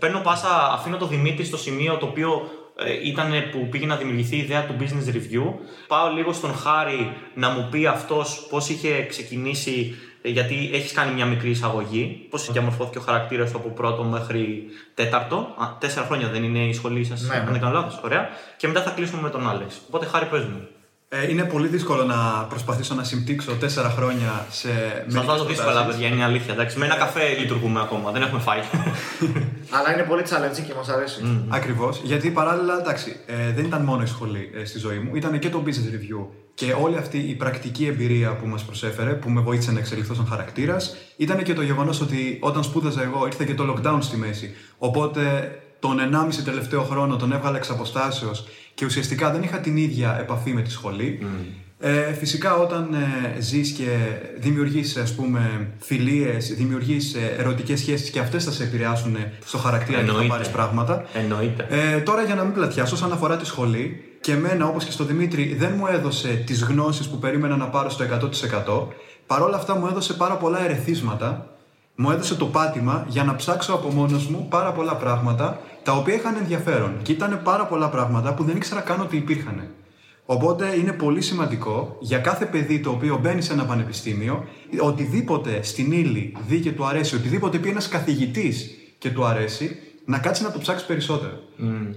Παίρνω πάσα, αφήνω το Δημήτρη στο σημείο το οποίο ε, ήταν που πήγε να δημιουργηθεί η ιδέα του business review. Πάω λίγο στον Χάρη να μου πει αυτός πώς είχε ξεκινήσει, ε, γιατί έχεις κάνει μια μικρή εισαγωγή. Πώς διαμορφώθηκε ο χαρακτήρας του από πρώτο μέχρι τέταρτο. Α, τέσσερα χρόνια δεν είναι η σχολή σας, Ναι, αν ναι. δεν κάνω λάθος. Ωραία. Και μετά θα κλείσουμε με τον Άλεξ. Οπότε Χάρη, πες μου. Ε, είναι πολύ δύσκολο να προσπαθήσω να συμπτύξω τέσσερα χρόνια σε. Σας μερικές βάζω δύσκολα, προτάσεις. παιδιά, είναι η αλήθεια. Εντάξει. Με ένα καφέ λειτουργούμε ακόμα, δεν έχουμε φάει. Αλλά είναι πολύ challenge και μας αρέσει. Ακριβώς. Γιατί παράλληλα, εντάξει, ε, δεν ήταν μόνο η σχολή ε, στη ζωή μου, ήταν και το business review. Και όλη αυτή η πρακτική εμπειρία που μας προσέφερε, που με βοήθησε να εξελιχθώ σαν χαρακτήρας, ήταν και το γεγονός ότι όταν σπούδαζα εγώ ήρθε και το lockdown στη μέση. Οπότε τον 1,5 τελευταίο χρόνο τον έβγαλα εξ αποστάσεως και ουσιαστικά δεν είχα την ίδια επαφή με τη σχολή. Ε, φυσικά όταν ε, ζεις και δημιουργείς ας πούμε φιλίες, δημιουργείς ε, ερωτικές σχέσεις και αυτές θα σε επηρεάσουν στο χαρακτήρα και θα Εννοείται. πάρεις πράγματα. Εννοείται. Ε, τώρα για να μην πλατιάσω, όσον αφορά τη σχολή, και εμένα όπως και στο Δημήτρη δεν μου έδωσε τις γνώσεις που περίμενα να πάρω στο 100%. Παρ' όλα αυτά μου έδωσε πάρα πολλά ερεθίσματα, μου έδωσε το πάτημα για να ψάξω από μόνος μου πάρα πολλά πράγματα τα οποία είχαν ενδιαφέρον. Και ήταν πάρα πολλά πράγματα που δεν ήξερα καν ότι υπήρχαν. Οπότε είναι πολύ σημαντικό για κάθε παιδί το οποίο μπαίνει σε ένα πανεπιστήμιο, οτιδήποτε στην ύλη δει και του αρέσει, οτιδήποτε πει ένας καθηγητής και του αρέσει, να κάτσει να το ψάξει περισσότερο.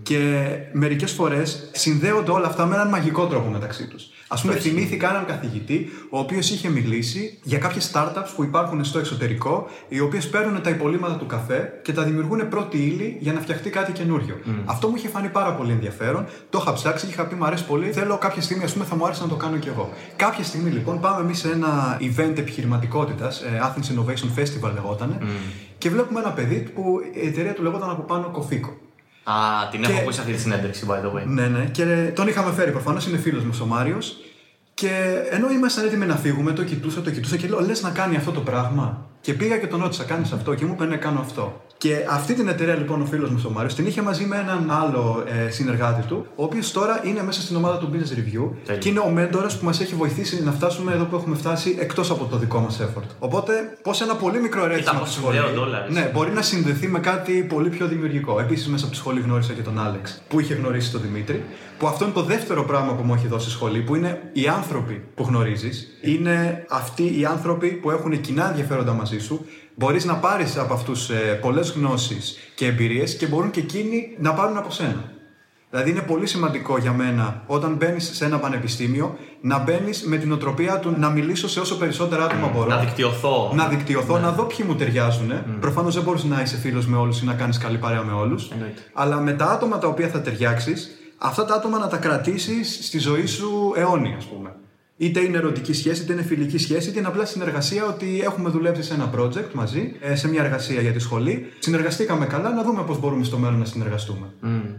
Και μερικές φορές συνδέονται όλα αυτά με έναν μαγικό τρόπο μεταξύ τους. Α πούμε, θυμήθηκα έναν καθηγητή, ο οποίος είχε μιλήσει για κάποιες startups που υπάρχουν στο εξωτερικό, οι οποίες παίρνουν τα υπολείμματα του καφέ και τα δημιουργούν πρώτη ύλη για να φτιαχτεί κάτι καινούριο. Αυτό μου είχε φανεί πάρα πολύ ενδιαφέρον. Το είχα ψάξει και είχα πει: Μ' αρέσει πολύ. Θέλω κάποια στιγμή, ας πούμε, θα μου άρεσε να το κάνω κι εγώ. Κάποια στιγμή λοιπόν πάμε εμείς σε ένα event επιχειρηματικότητας, Athens Innovation Festival λεγότανε, και βλέπουμε ένα παιδί που η εταιρεία του λεγόταν από πάνω Κοφίκο. Α, την Και- έχω ακούσει αυτή τη συνέντευξη, by the way. Ναι, ναι. Και τον είχαμε φέρει προφανώς, είναι φίλος μου ο Μάριο. Και ενώ ήμασταν έτοιμοι να φύγουμε, το κοιτούσα, το κοιτούσα και λέω: Λες να κάνει αυτό το πράγμα. Και πήγα και τον ρώτησα: Κάνεις αυτό. Και μου είπε: Ναι, κάνω αυτό. Και αυτή την εταιρεία λοιπόν ο φίλος μου ο Μάριος την είχε μαζί με έναν άλλο ε, συνεργάτη του, ο οποίος τώρα είναι μέσα στην ομάδα του Business Review Τέλεια. και είναι ο μέντορας που μας έχει βοηθήσει να φτάσουμε εδώ που έχουμε φτάσει εκτός από το δικό μας effort. Οπότε, πώς ένα πολύ μικρό ερέθισμα πώς από τη σχολή. συνδέονται όλα, έτσι. Ναι, μπορεί να συνδεθεί με κάτι πολύ πιο δημιουργικό. Επίσης, μέσα από τη σχολή γνώρισα και τον Άλεξ, που είχε γνωρίσει τον Δημήτρη. Που αυτό είναι το δεύτερο πράγμα που μου έχει δώσει η σχολή, που είναι οι άνθρωποι που γνωρίζεις. Είναι αυτοί οι άνθρωποι που έχουν κοινά ενδιαφέροντα μαζί σου. Μπορείς να πάρεις από αυτούς ε, πολλές γνώσεις και εμπειρίες και μπορούν και εκείνοι να πάρουν από σένα. Δηλαδή είναι πολύ σημαντικό για μένα όταν μπαίνεις σε ένα πανεπιστήμιο να μπαίνεις με την οτροπία του να μιλήσω σε όσο περισσότερα άτομα μπορώ. Να δικτυωθώ. Να δικτυωθώ, να δω ποιοι μου ταιριάζουν. Mm. Προφανώς δεν μπορείς να είσαι φίλος με όλους ή να κάνεις καλή παρέα με όλους. Εννοείται. Αλλά με τα άτομα τα οποία θα ταιριάξεις, αυτά τα άτομα να τα κρατήσεις στη ζωή σου αιώνια, ας πούμε. Είτε είναι ερωτική σχέση, είτε είναι φιλική σχέση, είτε είναι απλά συνεργασία ότι έχουμε δουλέψει σε ένα project μαζί, ε, σε μια εργασία για τη σχολή. Συνεργαστήκαμε καλά, να δούμε πώς μπορούμε στο μέλλον να συνεργαστούμε.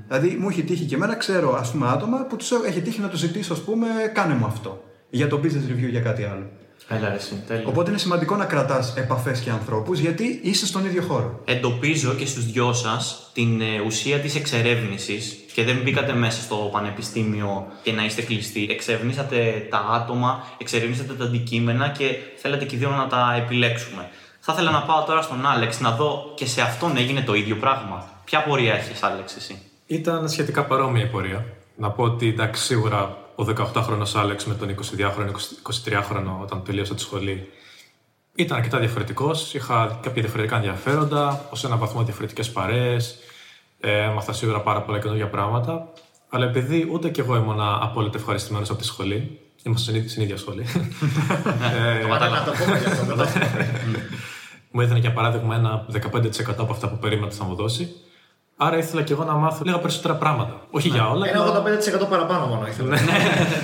Δηλαδή, μου έχει τύχει και εμένα, ξέρω ας πούμε, άτομα που τους έχει τύχει να τους ζητήσω, ας πούμε, κάνε μου αυτό. Για το business review για κάτι άλλο. Έλα, ρε, εσύ, τέλεια. Οπότε είναι σημαντικό να κρατάς επαφές και ανθρώπους γιατί είσαι στον ίδιο χώρο. Εντοπίζω και στους δυο σας την ε, ουσία της εξερεύνησης και δεν μπήκατε μέσα στο πανεπιστήμιο και να είστε κλειστοί. Εξερευνήσατε τα άτομα, εξερευνήσατε τα αντικείμενα και θέλατε και οι δύο να τα επιλέξουμε. Θα ήθελα να πάω τώρα στον Άλεξ να δω και σε αυτόν έγινε το ίδιο πράγμα. Ποια πορεία έχεις, Άλεξ, εσύ; Ήταν σχετικά παρόμοια η πορεία. Να πω ότι εντάξει, σίγουρα ο 18χρονο Άλεξ με τον 22χρονο, 23χρονο όταν τελείωσα τη σχολή ήταν αρκετά διαφορετικός. Είχα κάποια διαφορετικά ενδιαφέροντα, ως ένα βαθμό διαφορετικές παρέες. Ε, έμαθα σίγουρα πάρα πολλά καινούργια πράγματα. Αλλά επειδή ούτε κι εγώ ήμουν απόλυτα ευχαριστημένος από τη σχολή, ήμασταν στην ίδια- στην ίδια σχολή. ε, Άρα να το πούμε για αυτό. δεν το- μου έδινε για παράδειγμα ένα 15% από αυτά που περίμενα ότι θα μου δώσει. Άρα ήθελα κι εγώ να μάθω λίγα περισσότερα πράγματα. Όχι για όλα. Ένα αλλά- 85% παραπάνω μόνο ήθελα.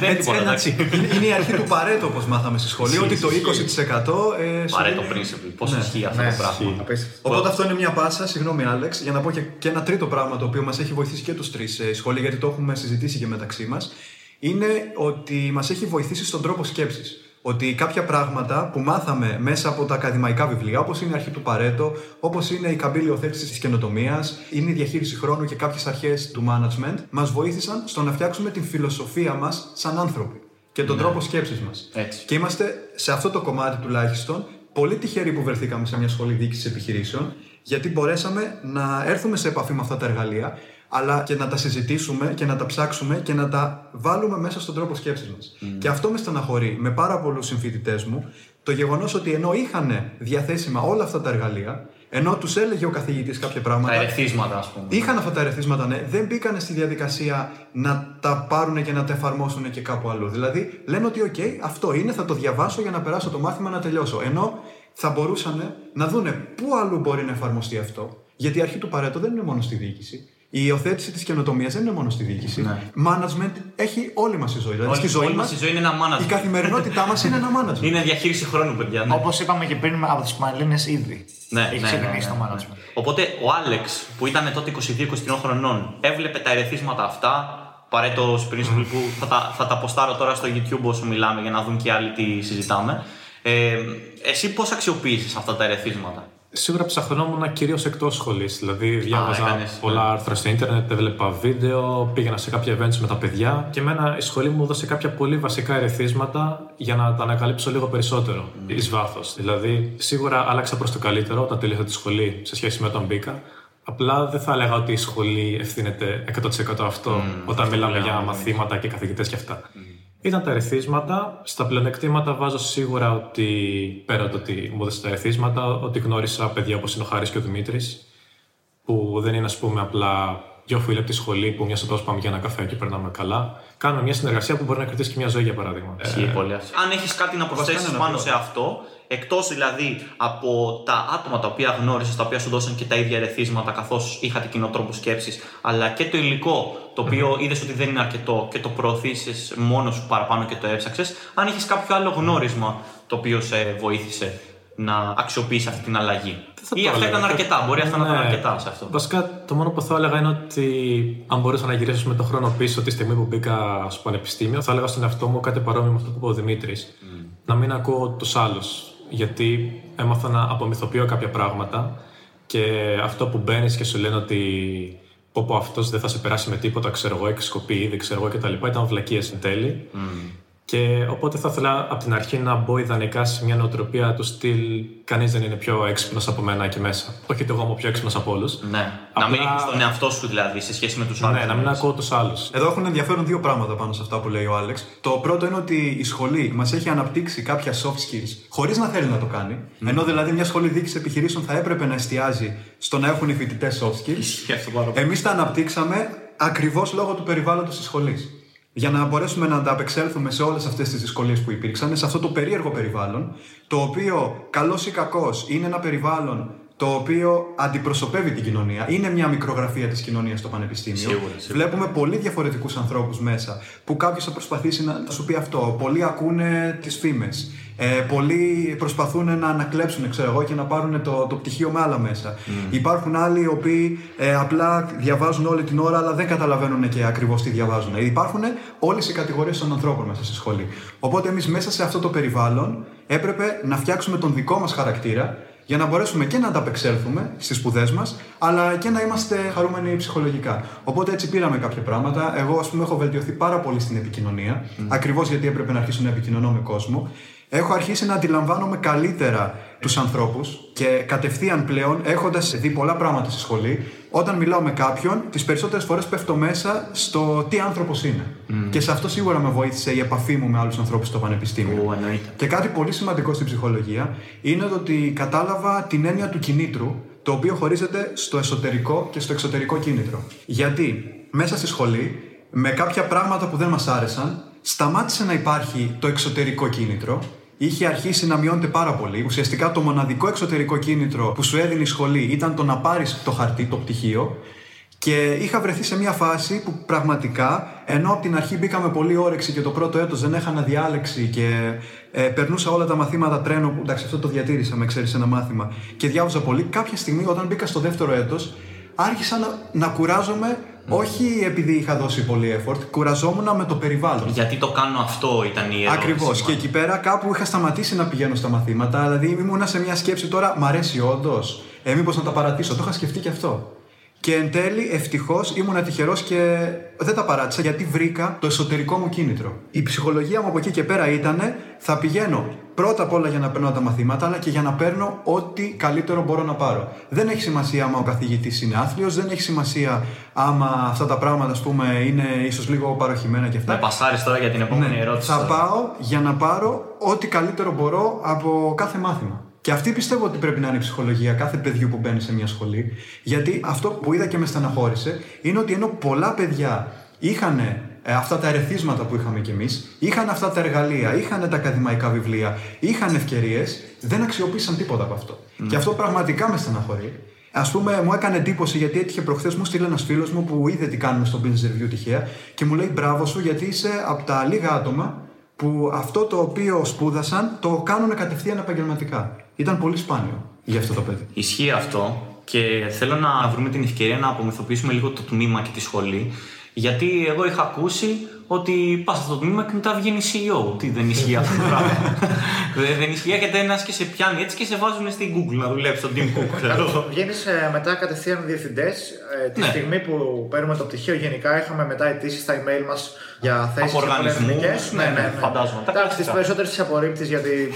Δεν είναι τίποτα, ένα- εντάξει. είναι, είναι η αρχή του παρέτο, όπως μάθαμε στη σχολή, ότι το 20% ε, σου Πάρε το δίνει- principle. Πώς Ναι. ισχύει αυτό Ναι, το πράγμα; απίστευτο. Οπότε αυτό είναι μια πάσα, συγγνώμη Άλεξ, για να πω και, και ένα τρίτο πράγμα το οποίο μας έχει βοηθήσει και τους τρεις ε, σχολή, γιατί το έχουμε συζητήσει και μεταξύ μας. Είναι ότι μας έχει βοηθήσει στον τρόπο σκέψης. Ότι κάποια πράγματα που μάθαμε μέσα από τα ακαδημαϊκά βιβλία, όπως είναι η αρχή του Παρέτο, όπως είναι η καμπύλη υιοθέτηση της καινοτομίας, είναι η διαχείριση χρόνου και κάποιες αρχές του management, μας βοήθησαν στο να φτιάξουμε την φιλοσοφία μας σαν άνθρωποι και τον τρόπο σκέψης μας. Έτσι. Και είμαστε σε αυτό το κομμάτι τουλάχιστον πολύ τυχεροί που βρεθήκαμε σε μια σχολή διοίκησης επιχειρήσεων, γιατί μπορέσαμε να έρθουμε σε επαφή με αυτά τα εργαλεία, αλλά και να τα συζητήσουμε και να τα ψάξουμε και να τα βάλουμε μέσα στον τρόπο σκέψης μας. Και αυτό με στεναχωρεί με πάρα πολλούς συμφοιτητές μου, το γεγονός ότι ενώ είχαν διαθέσιμα όλα αυτά τα εργαλεία, ενώ τους έλεγε ο καθηγητής κάποια Τα πράγματα, ερεθίσματα, ας πούμε. Είχαν αυτά τα ερεθίσματα, ναι. Δεν μπήκαν στη διαδικασία να τα πάρουν και να τα εφαρμόσουν και κάπου αλλού. Δηλαδή, λένε ότι, OK, αυτό είναι, θα το διαβάσω για να περάσω το μάθημα να τελειώσω. Ενώ θα μπορούσαν να δούνε πού αλλού μπορεί να εφαρμοστεί αυτό. Γιατί η αρχή του παρέτο δεν είναι μόνο στη διοίκηση. Η υιοθέτηση της καινοτομίας δεν είναι μόνο στη διοίκηση. Ναι. Management έχει όλη μας η ζωή. Δηλαδή, Όλη- στη ζωή όλη μας μας η ζωή είναι ένα η management. καθημερινότητά μας είναι ένα management. Είναι διαχείριση χρόνου, παιδιά. Ναι. Όπως είπαμε και πριν από τις Μαλίνε ήδη. Ναι, Έχει ναι, ναι, ξεκινήσει ναι, το ναι. management. Οπότε ο Άλεξ που ήταν τότε 22-23 χρονών έβλεπε τα ερεθίσματα αυτά. Παρέτο principle που θα τα, θα τα ποστάρω τώρα στο YouTube όσο μιλάμε για να δουν και άλλοι τι συζητάμε. Ε, εσύ πώς αξιοποίησε αυτά τα ερεθίσματα; Σίγουρα ψαχνόμουν κυρίως εκτός σχολής. Δηλαδή, διάβαζα έκανες, πολλά ναι. άρθρα στο Ιντερνετ, έβλεπα βίντεο, πήγαινα σε κάποια events με τα παιδιά και εμένα η σχολή μου έδωσε κάποια πολύ βασικά ερεθίσματα για να τα ανακαλύψω λίγο περισσότερο Mm. εις βάθος. Δηλαδή, σίγουρα άλλαξα προς το καλύτερο όταν τελείωσα τη σχολή σε σχέση με όταν μπήκα. Απλά δεν θα έλεγα ότι η σχολή ευθύνεται 100% αυτό όταν αυτό μιλάμε που για λέγαμε μαθήματα και καθηγητές και αυτά. Ήταν τα ερεθίσματα. Στα πλεονεκτήματα βάζω σίγουρα ότι πέρα από το ότι μου έδωσε τα ερεθίσματα, ότι γνώρισα παιδιά όπως είναι ο Χάρης και ο Δημήτρης, που δεν είναι ας πούμε απλά δύο φίλοι από τη σχολή που μια τόσο πάμε για ένα καφέ και περνάμε καλά. Κάνουμε μια συνεργασία που μπορεί να κρατήσει και μια ζωή για παράδειγμα. Ισχύει πολύ αυτό. Αν έχεις κάτι να προσθέσεις βασικά να πάνω πω; σε αυτό, εκτός δηλαδή από τα άτομα τα οποία γνώρισες, τα οποία σου δώσαν και τα ίδια ερεθίσματα καθώς είχατε κοινό τρόπο σκέψης, αλλά και το υλικό το οποίο είδες ότι δεν είναι αρκετό και το προωθήσει μόνος σου παραπάνω και το έψαξες, αν έχει κάποιο άλλο γνώρισμα το οποίο σε βοήθησε να αξιοποιήσει αυτή την αλλαγή. θα Ή το αυτά έλεγα. ήταν αρκετά, μπορεί αυτά να ήταν Ναι. αρκετά σε αυτό. Βασικά, το μόνο που θα έλεγα είναι ότι αν μπορούσα να γυρίσω με τον χρόνο πίσω τη στιγμή που μπήκα στο πανεπιστήμιο, θα έλεγα στον εαυτό μου κάτι παρόμοιο με αυτό που είπε ο Δημήτρης. Να μην ακούω τους άλλους. Γιατί έμαθα να απομυθοποιώ κάποια πράγματα και αυτό που μπαίνεις και σου λένε ότι πω πω αυτός δεν θα σε περάσει με τίποτα, ξέρω εγώ, έχει σκοπεί ήδη, ξέρω εγώ κτλ. Ήταν βλακίες εν τέλει. Και οπότε θα ήθελα από την αρχή να μπω ιδανικά σε μια νοοτροπία του στυλ κανείς δεν είναι πιο έξυπνος από μένα εκεί μέσα. Όχι ότι εγώ είμαι ο πιο έξυπνος από όλους. Ναι. Να μην Απλά- έχεις τον εαυτό σου δηλαδή σε σχέση με τους άλλου. Ναι, να μην ακούω τους άλλους. Εδώ έχουν ενδιαφέρον δύο πράγματα πάνω σε αυτά που λέει ο Άλεξ. Το πρώτο είναι ότι η σχολή μας έχει αναπτύξει κάποια soft skills χωρίς να θέλει να το κάνει. Ενώ δηλαδή μια σχολή διοίκηση επιχειρήσεων θα έπρεπε να εστιάζει στο να έχουν οι φοιτητές soft skills. Ισχύει αυτό πάρα πολύ. Εμείς τα αναπτύξαμε ακριβώς λόγω του περιβάλλοντος της σχολής. Για να μπορέσουμε να ανταπεξέλθουμε σε όλες αυτές τις δυσκολίες που υπήρξαν, σε αυτό το περίεργο περιβάλλον, το οποίο καλός ή κακός είναι ένα περιβάλλον το οποίο αντιπροσωπεύει την κοινωνία. Είναι μια μικρογραφία της κοινωνίας στο πανεπιστήμιο. Σίγουρα, σίγουρα. Βλέπουμε πολύ διαφορετικούς ανθρώπους μέσα που κάποιος θα προσπαθήσει να σου πει αυτό. Πολλοί ακούνε τις φήμες. Ε, πολλοί προσπαθούν να ανακλέψουν, ξέρω εγώ, και να πάρουν το, το πτυχίο με άλλα μέσα. Υπάρχουν άλλοι οι οποίοι ε, απλά διαβάζουν όλη την ώρα, αλλά δεν καταλαβαίνουν και ακριβώς τι διαβάζουν. Υπάρχουν όλες οι κατηγορίες των ανθρώπων μέσα στη σχολή. Οπότε εμείς μέσα σε αυτό το περιβάλλον έπρεπε να φτιάξουμε τον δικό μας χαρακτήρα για να μπορέσουμε και να ανταπεξέλθουμε στις σπουδές μας, αλλά και να είμαστε χαρούμενοι ψυχολογικά. Οπότε έτσι πήραμε κάποια πράγματα. Εγώ, ας πούμε, έχω βελτιωθεί πάρα πολύ στην επικοινωνία, ακριβώς γιατί έπρεπε να αρχίσω να επικοινωνώ με κόσμο. Έχω αρχίσει να αντιλαμβάνομαι καλύτερα τους ανθρώπους και κατευθείαν πλέον, έχοντας δει πολλά πράγματα στη σχολή, όταν μιλάω με κάποιον, τις περισσότερες φορές πέφτω μέσα στο τι άνθρωπος είναι. Και σε αυτό σίγουρα με βοήθησε η επαφή μου με άλλους ανθρώπους στο πανεπιστήμιο. Ου, εννοείται. Και κάτι πολύ σημαντικό στην ψυχολογία είναι το ότι κατάλαβα την έννοια του κινήτρου, το οποίο χωρίζεται στο εσωτερικό και στο εξωτερικό κίνητρο. Γιατί μέσα στη σχολή, με κάποια πράγματα που δεν μας άρεσαν, σταμάτησε να υπάρχει το εξωτερικό κίνητρο, είχε αρχίσει να μειώνεται πάρα πολύ. Ουσιαστικά το μοναδικό εξωτερικό κίνητρο που σου έδινε η σχολή ήταν το να πάρεις το χαρτί, το πτυχίο, και είχα βρεθεί σε μια φάση που πραγματικά, ενώ από την αρχή μπήκαμε πολύ όρεξη και το πρώτο έτος δεν έχανα διάλεξη και ε, περνούσα όλα τα μαθήματα τρένο, που εντάξει αυτό το διατήρησα με ξέρεις ένα μάθημα. Και διάβαζα πολύ, κάποια στιγμή όταν μπήκα στο δεύτερο έτος άρχισα να, να κουράζομαι όχι επειδή είχα δώσει πολύ effort, κουραζόμουν με το περιβάλλον. Γιατί το κάνω αυτό ήταν η ερώτηση. Ακριβώς. μας. Και εκεί πέρα κάπου είχα σταματήσει να πηγαίνω στα μαθήματα. Δηλαδή ήμουνα σε μια σκέψη τώρα, μ' αρέσει όντως. Ε, μήπως να τα παρατήσω. Το είχα σκεφτεί και αυτό. Και εν τέλει, ευτυχώς ήμουν τυχερό και δεν τα παράτησα γιατί βρήκα το εσωτερικό μου κίνητρο. Η ψυχολογία μου από εκεί και πέρα ήταν θα πηγαίνω πρώτα απ' όλα για να παίρνω τα μαθήματα, αλλά και για να παίρνω ό,τι καλύτερο μπορώ να πάρω. Δεν έχει σημασία άμα ο καθηγητής είναι άθλιος, δεν έχει σημασία άμα αυτά τα πράγματα, ας πούμε, είναι ίσως λίγο παροχημένα και αυτά. Με πασάρεις τώρα για την επόμενη Ναι, ερώτηση. θα τώρα. πάω για να πάρω ό,τι καλύτερο μπορώ από κάθε μάθημα. Και αυτή πιστεύω ότι πρέπει να είναι η ψυχολογία κάθε παιδιού που μπαίνει σε μια σχολή. Γιατί αυτό που είδα και με στεναχώρησε είναι ότι ενώ πολλά παιδιά είχαν ε, αυτά τα ερεθίσματα που είχαμε κι εμείς, είχαν αυτά τα εργαλεία, είχαν τα ακαδημαϊκά βιβλία, είχαν ευκαιρίες, δεν αξιοποίησαν τίποτα από αυτό. Και αυτό πραγματικά με στεναχωρεί. Α πούμε, μου έκανε εντύπωση γιατί έτυχε προχθές μου στείλει ένας φίλος μου που είδε τι κάνουμε στο Business Review τυχαία και μου λέει μπράβο σου γιατί είσαι από τα λίγα άτομα που αυτό το οποίο σπούδασαν το κάνουν κατευθείαν επαγγελματικά. Ήταν πολύ σπάνιο για αυτό το παιδί. Ισχύει αυτό και θέλω να βρούμε την ευκαιρία να απομυθοποιήσουμε λίγο το τμήμα και τη σχολή. Γιατί εγώ είχα ακούσει ότι πας στο τμήμα και μετά βγαίνει CEO. Τι δεν ισχύει αυτό το πράγμα. δεν, δεν ισχύει γιατί ένας και σε πιάνει έτσι και σε βάζουν στην Google να δουλέψει στον Team Cook. ξέρω. Βγαίνεις μετά κατευθείαν διευθυντές. τη Ναι. στιγμή που παίρνουμε το πτυχίο, γενικά είχαμε μετά αιτήσεις στα email μας για θέσεις Από οργανισμούς, ναι, ναι, φαντάζομαι. Τα Εντάξει, τις κλασικά. περισσότερες τις απορρίπτεις γιατί.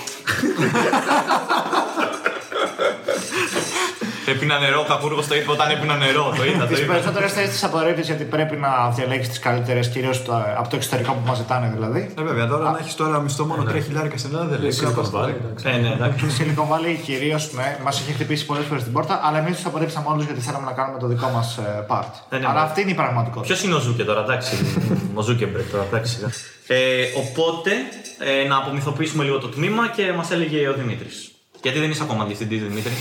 Έπινα νερό, ο Κακούργο το είπε όταν έπινα νερό. Το είδα, το Τις είδα. περισσότερες θέσεις τις απορρίπτεις γιατί πρέπει να διαλέξεις τις καλύτερες, κυρίως από το εξωτερικό που μα ζητάνε δηλαδή. Ε, βέβαια, τώρα να έχεις τώρα μισθό μόνο 3 χιλιάρικα στην Ελλάδα δεν λέει. Silicon Valley, εντάξει. Ε, ναι, εντάξει. Στη Silicon Valley κυρίως ναι, μας έχει χτυπήσει πολλές φορές την πόρτα, αλλά εμείς τους απορρίψαμε όλους γιατί θέλαμε να κάνουμε το δικό μας part. Ε, ναι, αλλά ναι. αυτή είναι η πραγματικότητα. Ποιος είναι ο Ζούκερ τώρα, εντάξει. ο Ζούκερμπεργκ τώρα, εντάξει. σιγά. Ε, οπότε, ε, να απομυθοποιήσουμε λίγο το τμήμα και μας έλεγε ο Δημήτρης. Γιατί δεν είσαι ακόμα διευθυντής, Δημήτρη.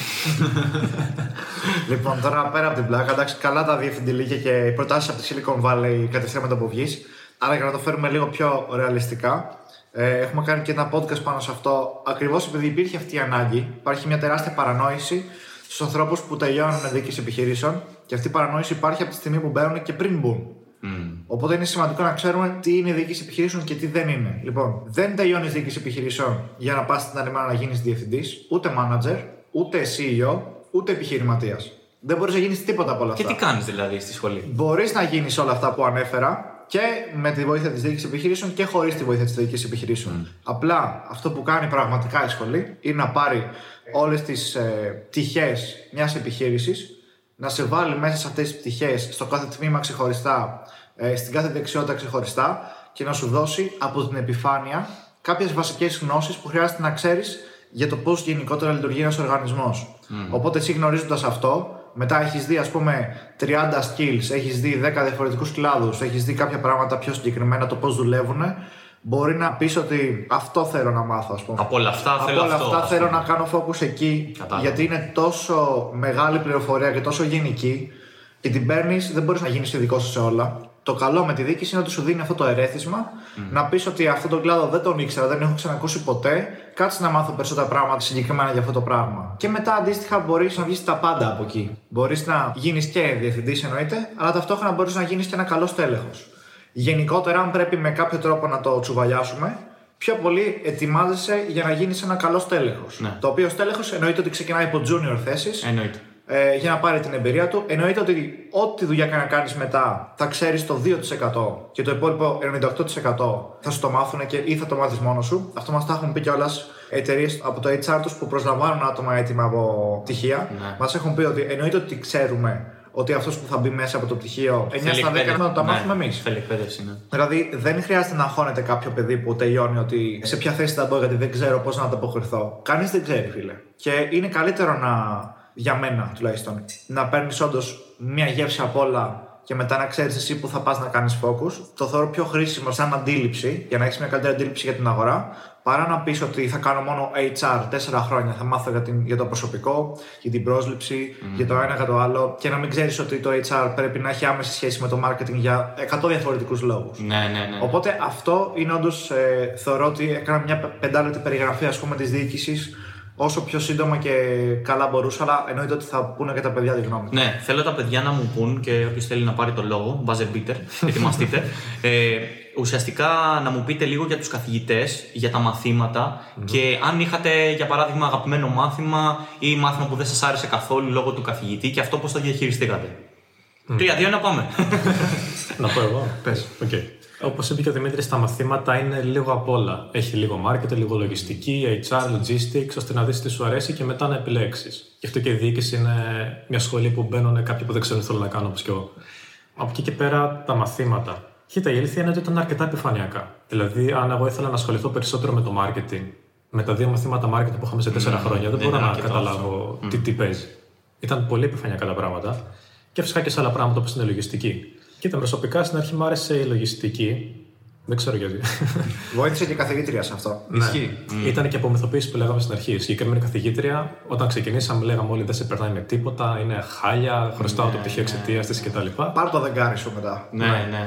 Λοιπόν, τώρα πέρα από την πλάκα, εντάξει, καλά τα διευθυντηλίκια και οι προτάσεις από τη Silicon Valley κατευθείαν μετά που βγεις. Αλλά για να το φέρουμε λίγο πιο ρεαλιστικά, ε, έχουμε κάνει και ένα podcast πάνω σε αυτό. Ακριβώς επειδή υπήρχε αυτή η ανάγκη, υπάρχει μια τεράστια παρανόηση στους ανθρώπους που τελειώνουν διοίκηση επιχειρήσεων και αυτή η παρανόηση υπάρχει από τη στιγμή που μπαίνουν και πριν μπουν. Οπότε είναι σημαντικό να ξέρουμε τι είναι η διοίκηση επιχειρήσεων και τι δεν είναι. Λοιπόν, δεν τελειώνεις διοίκηση επιχειρήσεων για να πας την άλλη μέρα να γίνεις διευθυντής, ούτε manager, ούτε CEO, ούτε επιχειρηματίας. Δεν μπορείς να γίνεις τίποτα από όλα και αυτά. τι κάνεις δηλαδή στη σχολή; Μπορείς να γίνεις όλα αυτά που ανέφερα και με τη βοήθεια της διοίκησης επιχειρήσεων και χωρίς τη βοήθεια της διοίκησης επιχειρήσεων. Απλά αυτό που κάνει πραγματικά η σχολή είναι να πάρει όλες τις ε, πτυχέ μιας επιχείρησης, να σε βάλει μέσα σε αυτές τις πτυχές στο κάθε τμήμα ξεχωριστά, ε, στην κάθε δεξιότητα ξεχωριστά και να σου δώσει από την επιφάνεια κάποιες βασικές γνώσεις που χρειάζεται να ξέρεις για το πώς γενικότερα λειτουργεί ένας οργανισμός. Οπότε, εσύ γνωρίζοντας αυτό, μετά έχεις δει, ας πούμε, 30 skills, έχεις δει 10 διαφορετικούς κλάδους, έχεις δει κάποια πράγματα πιο συγκεκριμένα το πώς δουλεύουν, μπορεί να πεις ότι αυτό θέλω να μάθω, ας πούμε. Από όλα αυτά Από θέλω όλα αυτό. αυτά ας θέλω πούμε. να κάνω focus εκεί, Κατάλαβα. γιατί είναι τόσο μεγάλη πληροφορία και τόσο γενική και την παίρνεις, δεν μπορείς να γίνεις ειδικός σου σε όλα. Το καλό με τη διοίκηση είναι ότι σου δίνει αυτό το ερέθισμα να πεις ότι αυτόν τον κλάδο δεν τον ήξερα, δεν έχω ξανακούσει ποτέ. Κάτσε να μάθω περισσότερα πράγματα συγκεκριμένα για αυτό το πράγμα. Και μετά αντίστοιχα μπορείς να βγεις τα πάντα από εκεί. Μπορείς να γίνεις και διευθυντής εννοείται, αλλά ταυτόχρονα μπορείς να γίνεις και ένα καλό τέλεχο. Γενικότερα, αν πρέπει με κάποιο τρόπο να το τσουβαλιάσουμε, πιο πολύ ετοιμάζεσαι για να γίνεις ένα καλό τέλεχο. Ναι. Το οποίο τέλεχο εννοείται ότι ξεκινάει από junior θέσεις Εννοείται. ε, για να πάρει την εμπειρία του. Εννοείται ότι ό,τι δουλειά και να κάνεις μετά θα ξέρεις το 2% και το υπόλοιπο 98% θα σου το μάθουν και ή θα το μάθεις μόνος σου. Αυτό μας τα έχουν πει κιόλας εταιρείες από το HR τους που προσλαμβάνουν άτομα έτοιμα από πτυχία. Ναι. Μας έχουν πει ότι εννοείται ότι ξέρουμε ότι αυτός που θα μπει μέσα από το πτυχίο 9 Θέλει στα 10 εκπαίδευση. θα τα Ναι, μάθουμε εμείς. Θέλει εκπαίδευση, ναι. Δηλαδή, δεν χρειάζεται να αγχώνεται κάποιο παιδί που τελειώνει ότι σε ποια θέση θα μπω γιατί δεν ξέρω πώς να ανταποκριθώ. Κανείς δεν ξέρει, φίλε. Και είναι καλύτερο να, για μένα τουλάχιστον, να παίρνεις όντως μια γεύση απ' όλα και μετά να ξέρεις εσύ που θα πας να κάνεις focus. Το θεωρώ πιο χρήσιμο σαν αντίληψη για να έχεις μια καλύτερη αντίληψη για την αγορά παρά να πεις ότι θα κάνω μόνο HR τέσσερα χρόνια. Θα μάθω για, την, για το προσωπικό, για την πρόσληψη, για το ένα για το άλλο και να μην ξέρεις ότι το HR πρέπει να έχει άμεση σχέση με το marketing για 100 διαφορετικούς λόγους. Ναι, ναι, ναι. Οπότε αυτό είναι όντως, ε, θεωρώ ότι έκανα μια πε- πεντάλεπτη περιγραφή ας πούμε της διοίκησης όσο πιο σύντομα και καλά μπορούσα, αλλά εννοείται ότι θα πούνε και τα παιδιά τη γνώμη. τους. Ναι, θέλω τα παιδιά να μου πούν και όποιος θέλει να πάρει το λόγο, buzzer beater, ετοιμαστείτε. ε, ουσιαστικά να μου πείτε λίγο για τους καθηγητές, για τα μαθηματα και αν είχατε για παράδειγμα αγαπημένο μάθημα ή μάθημα που δεν σας άρεσε καθόλου λόγω του καθηγητή και αυτό πώς το διαχειριστήκατε. Τρία-δύο να πάμε. Να πω εγώ. Πες. Okay. Όπως είπε και ο Δημήτρης, τα μαθήματα είναι λίγο απ' όλα. Έχει λίγο marketing, λίγο λογιστική, HR, logistics, ώστε να δεις τι σου αρέσει και μετά να επιλέξεις. Γι' αυτό και η διοίκηση είναι μια σχολή που μπαίνουν κάποιοι που δεν ξέρουν τι θέλουν να κάνουν, όπως και εγώ. Από εκεί και πέρα τα μαθήματα. Κοίτα, η αλήθεια είναι ότι ήταν αρκετά επιφανειακά. Δηλαδή, αν εγώ ήθελα να ασχοληθώ περισσότερο με το marketing, με τα δύο μαθήματα marketing που είχαμε σε τέσσερα χρόνια, δεν δεν μπορώ ήταν να αρκετό καταλάβω τι, τι παίζει. Ήταν πολύ επιφανειακά τα πράγματα. Και φυσικά και σε άλλα πράγματα όπως είναι η λογιστική. Κοίτα, προσωπικά στην αρχή μου άρεσε η λογιστική. Δεν ξέρω γιατί. Βοήθησε και η καθηγήτρια σε αυτό. Ισχύει. Ήταν και απομυθοποίηση που λέγαμε στην αρχή. Η συγκεκριμένη καθηγήτρια, όταν ξεκινήσαμε, λέγαμε όλοι δεν σε περνάει με τίποτα, είναι χάλια, χρωστάω το πτυχίο εξαιτίας της κτλ. Πάρ το δεγκάρι σου μετά. ναι, ναι.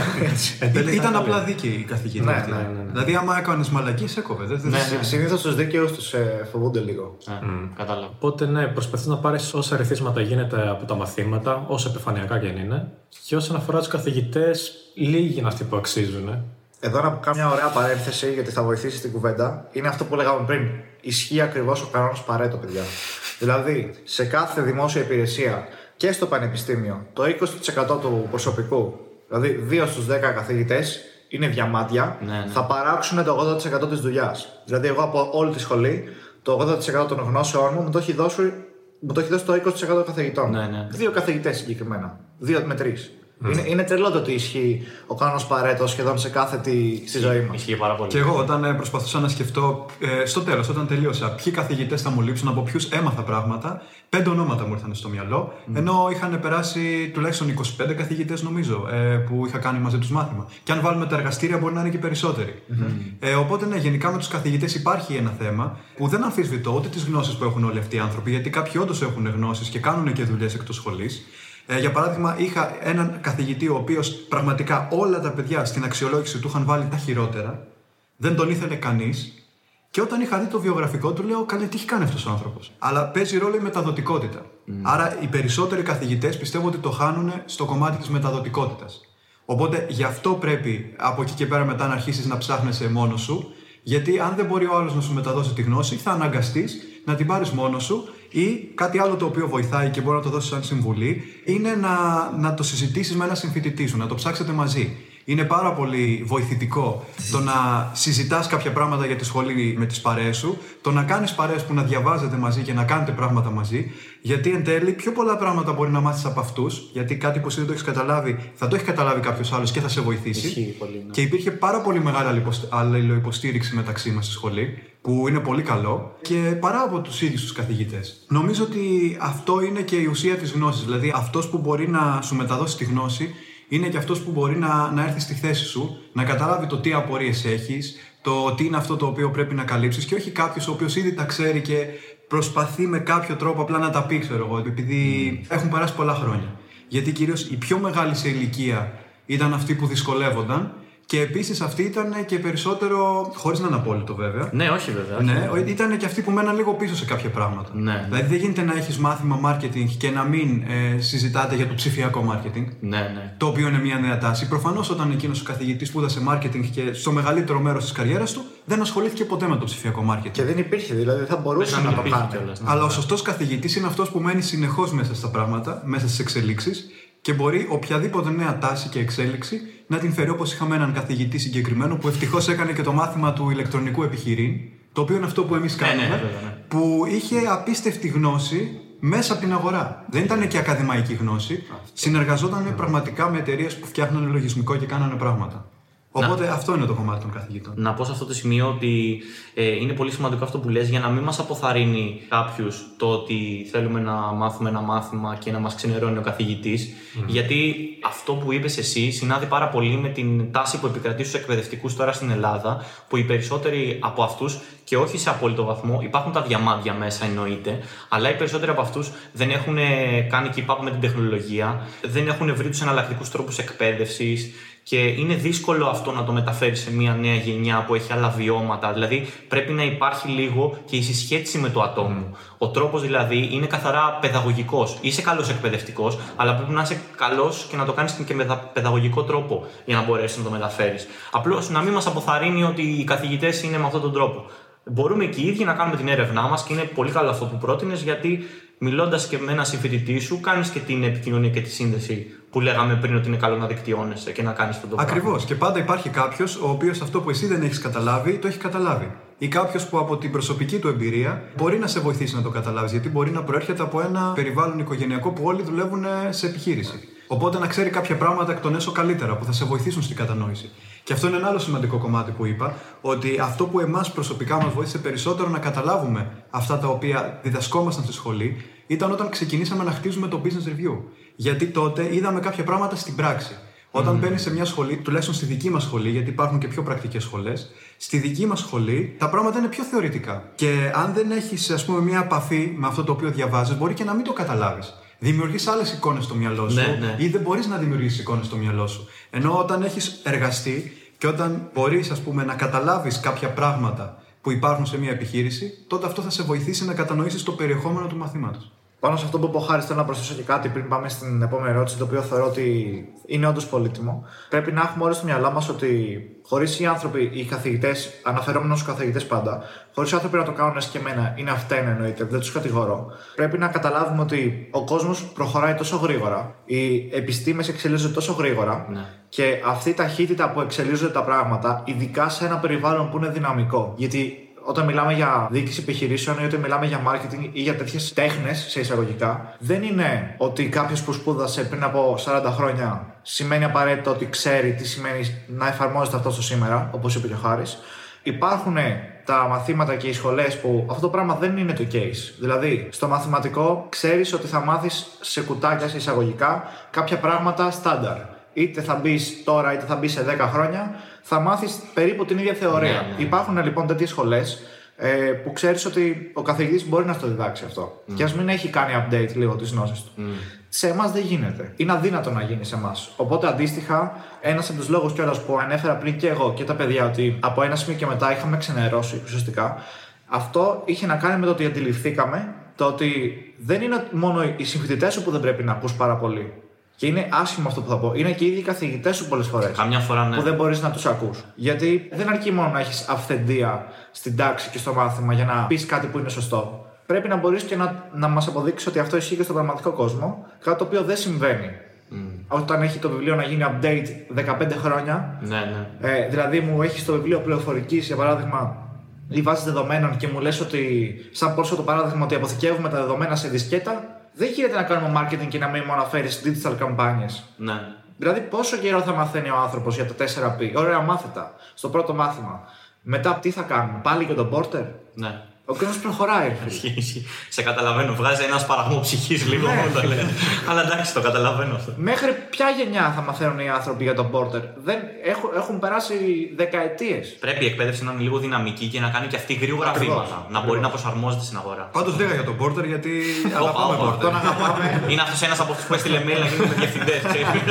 Εν τέλει Ήταν καλό. απλά δίκαιη η καθηγήτρια. Ναι, αυτή. ναι, ναι, Δηλαδή, άμα έκανες μαλακή, σε έκοβε. Δεν- δεν- Ναι, ναι. Συνήθως τους δίκαιους τους ε, φοβούνται λίγο. Ναι, Κατάλαβα. Οπότε ναι, προσπαθείς να πάρεις όσα ρεθίσματα γίνεται από τα μαθήματα, όσο επιφανειακά και αν είναι. Και όσον αφορά τους καθηγητές, λίγοι είναι αυτοί που αξίζουν. Εδώ να κάνω μια ωραία παρένθεση γιατί θα βοηθήσει την κουβέντα. Είναι αυτό που λέγαμε πριν. Ισχύει ακριβώς ο κανόνας Παρέτο, παιδιά. δηλαδή, σε κάθε δημόσια υπηρεσία και στο πανεπιστήμιο, το 20% του προσωπικού, δηλαδή 2 στους 10 καθηγητές, είναι διαμάντια, Ναι, ναι. θα παράξουν το 80% της δουλειάς. Δηλαδή, εγώ από όλη τη σχολή, το 80% των γνώσεών μου μου το έχει δώσει, μου το έχει δώσει το 20% των καθηγητών. Ναι, ναι. Δύο καθηγητές συγκεκριμένα. Δύο με τρεις. Είναι, είναι τρελό το ότι ισχύει ο κανόνας Παρέτος σχεδόν σε κάθε τι στη ζωή μας. Ισχύει πάρα πολύ. Και εγώ όταν ε, προσπαθούσα να σκεφτώ, ε, στο τέλος, όταν τελείωσα, ποιοι καθηγητές θα μου λείψουν, από ποιους έμαθα πράγματα, πέντε ονόματα μου ήρθαν στο μυαλό. Ενώ είχαν περάσει τουλάχιστον 25 καθηγητές, νομίζω, ε, που είχα κάνει μαζί τους μάθημα. Και αν βάλουμε τα εργαστήρια, μπορεί να είναι και περισσότεροι. Ε, οπότε, ναι, γενικά με τους καθηγητές υπάρχει ένα θέμα που δεν αμφισβητώ ούτε τις γνώσεις που έχουν όλοι αυτοί οι άνθρωποι, γιατί κάποιοι όντως έχουν γνώσεις και κάνουν και δουλειές εκτός σχολής. Ε, για παράδειγμα, είχα έναν καθηγητή ο οποίος πραγματικά όλα τα παιδιά στην αξιολόγηση του είχαν βάλει τα χειρότερα. Δεν τον ήθελε κανείς. Και όταν είχα δει το βιογραφικό του, λέω: Καλέ, τι έχει κάνει αυτός ο άνθρωπος. Αλλά παίζει ρόλο η μεταδοτικότητα. Άρα, οι περισσότεροι καθηγητές πιστεύω ότι το χάνουν στο κομμάτι της μεταδοτικότητας. Οπότε, γι' αυτό πρέπει από εκεί και πέρα μετά να αρχίσεις να ψάχνεσαι μόνος σου. Γιατί αν δεν μπορεί ο άλλος να σου μεταδώσει τη γνώση, θα αναγκαστείς να την πάρεις μόνος σου ή κάτι άλλο το οποίο βοηθάει και μπορεί να το δώσει σαν συμβουλή είναι να, να το συζητήσεις με ένα συμφοιτητή σου, να το ψάξετε μαζί. Είναι πάρα πολύ βοηθητικό το να συζητάς κάποια πράγματα για τη σχολή με τις παρέες σου, το να κάνεις παρέες που να διαβάζετε μαζί και να κάνετε πράγματα μαζί, γιατί εν τέλει πιο πολλά πράγματα μπορεί να μάθεις από αυτούς, γιατί κάτι που εσύ δεν το έχεις καταλάβει θα το έχει καταλάβει κάποιος άλλος και θα σε βοηθήσει. Ισχύει πολύ, ναι. Και υπήρχε πάρα πολύ μεγάλη αλληλοποσ- αλληλοϊποστήριξη μεταξύ μας στη σχολή, που είναι πολύ καλό, και παρά από τους ίδιους τους καθηγητές. Νομίζω ότι αυτό είναι και η ουσία της γνώσης. Δηλαδή, αυτός που μπορεί να σου μεταδώσει τη γνώση είναι και αυτός που μπορεί να, να έρθει στη θέση σου, να καταλάβει το τι απορίες έχεις, το τι είναι αυτό το οποίο πρέπει να καλύψεις και όχι κάποιος ο οποίος ήδη τα ξέρει και προσπαθεί με κάποιο τρόπο απλά να τα πει, ξέρω εγώ, επειδή έχουν περάσει πολλά χρόνια. Γιατί κυρίως οι πιο μεγάλοι σε ηλικία ήταν αυτοί που δυσκολεύονταν και επίσης αυτοί ήταν και περισσότερο. χωρίς να είναι απόλυτο βέβαια. Ναι, όχι βέβαια. όχι. Ναι, ήταν και αυτοί που μέναν λίγο πίσω σε κάποια πράγματα. Ναι. Δηλαδή δεν γίνεται να έχεις μάθημα marketing και να μην ε, συζητάτε για το ψηφιακό marketing. Ναι, ναι. Το οποίο είναι μια νέα τάση. Προφανώς όταν εκείνος ο καθηγητής σπούδασε marketing και στο μεγαλύτερο μέρος της καριέρας του δεν ασχολήθηκε ποτέ με το ψηφιακό marketing. Και δεν υπήρχε, δηλαδή δεν θα μπορούσε να να, μην το υπήρχε κάνει. κιόλας, ναι. Αλλά ο σωστός καθηγητής είναι αυτός που μένει συνεχώς μέσα στα πράγματα, μέσα στις εξελίξεις και μπορεί οποιαδήποτε νέα τάση και εξέλιξη να την φέρει όπως είχαμε έναν καθηγητή συγκεκριμένο που ευτυχώς έκανε και το μάθημα του ηλεκτρονικού επιχειρήν, το οποίο είναι αυτό που εμείς κάνουμε, ναι, βέβαια, ναι. που είχε απίστευτη γνώση μέσα από την αγορά. Δεν ήταν και ακαδημαϊκή γνώση. Συνεργαζόταν πραγματικά με εταιρείες που φτιάχνανε λογισμικό και κάνανε πράγματα. Οπότε αυτό είναι το κομμάτι των καθηγητών. Να πω σε αυτό το σημείο ότι ε, είναι πολύ σημαντικό αυτό που λες για να μην μας αποθαρρύνει κάποιους το ότι θέλουμε να μάθουμε ένα μάθημα και να μας ξενερώνει ο καθηγητής γιατί αυτό που είπες εσύ συνάδει πάρα πολύ με την τάση που επικρατεί στους εκπαιδευτικούς τώρα στην Ελλάδα που οι περισσότεροι από αυτούς και όχι σε απόλυτο βαθμό υπάρχουν τα διαμάντια μέσα εννοείται αλλά οι περισσότεροι από αυτούς δεν έχουν κάνει keep up με την τεχνολογία δεν έχουν βρει τους εναλλακτικούς τρόπους εκπαίδευσης και είναι δύσκολο αυτό να το μεταφέρεις σε μια νέα γενιά που έχει άλλα βιώματα. Δηλαδή πρέπει να υπάρχει λίγο και η συσχέτιση με το ατόμο. Ο τρόπος δηλαδή είναι καθαρά παιδαγωγικός. Είσαι καλός εκπαιδευτικός, αλλά πρέπει να είσαι καλός και να το κάνεις και με δα- παιδαγωγικό τρόπο για να μπορέσεις να το μεταφέρεις. Απλώς να μην μας αποθαρρύνει ότι οι καθηγητές είναι με αυτόν τον τρόπο. Μπορούμε και οι ίδιοι να κάνουμε την έρευνά μας και είναι πολύ καλό αυτό που πρότεινες γιατί μιλώντας και με ένα συμφοιτητή σου, κάνεις και την επικοινωνία και τη σύνδεση που λέγαμε πριν ότι είναι καλό να δικτυώνεσαι και να κάνεις τον τόπο. Ακριβώς. Και πάντα υπάρχει κάποιος ο οποίος αυτό που εσύ δεν έχεις καταλάβει, το έχει καταλάβει. Ή κάποιος που από την προσωπική του εμπειρία μπορεί να σε βοηθήσει να το καταλάβεις. Γιατί μπορεί να προέρχεται από ένα περιβάλλον οικογενειακό που όλοι δουλεύουν σε επιχείρηση. Οπότε να ξέρει κάποια πράγματα εκ των έσω καλύτερα που θα σε βοηθήσουν στην κατανόηση. Και αυτό είναι ένα άλλο σημαντικό κομμάτι που είπα, ότι αυτό που εμάς προσωπικά μας βοήθησε περισσότερο να καταλάβουμε αυτά τα οποία διδασκόμασταν στη σχολή ήταν όταν ξεκινήσαμε να χτίζουμε το business review. Γιατί τότε είδαμε κάποια πράγματα στην πράξη. Όταν mm. μπαίνει σε μια σχολή, τουλάχιστον στη δική μας σχολή, γιατί υπάρχουν και πιο πρακτικές σχολές, στη δική μας σχολή τα πράγματα είναι πιο θεωρητικά. Και αν δεν έχεις, ας πούμε, μια επαφή με αυτό το οποίο διαβάζεις, μπορεί και να μην το καταλάβεις. Δημιουργείς άλλες εικόνες στο μυαλό σου Ναι, ναι. ή δεν μπορείς να δημιουργήσεις εικόνες στο μυαλό σου. Ενώ όταν έχεις εργαστεί και όταν μπορείς, ας πούμε, να καταλάβεις κάποια πράγματα που υπάρχουν σε μια επιχείρηση, τότε αυτό θα σε βοηθήσει να κατανοήσεις το περιεχόμενο του μαθήματος. Πάνω σε αυτό που είπε ο Χάρης, θέλω να προσθέσω και κάτι πριν πάμε στην επόμενη ερώτηση, το οποίο θεωρώ ότι είναι όντως πολύτιμο. Πρέπει να έχουμε όλοι στο μυαλό μας ότι χωρίς οι άνθρωποι, οι καθηγητές, αναφερόμενο στου καθηγητές πάντα, χωρίς οι άνθρωποι να το κάνουν εσκεμμένα, είναι αυτένα εννοείται, δεν τους κατηγορώ. Πρέπει να καταλάβουμε ότι ο κόσμος προχωράει τόσο γρήγορα, οι επιστήμες εξελίσσονται τόσο γρήγορα Ναι. και αυτή η ταχύτητα που εξελίσσονται τα πράγματα, ειδικά σε ένα περιβάλλον που είναι δυναμικό. Γιατί όταν μιλάμε για διοίκηση επιχειρήσεων ή όταν μιλάμε για marketing ή για τέτοιες τέχνες σε εισαγωγικά, δεν είναι ότι κάποιος που σπούδασε πριν από 40 χρόνια σημαίνει απαραίτητο ότι ξέρει τι σημαίνει να εφαρμόζεται αυτό στο σήμερα, όπως είπε και ο Χάρης. Υπάρχουν τα μαθήματα και οι σχολές που αυτό το πράγμα δεν είναι το case. Δηλαδή, στο μαθηματικό ξέρεις ότι θα μάθεις σε κουτάκια, σε εισαγωγικά, κάποια πράγματα στάνταρ. Είτε θα μπεις τώρα, είτε θα μπεις σε 10 χρόνια, θα μάθεις περίπου την ίδια θεωρία. Ναι, ναι. Υπάρχουν λοιπόν τέτοιες σχολές ε, που ξέρεις ότι ο καθηγητής μπορεί να στο διδάξει αυτό. Και ας μην έχει κάνει update λίγο τις γνώσεις του. Σε εμάς δεν γίνεται. Είναι αδύνατο να γίνει σε εμάς. Οπότε αντίστοιχα, ένας από τους λόγους κιόλας που ανέφερα πριν και εγώ και τα παιδιά ότι από ένα σημείο και μετά είχαμε ξενερώσει ουσιαστικά, αυτό είχε να κάνει με το ότι αντιληφθήκαμε το ότι δεν είναι μόνο οι συμφοιτητές σου που δεν πρέπει να ακούς πάρα πολύ. Και είναι άσχημο αυτό που θα πω. Είναι και οι ίδιοι καθηγητές σου πολλές φορές Καμιά φορά ναι. που δεν μπορείς να τους ακούς. Γιατί δεν αρκεί μόνο να έχεις αυθεντία στην τάξη και στο μάθημα για να πεις κάτι που είναι σωστό. Πρέπει να μπορείς και να, να μας αποδείξεις ότι αυτό ισχύει και στον πραγματικό κόσμο, κάτι το οποίο δεν συμβαίνει. Όταν έχει το βιβλίο να γίνει update 15 χρόνια, Ναι, ναι. ε, δηλαδή μου έχεις το βιβλίο πληροφορικής, για παράδειγμα, ή βάση δεδομένων και μου λες ότι, σαν πόσο το παράδειγμα, ότι αποθηκεύουμε τα δεδομένα σε δισκέτα, δεν γίνεται να κάνουμε marketing και να μην μόνο φέρεις digital καμπάνιες. ναι. Δηλαδή, πόσο καιρό θα μαθαίνει ο άνθρωπος για τα 4P. Ωραία, μάθητα. Στο πρώτο μάθημα. Μετά, τι θα κάνουμε, πάλι για τον Porter. ναι. Ο κόσμος προχωράει. ρε φίλε. Ισχύει, ισχύει. Σε καταλαβαίνω. Βγάζει ένα σπαραγμό ψυχής λίγο Ναι. μόνο το λέει. Αλλά εντάξει, το καταλαβαίνω αυτό. Μέχρι ποια γενιά θα μαθαίνουν οι άνθρωποι για τον Porter. Δεν, έχουν, έχουν περάσει δεκαετίες. Πρέπει η εκπαίδευση να είναι λίγο δυναμική και να κάνει και αυτή γρήγορα Ακριβώς. βήματα. Να μπορεί να προσαρμόζεται στην αγορά. Πάντως λέγα για τον Porter γιατί Όπα, αγαπάμε όπα. Porter. Τον αγαπάμε, Είναι αυτός ένας από αυτούς που έστειλε mail να γίνουμε διευθυντές.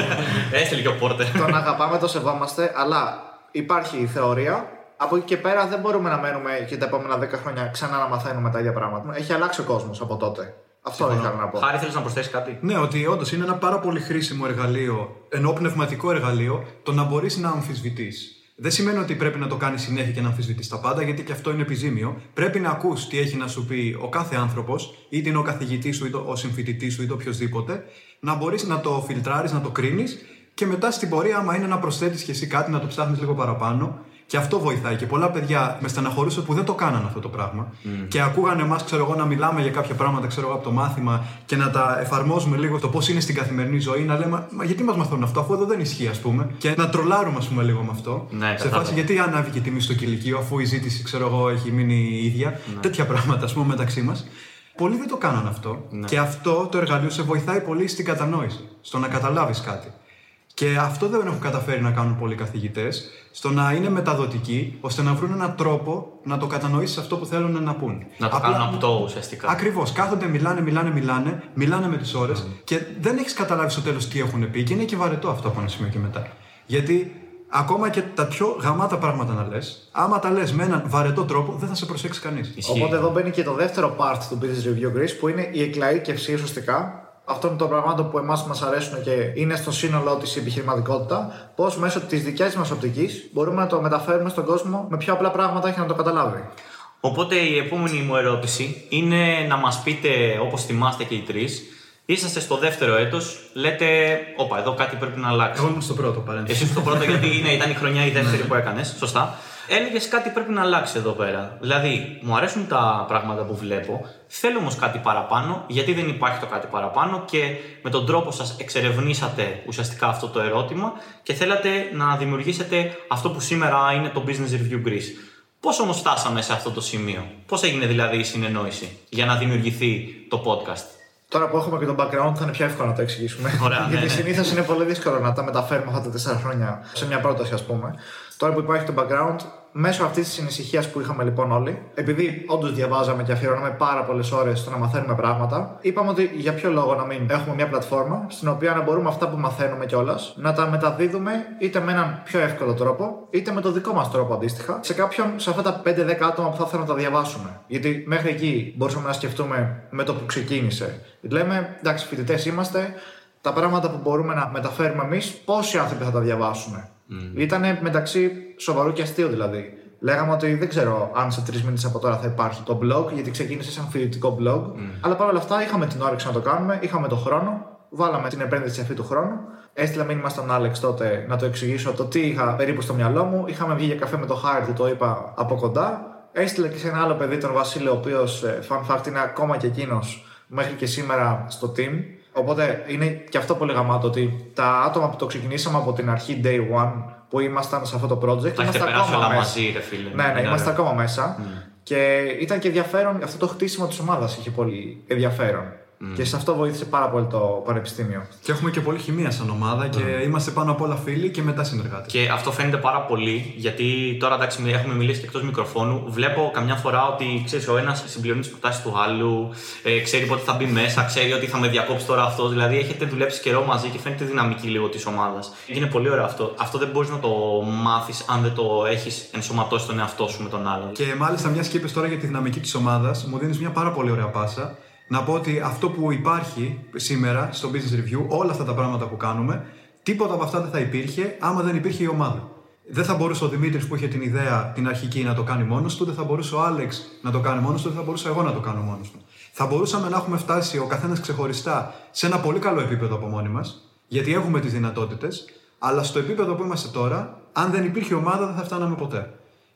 Έστειλε και ο Πόρτερ. τον αγαπάμε, το σεβόμαστε, αλλά υπάρχει η θεωρία. Από εκεί και πέρα δεν μπορούμε να μένουμε και τα επόμενα 10 χρόνια ξανά να μαθαίνουμε τα ίδια πράγματα. Έχει αλλάξει ο κόσμος από τότε. Αυτό ήθελα να πω. Χάρη, θέλεις να προσθέσεις κάτι; Ναι, ότι όντως είναι ένα πάρα πολύ χρήσιμο εργαλείο, ενώ πνευματικό εργαλείο, το να μπορείς να αμφισβητείς. Δεν σημαίνει ότι πρέπει να το κάνεις συνέχεια και να αμφισβητείς τα πάντα, γιατί και αυτό είναι επιζήμιο. Πρέπει να ακούς τι έχει να σου πει ο κάθε άνθρωπος, είτε είναι ο καθηγητής σου, είτε ο συμφοιτητής σου, είτε οποιοδήποτε, να μπορείς να το φιλτράρεις, να το κρίνεις και μετά στην πορεία, άμα είναι να προσθέτεις και εσύ κάτι, να το ψάχνεις λίγο παραπάνω. Και αυτό βοηθάει. Και πολλά παιδιά με στεναχωρούσε που δεν το κάνανε αυτό το πράγμα. Και ακούγανε εμάς, ξέρω εγώ, να μιλάμε για κάποια πράγματα, ξέρω εγώ, από το μάθημα και να τα εφαρμόζουμε λίγο το πώς είναι στην καθημερινή ζωή. Να λέμε, Μα γιατί μας μαθαίνουν αυτό, αφού εδώ δεν ισχύει, ας πούμε. Και να τρολάρουμε, ας πούμε, λίγο με αυτό. Ναι, σε κατάλαβα. φάση, γιατί ανάβει και τιμή στο κηλικείο, αφού η ζήτηση, ξέρω εγώ, έχει μείνει η ίδια. Ναι. Τέτοια πράγματα, ας πούμε, μεταξύ μας. Πολλοί δεν το κάνανε αυτό. Ναι. Και αυτό το εργαλείο σε βοηθάει πολύ στην κατανόηση, στο να καταλάβεις κάτι. Και αυτό δεν έχουν καταφέρει να κάνουν πολλοί καθηγητές, στο να είναι μεταδοτικοί, ώστε να βρουν έναν τρόπο να το κατανοήσεις αυτό που θέλουν να πούν. Να το κάνουν αυτό ουσιαστικά. Ακριβώς. Κάθονται, μιλάνε, μιλάνε, μιλάνε, μιλάνε με τις ώρες και δεν έχεις καταλάβει στο τέλος τι έχουν πει και είναι και βαρετό αυτό από ένα σημείο και μετά. Γιατί ακόμα και τα πιο γαμάτα πράγματα να λες, άμα τα λες με έναν βαρετό τρόπο, δεν θα σε προσέξει κανείς. Ισχύει. Οπότε εδώ μπαίνει και το δεύτερο part του Business Review Greece που είναι η εκλαήκευση ουσιαστικά αυτών των πραγμάτων που εμάς μας αρέσουν και είναι στο σύνολό της η επιχειρηματικότητα, πώς μέσω της δικιάς μας οπτικής μπορούμε να το μεταφέρουμε στον κόσμο με πιο απλά πράγματα και να το καταλάβει. Οπότε η επόμενη μου ερώτηση είναι να μας πείτε, όπως θυμάστε και οι τρεις, είσαστε στο δεύτερο έτος, λέτε, όπα, εδώ κάτι πρέπει να αλλάξει. Εγώ ήμουν στο πρώτο παρένθεση. Εσύ στο πρώτο, γιατί είναι, ήταν η χρονιά η δεύτερη που έκανες. Σωστά. Έλεγες κάτι πρέπει να αλλάξει εδώ πέρα. Δηλαδή, μου αρέσουν τα πράγματα που βλέπω. Θέλω όμως κάτι παραπάνω. Γιατί δεν υπάρχει το κάτι παραπάνω και με τον τρόπο σας εξερευνήσατε ουσιαστικά αυτό το ερώτημα και θέλατε να δημιουργήσετε αυτό που σήμερα είναι το Business Review Greece. Πώς όμως φτάσαμε σε αυτό το σημείο, Πώς έγινε δηλαδή η συνεννόηση για να δημιουργηθεί το podcast; Τώρα που έχουμε και τον background θα είναι πιο εύκολο να το εξηγήσουμε. Ωραία, ναι, Γιατί ναι. συνήθως είναι πολύ δύσκολο να τα μεταφέρουμε αυτά τα τέσσερα χρόνια σε μια πρόταση, ας πούμε. Τώρα που υπάρχει το background, μέσω αυτής της ανησυχία που είχαμε λοιπόν όλοι, επειδή όντως διαβάζαμε και αφιερώναμε πάρα πολλές ώρες στο να μαθαίνουμε πράγματα, είπαμε ότι για ποιο λόγο να μην έχουμε μια πλατφόρμα στην οποία να μπορούμε αυτά που μαθαίνουμε κιόλας να τα μεταδίδουμε είτε με έναν πιο εύκολο τρόπο, είτε με το δικό μας τρόπο αντίστοιχα, σε κάποιον σε αυτά τα 5-10 άτομα που θα θέλουν να τα διαβάσουμε. Γιατί μέχρι εκεί μπορούσαμε να σκεφτούμε με το που ξεκίνησε. Λέμε, εντάξει, φοιτητές είμαστε, τα πράγματα που μπορούμε να μεταφέρουμε εμείς, πόσοι άνθρωποι θα τα διαβάσουν. Mm. Ήταν μεταξύ σοβαρού και αστείου δηλαδή. Λέγαμε ότι δεν ξέρω αν σε τρεις μήνες από τώρα θα υπάρχει το blog, γιατί ξεκίνησε σαν φοιτητικό blog. Αλλά παρόλα αυτά είχαμε την όρεξη να το κάνουμε, είχαμε το χρόνο, βάλαμε την επένδυση αυτή του χρόνου. Έστειλα μήνυμα στον Άλεξ τότε να το εξηγήσω το τι είχα περίπου στο μυαλό μου. Είχαμε βγει για καφέ με το Χάρη, του το είπα από κοντά. Έστειλε και σε ένα άλλο παιδί, τον Βασίλειο, ο οποίος, fun fact, είναι ακόμα και εκείνος μέχρι και σήμερα στο team. Οπότε είναι και αυτό πολύ γαμάτο ότι τα άτομα που το ξεκινήσαμε από την αρχή day one που ήμασταν σε αυτό το project. Τα έχετε είμαστε περάσει ακόμα όλα μέσα. μαζί, ρε φίλε. Ναι, ναι, Είναι είμαστε ωραίο. ακόμα μέσα. Και ήταν και ενδιαφέρον, αυτό το χτίσιμο της ομάδας είχε πολύ ενδιαφέρον. Και σε αυτό βοήθησε πάρα πολύ το πανεπιστήμιο. Και έχουμε και πολύ χημεία σαν ομάδα και είμαστε πάνω απ' όλα φίλοι και μετά συνεργάτες. Και αυτό φαίνεται πάρα πολύ, γιατί τώρα εντάξει, έχουμε μιλήσει και εκτός μικροφώνου. Βλέπω καμιά φορά ότι ξέρεις, ο ένας συμπληρώνει τις προτάσεις του άλλου, ε, ξέρει πότε θα μπει μέσα, ξέρει ότι θα με διακόψει τώρα αυτός. Δηλαδή, έχετε δουλέψει καιρό μαζί και φαίνεται δυναμική λίγο της ομάδας. Είναι πολύ ωραίο αυτό. Αυτό δεν μπορείς να το μάθεις αν δεν το έχεις ενσωματώσει τον εαυτό σου με τον άλλον. Και μάλιστα, μιας και είπες τώρα για τη δυναμική της ομάδας, μου δίνεις μια πάρα πολύ ωραία πάσα να πω ότι αυτό που υπάρχει σήμερα στο Business Review, όλα αυτά τα πράγματα που κάνουμε, τίποτα από αυτά δεν θα υπήρχε άμα δεν υπήρχε η ομάδα. Δεν θα μπορούσε ο Δημήτρης που είχε την ιδέα την αρχική να το κάνει μόνος του, δεν θα μπορούσε ο Άλεξ να το κάνει μόνος του, δεν θα μπορούσα εγώ να το κάνω μόνος του. Θα μπορούσαμε να έχουμε φτάσει ο καθένας ξεχωριστά σε ένα πολύ καλό επίπεδο από μόνοι μας, γιατί έχουμε τις δυνατότητες, αλλά στο επίπεδο που είμαστε τώρα, αν δεν υπήρχε ομάδα, δεν θα φτάναμε ποτέ.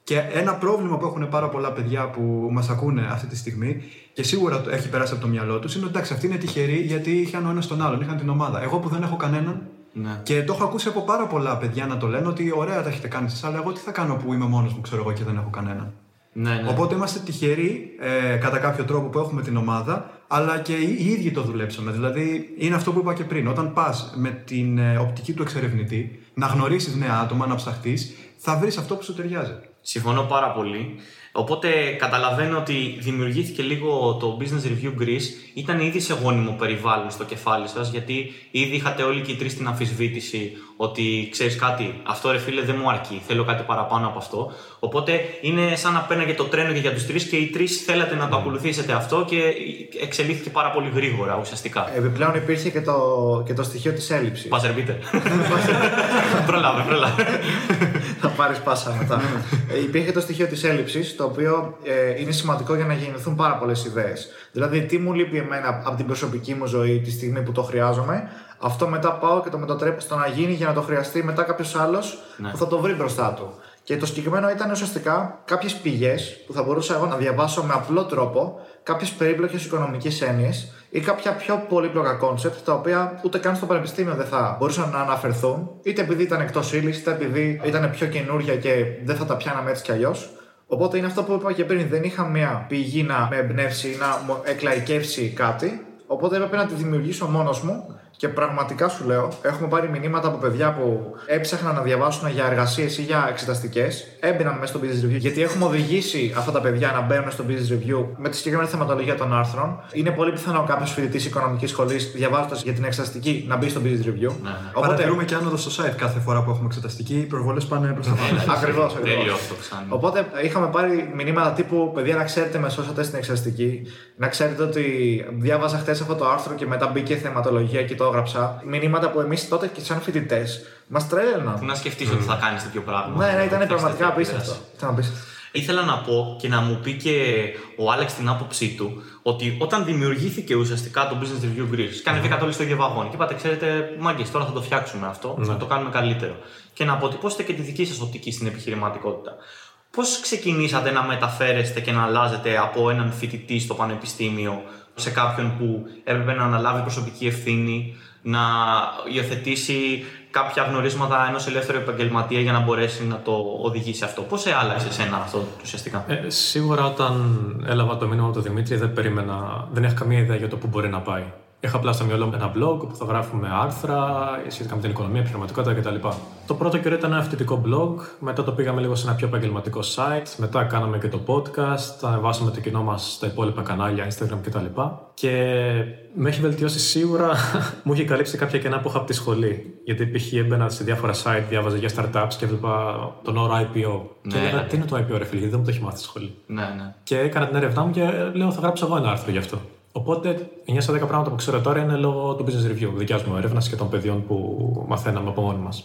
Και ένα πρόβλημα που έχουν πάρα πολλά παιδιά που μας ακούνε αυτή τη στιγμή και σίγουρα το έχει περάσει από το μυαλό τους είναι ότι εντάξει, αυτοί είναι τυχεροί γιατί είχαν ο ένας τον άλλον, είχαν την ομάδα. Εγώ που δεν έχω κανέναν. Ναι. Και το έχω ακούσει από πάρα πολλά παιδιά να το λένε ότι ωραία τα έχετε κάνει εσείς, αλλά εγώ τι θα κάνω που είμαι μόνος μου, ξέρω εγώ και δεν έχω κανέναν. Ναι, ναι. Οπότε είμαστε τυχεροί ε, κατά κάποιο τρόπο που έχουμε την ομάδα, αλλά και οι, οι ίδιοι το δουλέψαμε. Δηλαδή, είναι αυτό που είπα και πριν. Όταν πας με την ε, οπτική του εξερευνητή, να γνωρίσεις νέα άτομα, να ψαχτείς, θα βρεις αυτό που σου ταιριάζει. Συμφωνώ πάρα πολύ. Οπότε καταλαβαίνω ότι δημιουργήθηκε λίγο το Business Review Greece. Ήταν ήδη σε γόνιμο περιβάλλον στο κεφάλι σας, γιατί ήδη είχατε όλοι και οι τρεις την αμφισβήτηση ότι ξέρεις κάτι, αυτό ρε φίλε δεν μου αρκεί, θέλω κάτι παραπάνω από αυτό. Οπότε είναι σαν να παίρναγε το τρένο και για τους τρεις και οι τρεις θέλατε να το ακολουθήσετε αυτό και εξελίχθηκε πάρα πολύ γρήγορα ουσιαστικά. Επιπλέον υπήρχε και το, και το στοιχείο της έλλειψης. Πας ρε πείτε. προλάβε, προλάβε. θα πάρεις πάσα μετά. ε, υπήρχε το στοιχείο της έλλειψης, το οποίο ε, είναι σημαντικό για να γεννηθούν πάρα πολλές ιδέες. Δηλαδή, τι μου λείπει εμένα από την προσωπική μου ζωή τη στιγμή που το χρειάζομαι, αυτό μετά πάω και το μετατρέπω στο να γίνει για να το χρειαστεί μετά κάποιος άλλος Ναι. που θα το βρει μπροστά του. Και το συγκεκριμένο ήταν ουσιαστικά κάποιες πηγές που θα μπορούσα εγώ να διαβάσω με απλό τρόπο κάποιες περίπλοκες οικονομικές έννοιες ή κάποια πιο πολύπλοκα concept τα οποία ούτε καν στο πανεπιστήμιο δεν θα μπορούσαν να αναφερθούν, είτε επειδή ήταν εκτός ύλης, είτε επειδή ήταν πιο καινούργια και δεν θα τα πιάναμε έτσι κι αλλιώς. Οπότε είναι αυτό που είπα και πριν, δεν είχα μια πηγή να με εμπνεύσει ή να μου εκλαϊκεύσει κάτι. Οπότε έπρεπε να τη δημιουργήσω μόνος μου και πραγματικά σου λέω, έχουμε πάρει μηνύματα από παιδιά που έψαχναν να διαβάσουν για εργασίες ή για εξεταστικές, έμπαιναν μέσα στο business review. Γιατί έχουμε οδηγήσει αυτά τα παιδιά να μπαίνουν στο business review με τη συγκεκριμένη θεματολογία των άρθρων. Είναι πολύ πιθανό κάποιος φοιτητής οικονομικής σχολής, διαβάζοντας για την εξεταστική, να μπει στο business review. Ναι. Παρατηρούμε και άνοδο στο site κάθε φορά που έχουμε εξεταστική, οι προβολέ πάνε προς τα πάνω. Ακριβώς, Τέλειο ακριβώ. αυτό ξανά. Οπότε είχαμε πάρει μηνύματα τύπου παιδιά να ξέρετε με σώσατε στην εξεταστική. Να ξέρετε ότι διάβαζα χθες αυτό το άρθρο και μετά μπήκε θεματολογία και το έγραψα. Μηνύματα που εμείς τότε και σαν φοιτητές μας τρέλαιναν. Που να σκεφτείς ότι θα κάνεις τέτοιο πράγμα. Ναι, ναι, ήταν Θα πραγματικά έχεις τέτοια απίστευτο. επίδραση. Ήταν απίστευτο. Ήθελα να πω και να μου πει και ο Άλεξ την άποψή του ότι όταν δημιουργήθηκε ουσιαστικά το Business Review Greece, και ανεβήκατε όλοι στο ίδιο βαγόνι και είπατε, ξέρετε, μάγκες, τώρα θα το φτιάξουμε αυτό, θα το κάνουμε καλύτερο. Και να αποτυπώσετε και τη δική σας οπτική στην επιχειρηματικότητα. Πώς ξεκινήσατε να μεταφέρεστε και να αλλάζετε από έναν φοιτητή στο πανεπιστήμιο σε κάποιον που έπρεπε να αναλάβει προσωπική ευθύνη, να υιοθετήσει κάποια γνωρίσματα ενός ελεύθερου επαγγελματία για να μπορέσει να το οδηγήσει αυτό. Πώς σε άλλαξε εσένα αυτό ουσιαστικά; Ε, σίγουρα όταν έλαβα το μήνυμα από τον Δημήτρη δεν περίμενα, δεν είχα καμία ιδέα για το πού μπορεί να πάει. Είχα απλά στο μυαλό μου ένα blog που θα γράφουμε άρθρα σχετικά με την οικονομία, επιχειρηματικότητα κτλ. Το πρώτο καιρό ήταν ένα φοιτητικό blog, μετά το πήγαμε λίγο σε ένα πιο επαγγελματικό site, μετά κάναμε και το podcast, ανεβάσαμε το κοινό μας στα υπόλοιπα κανάλια, Instagram κτλ. Και με έχει βελτιώσει σίγουρα, μου έχει καλύψει κάποια κενά που είχα από τη σχολή. Γιατί π.χ. έμπαινα σε διάφορα site, διάβαζα για startups και έβλεπα τον όρο IPO. Ναι, και έλεγα, ναι. τι είναι το IPO, ρε φίλε, γιατί δεν μου το έχει μάθει στη σχολή. Ναι, ναι. Και έκανα την έρευνά μου και λέω θα γράψω εγώ ένα άρθρο γι' αυτό. Οπότε 9 στα 10 πράγματα που ξέρω τώρα είναι λόγω του business review, δικιάς μου έρευνας και των παιδιών που μαθαίναμε από μόνοι μας.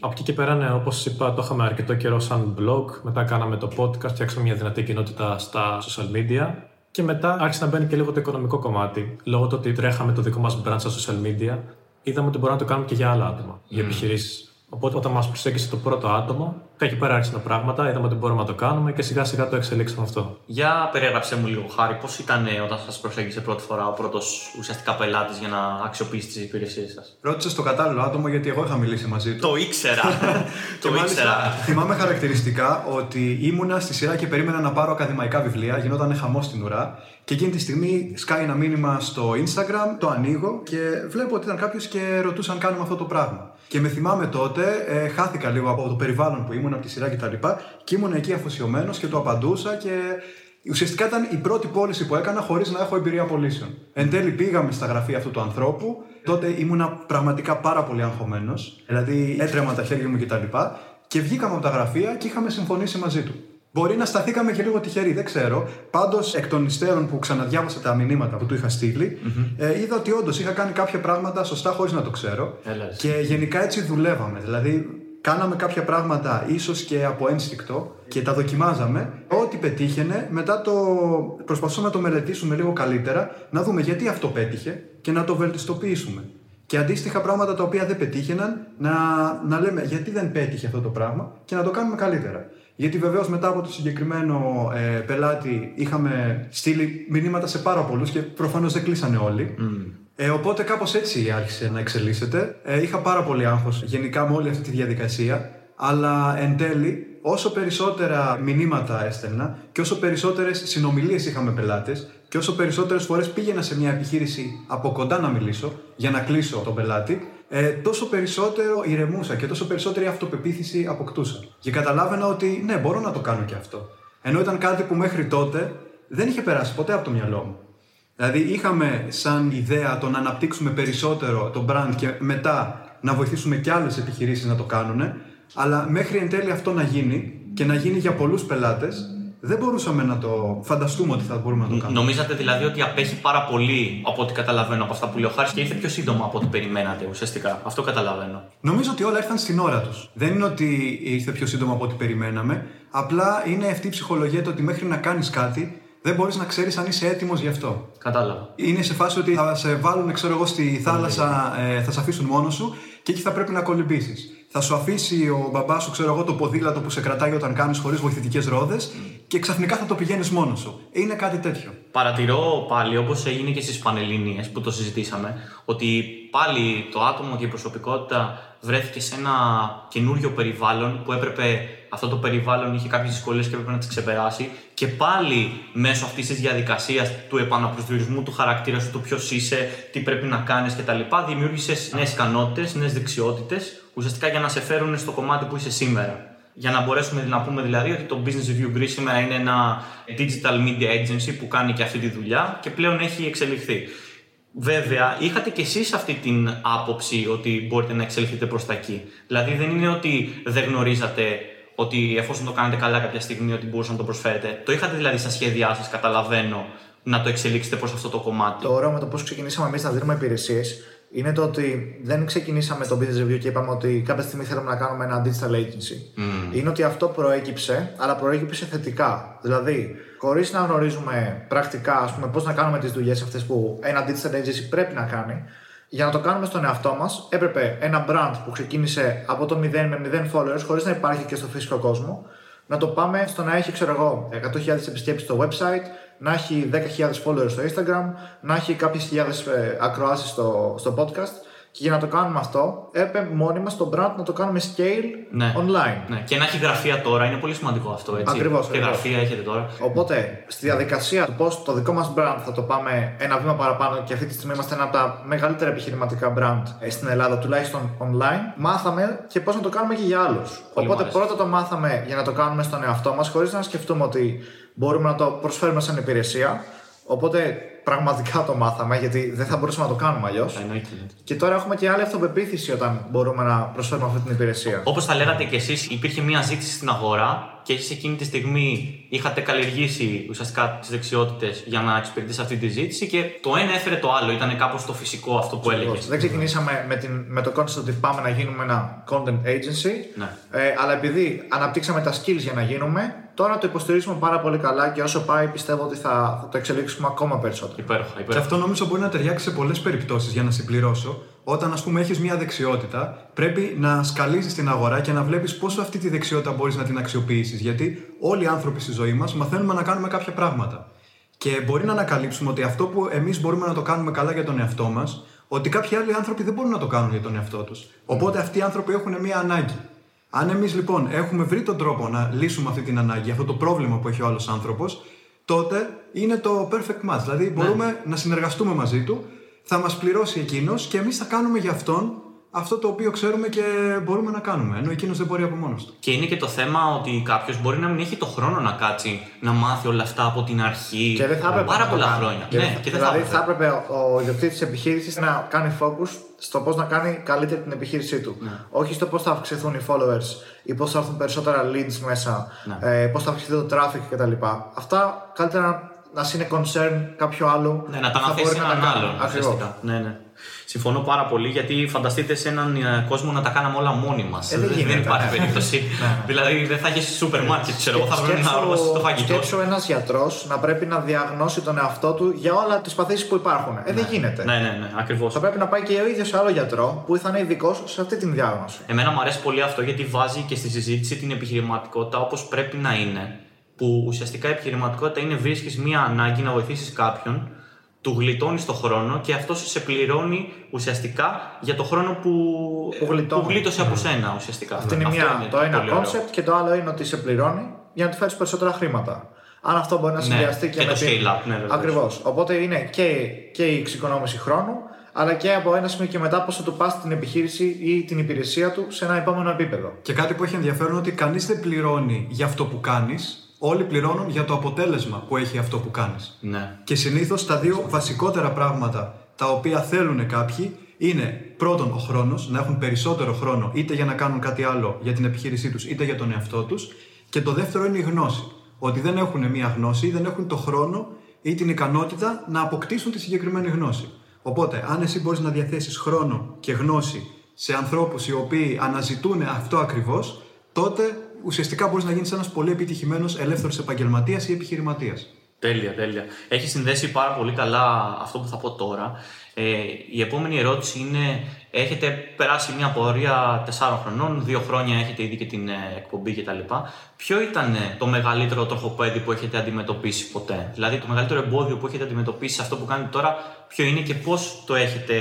Από εκεί και πέρα, ναι, όπως είπα, το είχαμε αρκετό καιρό σαν blog. Μετά κάναμε το podcast, φτιάξαμε μια δυνατή κοινότητα στα social media. Και μετά άρχισε να μπαίνει και λίγο το οικονομικό κομμάτι. Λόγω του ότι τρέχαμε το δικό μας brand στα social media, είδαμε ότι μπορούμε να το κάνουμε και για άλλα άτομα, για επιχειρήσεις. Οπότε όταν μας προσέγγισε το πρώτο άτομο, εκεί πέρα άρχισαν τα πράγματα, είδαμε ότι μπορούμε να το κάνουμε και σιγά σιγά το εξελίξαμε αυτό. Για περιέγραψε μου λίγο, Χάρη, πώς ήταν ε, όταν σας προσέγγισε πρώτη φορά ο πρώτος ουσιαστικά πελάτης για να αξιοποιήσει τις υπηρεσίες σας; Ρώτησε το κατάλληλο άτομο γιατί εγώ είχα μιλήσει μαζί του. Το ήξερα. Και το μάλιστα ήξερα. θυμάμαι χαρακτηριστικά ότι ήμουνα στη σειρά και περίμενα να πάρω ακαδημαϊκά βιβλία, γινόταν χαμός στην ουρά. Και εκείνη τη στιγμή σκάει ένα μήνυμα στο Instagram, το ανοίγω και βλέπω ότι ήταν κάποιος και ρωτούσε αν κάνουμε αυτό το πράγμα. Και με θυμάμαι τότε, ε, χάθηκα λίγο από το περιβάλλον που ήμουν, από τη σειρά κτλ. Και, και ήμουν εκεί αφοσιωμένος και το απαντούσα και ουσιαστικά ήταν η πρώτη πώληση που έκανα χωρίς να έχω εμπειρία πωλήσεων. Εν τέλει πήγαμε στα γραφεία αυτού του ανθρώπου. Τότε ήμουνα πραγματικά πάρα πολύ αγχωμένος. Δηλαδή έτρεμα τα χέρια μου κτλ. Και, και βγήκαμε από τα γραφεία και είχαμε συμφωνήσει μαζί του. Μπορεί να σταθήκαμε και λίγο τυχεροί, δεν ξέρω. Πάντως, εκ των υστέρων που ξαναδιάβασα τα μηνύματα που του είχα στείλει, ε, είδα ότι όντως είχα κάνει κάποια πράγματα σωστά χωρίς να το ξέρω. Έλα, εσύ. Και γενικά έτσι δουλεύαμε. Δηλαδή, κάναμε κάποια πράγματα ίσως και από ένστικτο και τα δοκιμάζαμε. Ό,τι πετύχαινε, μετά το προσπαθούμε να το μελετήσουμε λίγο καλύτερα, να δούμε γιατί αυτό πέτυχε και να το βελτιστοποιήσουμε. Και αντίστοιχα πράγματα τα οποία δεν πετύχαιναν, να, να λέμε γιατί δεν πέτυχε αυτό το πράγμα και να το κάνουμε καλύτερα. Γιατί βεβαίως μετά από το συγκεκριμένο ε, πελάτη είχαμε στείλει μηνύματα σε πάρα πολλούς και προφανώς δεν κλείσανε όλοι. Ε, οπότε κάπως έτσι άρχισε να εξελίσσεται. Ε, είχα πάρα πολύ άγχος γενικά με όλη αυτή τη διαδικασία. Αλλά εν τέλει, όσο περισσότερα μηνύματα έστελνα και όσο περισσότερες συνομιλίες είχα με πελάτες και όσο περισσότερες φορές πήγαινα σε μια επιχείρηση από κοντά να μιλήσω για να κλείσω τον πελάτη, ε, τόσο περισσότερο ηρεμούσα και τόσο περισσότερη αυτοπεποίθηση αποκτούσα. Και καταλάβαινα ότι ναι, μπορώ να το κάνω και αυτό. Ενώ ήταν κάτι που μέχρι τότε δεν είχε περάσει ποτέ από το μυαλό μου. Δηλαδή είχαμε σαν ιδέα το να αναπτύξουμε περισσότερο το brand και μετά να βοηθήσουμε και άλλες επιχειρήσεις να το κάνουν, αλλά μέχρι εν τέλει αυτό να γίνει και να γίνει για πολλούς πελάτες, δεν μπορούσαμε να το φανταστούμε ότι θα μπορούμε να το κάνουμε. Νομίζατε δηλαδή ότι απέχει πάρα πολύ από ό,τι καταλαβαίνω από αυτά που λέει ο Χάρης και ήρθε πιο σύντομα από ό,τι περιμένατε ουσιαστικά. Αυτό καταλαβαίνω. Νομίζω ότι όλα ήρθαν στην ώρα τους. Δεν είναι ότι ήρθε πιο σύντομα από ό,τι περιμέναμε. Απλά είναι αυτή η ψυχολογία το ότι μέχρι να κάνεις κάτι δεν μπορείς να ξέρεις αν είσαι έτοιμος γι' αυτό. Κατάλαβα. Είναι σε φάση ότι θα σε βάλουν, ξέρω εγώ, στη θάλασσα, ε, θα σε αφήσουν μόνος σου και εκεί θα πρέπει να κολυμπήσεις. Θα σου αφήσει ο μπαμπάς σου, ξέρω εγώ, το ποδήλατο που σε κρατάει όταν κάνεις χωρίς βοηθητικές ρόδες και ξαφνικά θα το πηγαίνεις μόνος σου. Είναι κάτι τέτοιο. Παρατηρώ πάλι, όπως έγινε και στις Πανελλήνιες που το συζητήσαμε, ότι πάλι το άτομο και η προσωπικότητα βρέθηκε σε ένα καινούριο περιβάλλον που έπρεπε αυτό το περιβάλλον είχε κάποιες δυσκολίες και έπρεπε να τις ξεπεράσει. Και πάλι μέσω αυτής της διαδικασίας του επαναπροσδιορισμού του χαρακτήρα σου, του ποιος είσαι, τι πρέπει να κάνεις κτλ., δημιούργησες νέες ικανότητες, νέες δεξιότητες, ουσιαστικά για να σε φέρουν στο κομμάτι που είσαι σήμερα. Για να μπορέσουμε να πούμε δηλαδή ότι το Business Review Greece σήμερα είναι ένα digital media agency που κάνει και αυτή τη δουλειά και πλέον έχει εξελιχθεί. Βέβαια, είχατε κι εσείς αυτή την άποψη ότι μπορείτε να εξελιχθείτε προς τα εκεί; Δηλαδή δεν είναι ότι δεν γνωρίζατε ότι εφόσον το κάνετε καλά κάποια στιγμή ότι μπορούσατε να το προσφέρετε. Το είχατε δηλαδή στα σχέδιά σας, καταλαβαίνω, να το εξελίξετε προς αυτό το κομμάτι. Τώρα με το πώς ξεκινήσαμε εμείς να δίνουμε υπηρεσίες, είναι το ότι δεν ξεκινήσαμε το business review και είπαμε ότι κάποια στιγμή θέλουμε να κάνουμε ένα digital agency. Είναι ότι αυτό προέκυψε, αλλά προέκυψε θετικά. Δηλαδή, χωρίς να γνωρίζουμε πρακτικά ας πούμε, πώς να κάνουμε τις δουλειές αυτές που ένα digital agency πρέπει να κάνει, για να το κάνουμε στον εαυτό μας, έπρεπε ένα brand που ξεκίνησε από το 0 με 0 followers, χωρίς να υπάρχει και στο φυσικό κόσμο, να το πάμε στο να έχει, ξέρω εγώ, 100.000 επισκέπτες στο website, να έχει 10.000 followers στο Instagram, να έχει κάποιες χιλιάδες ε, ακροάσεις στο, στο podcast. Και για να το κάνουμε αυτό, έπρεπε μόνοι μας το brand να το κάνουμε scale Ναι. online. Ναι. Και να έχει γραφεία τώρα είναι πολύ σημαντικό αυτό. Έτσι. Ακριβώς, Και ακριβώς. γραφεία έχετε τώρα. Οπότε, στη διαδικασία του πώς το δικό μας brand θα το πάμε ένα βήμα παραπάνω και αυτή τη στιγμή είμαστε ένα από τα μεγαλύτερα επιχειρηματικά brand ε, στην Ελλάδα, τουλάχιστον online, μάθαμε και πώς να το κάνουμε και για άλλους. Πολύ μου Οπότε, αρέσει. πρώτα το μάθαμε για να το κάνουμε στον εαυτό μας, χωρίς να σκεφτούμε ότι μπορούμε να το προσφέρουμε σαν υπηρεσία. Οπότε, πραγματικά το μάθαμε, γιατί δεν θα μπορούσαμε να το κάνουμε αλλιώς. Εννοείται. Και τώρα έχουμε και άλλη αυτοπεποίθηση όταν μπορούμε να προσφέρουμε αυτή την υπηρεσία. Όπως τα λέγατε κι εσείς, υπήρχε μια ζήτηση στην αγορά και εσεί εκείνη τη στιγμή είχατε καλλιεργήσει ουσιαστικά τις δεξιότητες για να εξυπηρετήσετε αυτή τη ζήτηση και το ένα έφερε το άλλο. Ήταν κάπως το φυσικό αυτό που έλεγες. Δεν ξεκινήσαμε με, την, με το concept ότι πάμε να γίνουμε ένα content agency. Ναι. Ε, αλλά επειδή αναπτύξαμε τα skills για να γίνουμε, τώρα το υποστηρίζουμε πάρα πολύ καλά και όσο πάει πιστεύω ότι θα, θα το εξελίξουμε ακόμα περισσότερο. Υπέροχα, Και υπέροχα. αυτό νομίζω μπορεί να ταιριάξει σε πολλές περιπτώσεις για να συμπληρώσω. Όταν, ας πούμε, έχεις μια δεξιότητα, πρέπει να σκαλίζει την αγορά και να βλέπεις πόσο αυτή τη δεξιότητα μπορείς να την αξιοποιήσεις. Γιατί όλοι οι άνθρωποι στη ζωή μας μαθαίνουμε να κάνουμε κάποια πράγματα. Και μπορεί να ανακαλύψουμε ότι αυτό που εμείς μπορούμε να το κάνουμε καλά για τον εαυτό μας, ότι κάποιοι άλλοι άνθρωποι δεν μπορούν να το κάνουν για τον εαυτό τους. Οπότε αυτοί οι άνθρωποι έχουν μια ανάγκη. Αν εμείς λοιπόν έχουμε βρει τον τρόπο να λύσουμε αυτή την ανάγκη, αυτό το πρόβλημα που έχει ο άλλος άνθρωπος, τότε είναι το perfect match. Δηλαδή μπορούμε να συνεργαστούμε μαζί του, θα μας πληρώσει εκείνος και εμείς θα κάνουμε για αυτόν αυτό το οποίο ξέρουμε και μπορούμε να κάνουμε. Ενώ εκείνος δεν μπορεί από μόνος του. Και είναι και το θέμα ότι κάποιος μπορεί να μην έχει το χρόνο να κάτσει να μάθει όλα αυτά από την αρχή. Και δεν θα έπρεπε Πάρα να το πολλά κάνει. χρόνια. Και ναι, δεν θα- και δεν θα δηλαδή έπρεπε. θα έπρεπε ο, ο ιδιοκτήτης της επιχείρησης να κάνει focus στο πώς να κάνει καλύτερη την επιχείρησή του. Ναι. Όχι στο πώς θα αυξηθούν οι followers ή πώς θα έρθουν περισσότερα leads μέσα, Ναι. ε, πώς θα αυξηθεί το traffic κτλ. Αυτά καλύτερα να είναι concern κάποιου άλλου. Ναι, να τα που θα αναθέσει μπορεί να έναν τα κάνει. άλλον. Ακριβώς. ουσιαστικά. Ναι, ναι. Συμφωνώ πάρα πολύ γιατί φανταστείτε σε έναν ε, κόσμο να τα κάναμε όλα μόνοι μας. Ε, δεν δεν, γίνεται, υπάρχει ναι. περίπτωση. δηλαδή δεν θα έχεις σούπερ μάρκετ, ξέρω εγώ, θα πρέπει να Σκέψου- οργώσει το φαγητό. Σκέψου ένας γιατρός να πρέπει να διαγνώσει τον εαυτό του για όλα τις παθήσεις που υπάρχουν. Ε, δεν γίνεται. Ναι, ναι, ναι, ακριβώς. Θα πρέπει να πάει και ο ίδιος σε άλλο γιατρό που θα είναι ειδικός σε αυτή την διάγνωση. Εμένα μου αρέσει πολύ αυτό γιατί βάζει και στη συζήτηση την επιχειρηματικότητα όπως πρέπει να είναι. Που ουσιαστικά η επιχειρηματικότητα είναι βρίσκεις μία ανάγκη να βοηθήσεις κάποιον, του γλιτώνεις το χρόνο και αυτός σε πληρώνει ουσιαστικά για το χρόνο που, Που γλιτώνει. γλίτωσε από σένα ουσιαστικά. Αυτό είναι μια, το ένα πολύ ωραίο. concept και το άλλο είναι ότι σε πληρώνει για να του φέρεις περισσότερα χρήματα. Αν αυτό μπορεί να Ναι, συνδυαστεί και και, το με την... scale-up, ναι, βεβαίως. Ακριβώς. Οπότε είναι και, και η εξοικονόμηση χρόνου, αλλά και από ένα σημείο και μετά πώς θα του πας την επιχείρηση ή την υπηρεσία του σε ένα επόμενο επίπεδο. Και κάτι που έχει ενδιαφέρον ότι κανείς δεν πληρώνει για αυτό που κάνεις, όλοι πληρώνουν για το αποτέλεσμα που έχει αυτό που κάνεις. Ναι. Και συνήθως τα δύο βασικότερα πράγματα τα οποία θέλουν κάποιοι είναι πρώτον ο χρόνος, να έχουν περισσότερο χρόνο είτε για να κάνουν κάτι άλλο για την επιχείρησή τους είτε για τον εαυτό τους. Και το δεύτερο είναι η γνώση. Ότι δεν έχουν μία γνώση ή δεν έχουν το χρόνο ή την ικανότητα να αποκτήσουν τη συγκεκριμένη γνώση. Οπότε, αν εσύ μπορείς να διαθέσεις χρόνο και γνώση σε ανθρώπους οι οποίοι αναζητούν αυτό ακριβώς, τότε ουσιαστικά μπορείς να γίνεις ένας πολύ επιτυχημένος ελεύθερος επαγγελματίας ή επιχειρηματίας. Τέλεια, τέλεια. Έχει συνδέσει πάρα πολύ καλά αυτό που θα πω τώρα. Ε, η επόμενη ερώτηση είναι, έχετε περάσει μια πορεία 4 χρονών, δύο χρόνια έχετε ήδη και την ε, εκπομπή κτλ. Ποιο ήταν ε, το μεγαλύτερο τροχοπέδι που έχετε αντιμετωπίσει ποτέ, δηλαδή το μεγαλύτερο εμπόδιο που έχετε αντιμετωπίσει σε αυτό που κάνετε τώρα, ποιο είναι και πώς το έχετε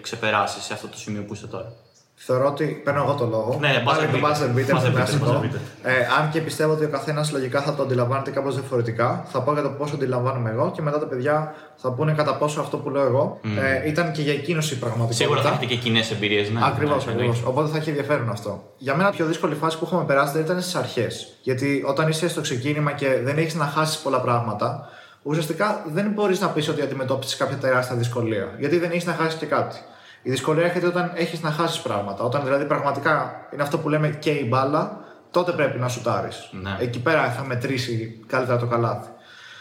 ξεπεράσει σε αυτό το σημείο που είστε τώρα; Θεωρώ ότι παίρνω εγώ το λόγο. Ναι, Πάλι buzzer το beater. buzzer beater Buzzer στο beater, κλασικό. buzzer beater. Ε, αν και πιστεύω ότι ο καθένας λογικά θα το αντιλαμβάνεται κάπως διαφορετικά, θα πω για το πόσο αντιλαμβάνομαι εγώ και μετά τα παιδιά θα πούνε κατά πόσο αυτό που λέω εγώ ε, ήταν και για εκείνος η πραγματικότητα. Σίγουρα θα έχετε και κοινές εμπειρίες, ναι. Ακριβώς, ναι, εννοείται. ακριβώ. Οπότε θα έχει ενδιαφέρον αυτό. Για μένα, η πιο δύσκολη φάση που έχουμε περάσει δεν ήταν στις αρχές. Γιατί όταν είσαι στο ξεκίνημα και δεν έχεις να χάσεις πολλά πράγματα, ουσιαστικά δεν μπορείς να πεις ότι αντιμετώπισες κάποια τεράστια δυσκολία. Γιατί δεν έχεις να χάσεις και κάτι. Η δυσκολία έρχεται όταν έχεις να χάσεις πράγματα. Όταν δηλαδή πραγματικά είναι αυτό που λέμε και η μπάλα, τότε πρέπει να σουτάρεις. Ναι. Εκεί πέρα θα μετρήσει καλύτερα το καλάθι.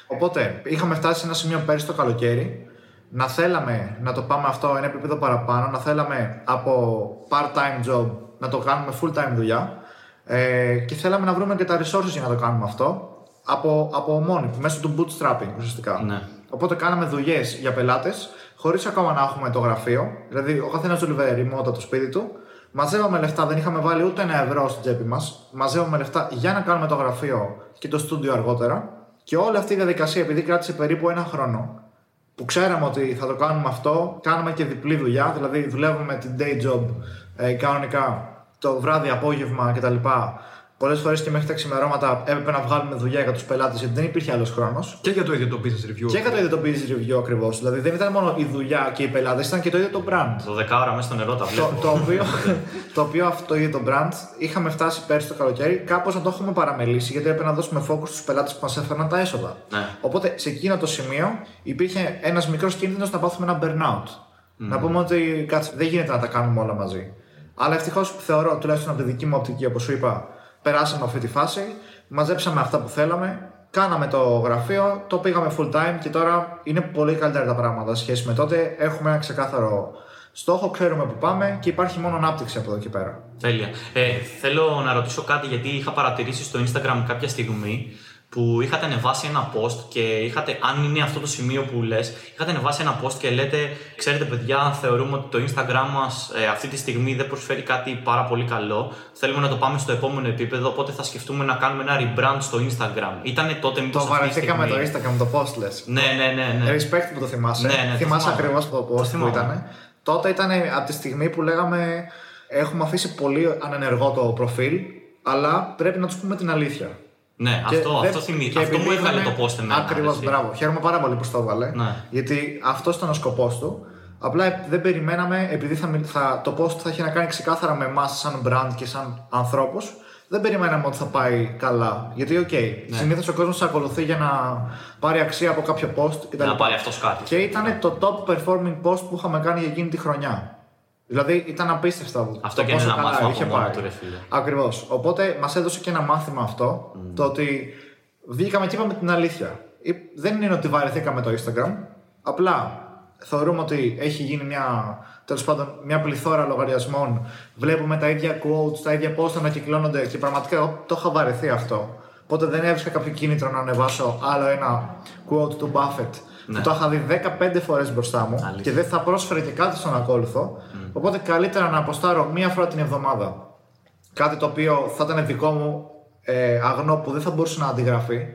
Οπότε είχαμε φτάσει σε ένα σημείο πέρυσι το καλοκαίρι να θέλαμε να το πάμε αυτό ένα επίπεδο παραπάνω, να θέλαμε από part-time job να το κάνουμε full-time δουλειά ε, και θέλαμε να βρούμε και τα resources για να το κάνουμε αυτό από, από μόνοι, μέσω του bootstrapping ουσιαστικά. Ναι. Οπότε κάναμε δουλειές για πελάτες, χωρίς ακόμα να έχουμε το γραφείο. Δηλαδή, ο καθένας δούλευε remote από το σπίτι του. Μαζεύαμε λεφτά, δεν είχαμε βάλει ούτε ένα ευρώ στην τσέπη μας. Μαζεύαμε λεφτά για να κάνουμε το γραφείο και το στούντιο αργότερα. Και όλη αυτή η διαδικασία, επειδή κράτησε περίπου ένα χρόνο, που ξέραμε ότι θα το κάνουμε αυτό, κάνουμε και διπλή δουλειά. Δηλαδή, δουλεύουμε την day job ε, κανονικά το βράδυ, απόγευμα κτλ. Πολλές φορές και μέχρι τα ξημερώματα έπρεπε να βγάλουμε δουλειά για τους πελάτες γιατί δεν υπήρχε άλλος χρόνος. Και για το ίδιο το business review. Και για το ίδιο το business review ακριβώς. Δηλαδή δεν ήταν μόνο η δουλειά και οι πελάτες, ήταν και το ίδιο το brand. Το δεκάωρα μέσα στο νερό τα βλέπω. Το, το, οποίο, το οποίο αυτό το ίδιο το brand είχαμε φτάσει πέρσι το καλοκαίρι κάπως να το έχουμε παραμελήσει γιατί έπρεπε να δώσουμε focus στους πελάτες που μας έφεραν τα έσοδα. Ναι. Οπότε σε εκείνο το σημείο υπήρχε ένας μικρός κίνδυνος να πάθουμε ένα burnout. Να πούμε ότι κάτσε, δεν γίνεται να τα κάνουμε όλα μαζί. Αλλά ευτυχώς θεωρώ, τουλάχιστον από τη δική μου οπτική, όπως σου είπα, περάσαμε αυτή τη φάση, μαζέψαμε αυτά που θέλαμε, κάναμε το γραφείο, το πήγαμε full time και τώρα είναι πολύ καλύτερα τα πράγματα σε σχέση με τότε. Έχουμε ένα ξεκάθαρο στόχο, ξέρουμε που πάμε και υπάρχει μόνο ανάπτυξη από εδώ και πέρα. Τέλεια. Ε, θέλω να ρωτήσω κάτι γιατί είχα παρατηρήσει στο Instagram κάποια στιγμή που είχατε ανεβάσει ένα post και είχατε, αν είναι αυτό το σημείο που λες, είχατε ανεβάσει ένα post και λέτε, ξέρετε παιδιά, θεωρούμε ότι το Instagram μας ε, αυτή τη στιγμή δεν προσφέρει κάτι πάρα πολύ καλό. Θέλουμε να το πάμε στο επόμενο επίπεδο, οπότε θα σκεφτούμε να κάνουμε ένα rebrand στο Instagram. Ήτανε τότε μήπως Το αυτή τη βαρεθήκαμε το στιγμή- Instagram, το post λες. Ναι, ναι, ναι. ναι. Respect που το θυμάσαι. Ναι, ναι, το θυμάσαι θυμάμαι. ακριβώς το post που θυμάμαι. ήταν. Τότε ήταν από τη στιγμή που λέγαμε έχουμε αφήσει πολύ ανενεργό το προφίλ, αλλά πρέπει να τους πούμε την αλήθεια. Ναι, Και αυτό, δεν- αυτό, θυμί... και αυτό μου επειδή έβγαλε ήταν- το post εμένα. Ακριβώς, έτσι. μπράβο. Χαίρομαι πάρα πολύ που το έβαλε. Ναι. Γιατί αυτός ήταν ο σκοπός του. Απλά δεν περιμέναμε, επειδή θα, μιλ- θα, το post θα έχει να κάνει ξεκάθαρα με εμάς σαν brand και σαν ανθρώπους, δεν περιμέναμε ότι θα πάει καλά. Γιατί, οκ, Ναι. συνήθως ο κόσμος σε ακολουθεί για να πάρει αξία από κάποιο post κτλ. Να πάρει αυτός κάτι. Και ήταν το top performing post που είχαμε κάνει για εκείνη τη χρονιά. Δηλαδή ήταν απίστευτο Αυτό το και είναι πόσο ένα καλά μάθημα είχε από μόνο πάει. του, ρε φίλε. Ακριβώς. Οπότε μας έδωσε και ένα μάθημα αυτό, το ότι βγήκαμε και είπαμε την αλήθεια. Ε, Δεν είναι ότι βαρεθήκαμε το Instagram, απλά θεωρούμε ότι έχει γίνει μια, τέλος πάντων, μια πληθώρα λογαριασμών. Βλέπουμε τα ίδια quotes, τα ίδια posts να ανακυκλώνονται και πραγματικά εγώ το είχα βαρεθεί αυτό. Οπότε δεν έβρισκα κάποιο κίνητρο να ανεβάσω άλλο ένα quote του Buffett. Που το είχα δει 15 φορές μπροστά μου Αλήθεια. και δεν θα πρόσφερε και κάτι στον ακόλουθο. Οπότε καλύτερα να αποστάρω μία φορά την εβδομάδα κάτι το οποίο θα ήταν δικό μου ε, αγνό που δεν θα μπορούσε να αντιγραφεί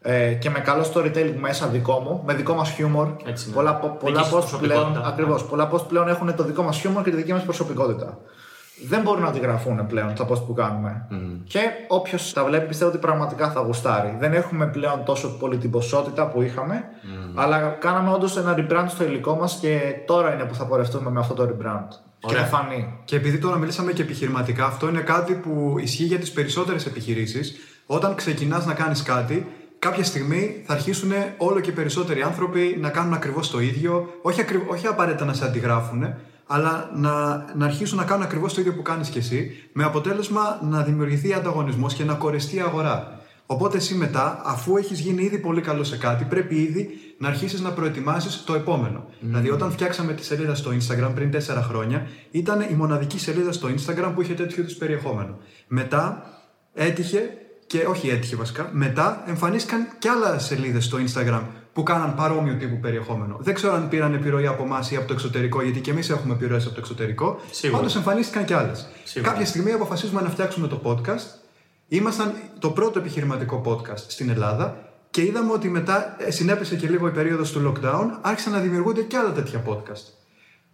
ε, και με καλό storytelling μέσα δικό μου, με δικό μας χιούμορ. Έτσι είναι. Πολλά, πο- πολλά Δική σου post πλέον, προσωπικότητα. ακριβώς, πολλά post πλέον έχουν το δικό μας χιούμορ και τη δική μας προσωπικότητα. Δεν μπορούν να αντιγραφούν πλέον τα post που κάνουμε. Και όποιος τα βλέπει πιστεύω ότι πραγματικά θα γουστάρει. Δεν έχουμε πλέον τόσο πολύ την ποσότητα που είχαμε, αλλά κάναμε όντως ένα rebrand στο υλικό μας και τώρα είναι που θα πορευτούμε με αυτό το rebrand. Και Ωραία. θα φανεί. Και επειδή τώρα μιλήσαμε και επιχειρηματικά, αυτό είναι κάτι που ισχύει για τις περισσότερες επιχειρήσεις. Όταν ξεκινάς να κάνεις κάτι, κάποια στιγμή θα αρχίσουν όλο και περισσότεροι άνθρωποι να κάνουν ακριβώς το ίδιο. Όχι, ακρι... όχι απαραίτητα να σε αντιγράφουν, αλλά να, να αρχίσουν να κάνουν ακριβώς το ίδιο που κάνεις κι εσύ, με αποτέλεσμα να δημιουργηθεί ανταγωνισμός και να κορεστεί η αγορά. Οπότε εσύ μετά, αφού έχεις γίνει ήδη πολύ καλό σε κάτι, πρέπει ήδη να αρχίσεις να προετοιμάσεις το επόμενο. Δηλαδή, όταν φτιάξαμε τη σελίδα στο Instagram πριν 4 χρόνια, ήταν η μοναδική σελίδα στο Instagram που είχε τέτοιο είδους περιεχόμενο. Μετά έτυχε, και όχι έτυχε βασικά, μετά εμφανίστηκαν και άλλα σελίδες στο Instagram που κάναν παρόμοιο τύπου περιεχόμενο. Δεν ξέρω αν πήραν επιρροή από εμάς ή από το εξωτερικό, γιατί και εμείς έχουμε επιρροές από το εξωτερικό. Σίγουρα. Πάντως εμφανίστηκαν και άλλες. Σίγουρα. Κάποια στιγμή αποφασίζουμε να φτιάξουμε το podcast Ήμασταν το πρώτο επιχειρηματικό podcast στην Ελλάδα και είδαμε ότι μετά ε, συνέπεσε και λίγο η περίοδος του lockdown, άρχισαν να δημιουργούνται και άλλα τέτοια podcast.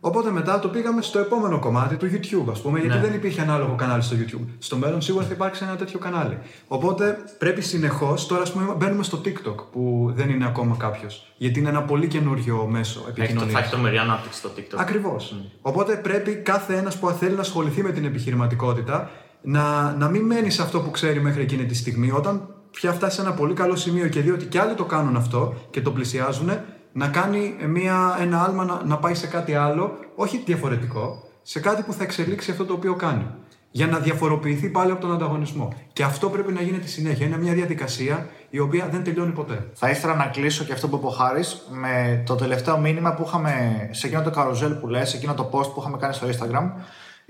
Οπότε μετά το πήγαμε στο επόμενο κομμάτι του YouTube, ας πούμε, γιατί Ναι. δεν υπήρχε ανάλογο κανάλι στο YouTube. Στο μέλλον σίγουρα θα υπάρξει ένα τέτοιο κανάλι. Οπότε πρέπει συνεχώς, τώρα ας πούμε, μπαίνουμε στο TikTok που δεν είναι ακόμα κάποιος. Γιατί είναι ένα πολύ καινούριο μέσο Έχει το, επικοινωνία. θα έχει τρομερή ανάπτυξη στο TikTok. Ακριβώς. Οπότε πρέπει κάθε ένας που θέλει να ασχοληθεί με την επιχειρηματικότητα να, να μην μένει σε αυτό που ξέρει μέχρι εκείνη τη στιγμή. Όταν πια φτάσει σε ένα πολύ καλό σημείο και δει ότι κι άλλοι το κάνουν αυτό και το πλησιάζουν, να κάνει μια, ένα άλμα να, να πάει σε κάτι άλλο, όχι διαφορετικό, σε κάτι που θα εξελίξει αυτό το οποίο κάνει. για να διαφοροποιηθεί πάλι από τον ανταγωνισμό. Και αυτό πρέπει να γίνεται συνέχεια. Είναι μια διαδικασία η οποία δεν τελειώνει ποτέ. Θα ήθελα να κλείσω και αυτό που είπε ο Χάρης με το τελευταίο μήνυμα που είχαμε σε εκείνο το καροζέλ που λες, σε εκείνο το post που είχαμε κάνει στο Instagram.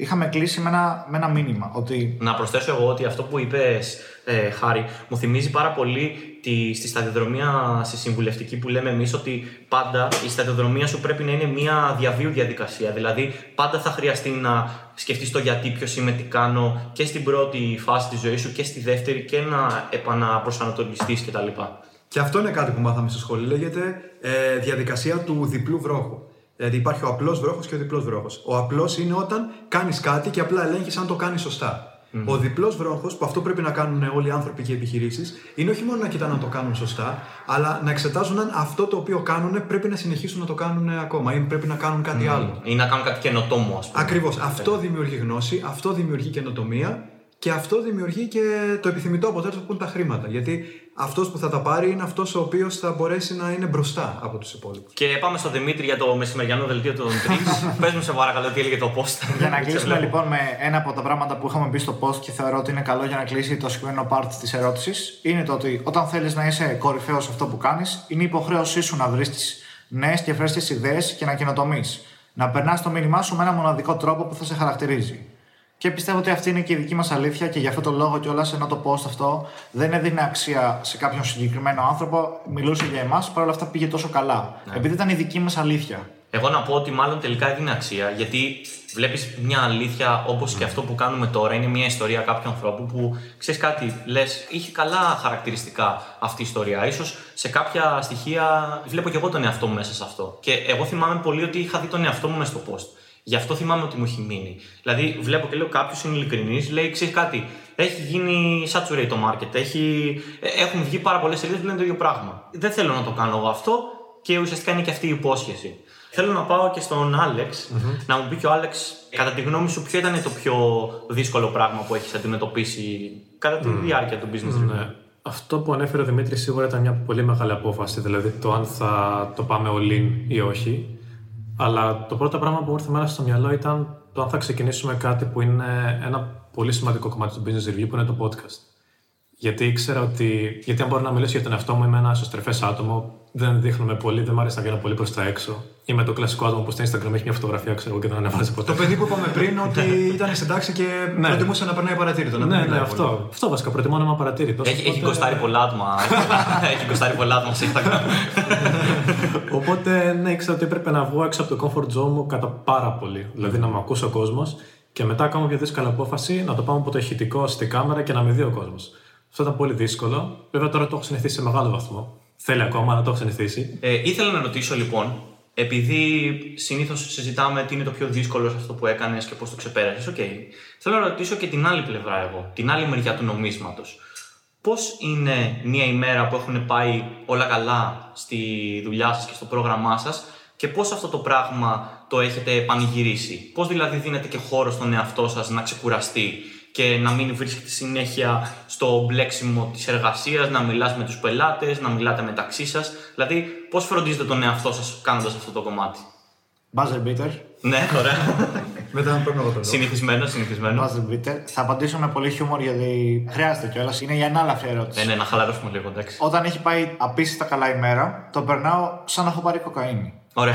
Είχαμε κλείσει με ένα, με ένα μήνυμα ότι Να προσθέσω εγώ ότι αυτό που είπες, ε, Χάρη, μου θυμίζει πάρα πολύ τη, στη σταδιοδρομία, στη συμβουλευτική που λέμε εμείς, ότι πάντα η σταδιοδρομία σου πρέπει να είναι μια διαβίου διαδικασία. Δηλαδή, πάντα θα χρειαστεί να σκεφτείς το γιατί, ποιο είμαι, τι κάνω και στην πρώτη φάση της ζωής σου και στη δεύτερη και να επαναπροσανατολιστείς κτλ. Και αυτό είναι κάτι που μάθαμε στη σχολή. Λέγεται ε, διαδικασία του διπλού βρόχου. Δηλαδή υπάρχει ο απλός βρόχος και ο διπλός βρόχος. Ο απλός είναι όταν κάνεις κάτι και απλά ελέγχεις αν το κάνεις σωστά. Ο διπλός βρόχος, που αυτό πρέπει να κάνουν όλοι οι άνθρωποι και οι επιχειρήσεις, είναι όχι μόνο να κοιτάνε αν το κάνουν σωστά, αλλά να εξετάζουν αν αυτό το οποίο κάνουν πρέπει να συνεχίσουν να το κάνουν ακόμα ή πρέπει να κάνουν κάτι άλλο. Ή να κάνουν κάτι καινοτόμο, ας πούμε. Ακριβώς. Αυτό δημιουργεί γνώση, αυτό δημιουργεί καινοτομία και αυτό δημιουργεί και το επιθυμητό αποτέλεσμα που είναι τα χρήματα. Γιατί αυτός που θα τα πάρει είναι αυτός ο οποίος θα μπορέσει να είναι μπροστά από τους υπόλοιπους. Και πάμε στο Δημήτρη για το μεσημεριανό δελτίο των Τρεις. Πες μου σε παρακαλώ τι έλεγε το post. Για να κλείσουμε λοιπόν με ένα από τα πράγματα που είχαμε πει στο post και θεωρώ ότι είναι καλό για να κλείσει το συγκεκριμένο part της ερώτησης, είναι το ότι όταν θέλεις να είσαι κορυφαίος σε αυτό που κάνεις, είναι υποχρέωσή σου να βρεις τις νέες και φρέσκε ιδέες και να καινοτομείς. Να περνάς το μήνυμά σου με ένα μοναδικό τρόπο που θα σε χαρακτηρίζει. Και πιστεύω ότι αυτή είναι και η δική μας αλήθεια και γι' αυτό το λόγο κιόλας ενώ το post αυτό δεν έδινε αξία σε κάποιον συγκεκριμένο άνθρωπο, μιλούσε για εμάς, παρόλα αυτά πήγε τόσο καλά. Επειδή ήταν η δική μας αλήθεια. Εγώ να πω ότι μάλλον τελικά έδινε αξία, γιατί βλέπεις μια αλήθεια όπως και αυτό που κάνουμε τώρα. Είναι μια ιστορία κάποιου ανθρώπου που ξέρεις κάτι, λες, είχε καλά χαρακτηριστικά αυτή η ιστορία. σω σε κάποια στοιχεία βλέπω και εγώ τον εαυτό μου μέσα σε αυτό. Και εγώ θυμάμαι πολύ ότι είχα δει τον εαυτό μου μέσα στο post. Γι' αυτό θυμάμαι ότι μου έχει μείνει. Δηλαδή, βλέπω και λέω κάποιος είναι ειλικρινής, λέει: Ξέρεις κάτι, έχει γίνει saturate το market, έχει, ε, έχουν βγει πάρα πολλές σελίδες που λένε το ίδιο πράγμα. Δεν θέλω να το κάνω εγώ αυτό και ουσιαστικά είναι και αυτή η υπόσχεση. Θέλω να πάω και στον αλεξ να μου πει και ο Άλεξ, κατά τη γνώμη σου, ποιο ήταν το πιο δύσκολο πράγμα που έχεις αντιμετωπίσει κατά τη διάρκεια του business review; Ναι. Αυτό που ανέφερε ο Δημήτρης σίγουρα ήταν μια πολύ μεγάλη απόφαση, δηλαδή το αν θα το πάμε all in ή όχι. Αλλά το πρώτο πράγμα που μου ήρθε εμένα στο μυαλό ήταν το αν θα ξεκινήσουμε κάτι που είναι ένα πολύ σημαντικό κομμάτι του business review, που είναι το podcast. Γιατί ήξερα ότι. Γιατί αν μπορώ να μιλήσω για τον εαυτό μου, είμαι ένας εσωστρεφέ άτομο, δεν δείχνουμε πολύ, δεν μου αρέσει να βγαίνω πολύ προς τα έξω. Είμαι το κλασικό άτομο που στο Instagram έχει μια φωτογραφία, ξέρω εγώ, και δεν ανεβάζει ποτέ. Το παιδί που είπαμε πριν ότι ήταν στην τάξη και Ναι. προτιμούσε να περνάει παρατήρητο. Να μην Ναι, ναι, μιλάει αυτό. πολύ. Αυτό βασικά. Προτιμώ να είμαι απαρατήρητο. Έχει, έχει κοστάρει πολλά άτομα. έχει κοστάρει πολλά άτομα σε Instagram. Οπότε, ναι, ήξερα ότι έπρεπε να βγω έξω από το comfort zone μου κατά πάρα πολύ. Δηλαδή να με ακούσει ο κόσμος και μετά κάνω μια δύσκολη απόφαση να το πάμε από το ηχητικό στη κάμερα και να με δει ο κόσμος. Αυτό ήταν πολύ δύσκολο. Βέβαια τώρα το έχω συνηθίσει σε μεγάλο βαθμό. Θέλει ακόμα να το έχω συνηθίσει. Ε, ήθελα να ρωτήσω λοιπόν, επειδή συνήθως συζητάμε τι είναι το πιο δύσκολο σε αυτό που έκανες και πώς το ξεπέρασες. Οκ. Θέλω να ρωτήσω και την άλλη πλευρά εγώ, την άλλη μεριά του νομίσματος. Πώς είναι μια ημέρα που έχουν πάει όλα καλά στη δουλειά σας και στο πρόγραμμά σας και πώς αυτό το πράγμα το έχετε πανηγυρίσει; Πώς δηλαδή δίνετε και χώρο στον εαυτό σας να ξεκουραστεί; Και να μην βρίσκεται συνέχεια στο μπλέξιμο της εργασίας, να μιλάς με τους πελάτες, να μιλάτε μεταξύ σας. Δηλαδή, πώς φροντίζετε τον εαυτό σας κάνοντας αυτό το κομμάτι; Buzzer beater. Ναι, ωραία. Μετά πρέπει να το πω. συνηθισμένο, συνηθισμένο. Buzzer beater. Θα απαντήσω με πολύ χιούμορ γιατί χρειάζεται κιόλας. Είναι η ανάλαφη ερώτηση. Ναι, ναι, να χαλαρώσουμε λίγο, εντάξει. Όταν έχει πάει απίστευτα καλά ημέρα, το περνάω σαν να έχω πάρει κοκαίνη. Ωραία.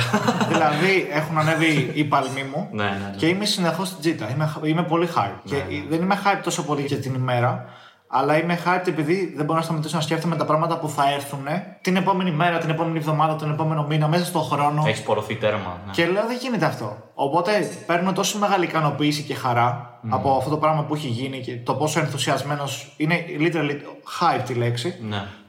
δηλαδή έχουν ανέβει οι παλμοί μου ναι, ναι, ναι. και είμαι συνεχώς στην τζίτα. Είμαι, είμαι πολύ hype. Και δεν είμαι hype τόσο πολύ για την ημέρα, αλλά είμαι hype επειδή δεν μπορώ να σταματήσω να σκέφτομαι τα πράγματα που θα έρθουν την επόμενη μέρα, την επόμενη εβδομάδα, τον επόμενο μήνα, μέσα στον χρόνο. Έχεις πορωθεί τέρμα. Ναι. Και λέω δεν γίνεται αυτό. Οπότε παίρνω τόσο μεγάλη ικανοποίηση και χαρά από αυτό το πράγμα που έχει γίνει και το πόσο ενθουσιασμένος είναι literally hype τη λέξη.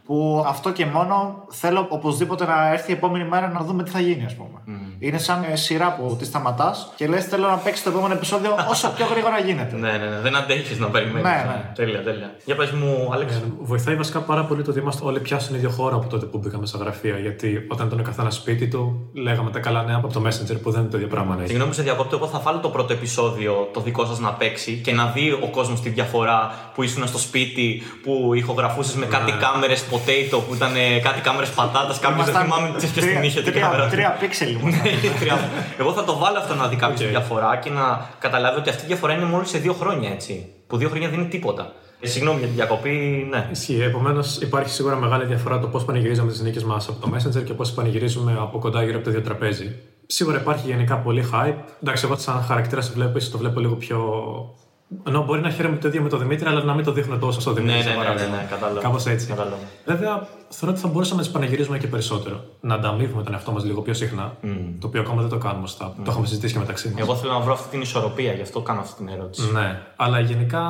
Ναι. Που αυτό και μόνο θέλω οπωσδήποτε να έρθει η επόμενη μέρα να δούμε τι θα γίνει, ας πούμε. Είναι σαν ε, σειρά που τη σταματάς και λες: Θέλω να παίξει το επόμενο επεισόδιο όσο πιο γρήγορα γίνεται. Ναι, ναι, ναι. Δεν αντέχεις να περιμένεις. Ναι, ναι. Τέλεια, τέλεια. Για πες μου, Άλεξ. Ε, βοηθάει βασικά πάρα πολύ το ότι είμαστε όλοι πια στον ίδιο χώρο από τότε που μπήκαμε στα γραφεία. Γιατί όταν ήταν ο καθένας σπίτι του, λέγαμε τα καλά νέα από το Messenger που δεν είναι το ίδιο πράγμα να έχει. Συγγνώμη που σε διακόπτω, εγώ θα βάλω το πρώτο επεισόδιο το δικό σας να παίξει και να δει ο κόσμος τη διαφορά που ήσουν στο σπίτι, που ηχογραφούσες με κάτι κάμερες potato, που ήταν ε, κάτι κάμερες πατάτας. Κάποιο δεν Ήμασταν θυμάμαι τι ποιε την είχε την τρία, κάμερα. τρία pixel ήμασταν. ειλικρινά. Εγώ θα το βάλω αυτό να δει κάποιος Οκ. τη διαφορά και να καταλάβει ότι αυτή η διαφορά είναι μόλις σε δύο χρόνια έτσι. Που δύο χρόνια δεν είναι τίποτα. Ε, συγγνώμη για την διακοπή, ναι. Ισχύει. Επομένως, υπάρχει σίγουρα μεγάλη διαφορά το πώς πανηγυρίζαμε τις νίκες μας από το Messenger και πώς πανηγυρίζουμε από κοντά γύρω από το ίδιο τραπέζι. Σίγουρα υπάρχει γενικά πολύ hype. Εντάξει, εγώ σαν χαρακτήρας το βλέπω, ίσως το βλέπω λίγο πιο. Ενώ μπορεί να χαίρομαι το ίδιο με τον Δημήτρη, αλλά να μην το δείχνω τόσο στο Ναι, Δημήτρη. ναι, για ναι, ναι, παράδειγμα. ναι, κατάλαβα. Κάπως έτσι. Κατάλαβα. Βέβαια, θεωρώ ότι θα μπορούσαμε να τις πανηγυρίζουμε και περισσότερο. Να ανταμείβουμε τον εαυτό μας λίγο πιο συχνά. Το οποίο ακόμα δεν το κάνουμε σωστά. Το έχουμε συζητήσει και μεταξύ μας. Εγώ θέλω να βρω αυτή την ισορροπία, γι' αυτό κάνω αυτή την ερώτηση. Ναι, αλλά γενικά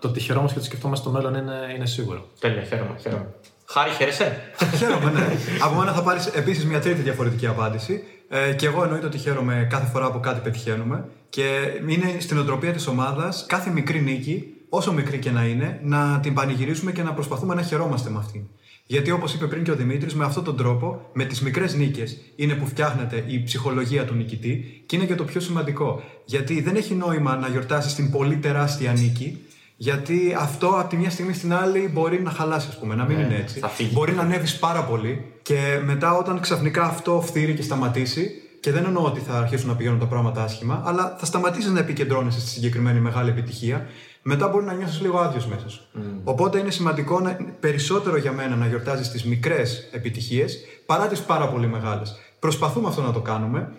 το ότι χαιρόμαστε και το σκεφτόμαστε στο μέλλον είναι, είναι σίγουρο. Τέλεια, χαίρομαι, χαίρομαι. Χάρη, χαίρεσαι. Χαίρομαι, ναι. από μένα θα πάρεις επίσης μια τρίτη διαφορετική απάντηση. Ε, και εγώ εννοείται ότι χαίρομαι κάθε φορά που κάτι πετυχαίνουμε. Και είναι στην οτροπία της ομάδας κάθε μικρή νίκη, όσο μικρή και να είναι, να την πανηγυρίσουμε και να προσπαθούμε να χαιρόμαστε με αυτήν. Γιατί όπως είπε πριν και ο Δημήτρης, με αυτόν τον τρόπο, με τις μικρές νίκες, είναι που φτιάχνεται η ψυχολογία του νικητή και είναι και το πιο σημαντικό. Γιατί δεν έχει νόημα να γιορτάσεις την πολύ τεράστια νίκη, γιατί αυτό από τη μια στιγμή στην άλλη μπορεί να χαλάσει, ας πούμε, να μην είναι έτσι. θα φύγει. Μπορεί να ανέβεις πάρα πολύ και μετά όταν ξαφνικά αυτό φθείρει και σταματήσει, και δεν εννοώ ότι θα αρχίσουν να πηγαίνουν τα πράγματα άσχημα, αλλά θα σταματήσεις να επικεντρώνεσαι στη συγκεκριμένη μεγάλη επιτυχία, μετά μπορεί να νιώσει λίγο άδειος μέσα σου. Οπότε είναι σημαντικό να, περισσότερο για μένα να γιορτάζεις τις μικρές επιτυχίες παρά τις πάρα πολύ μεγάλες. Προσπαθούμε αυτό να το κάνουμε.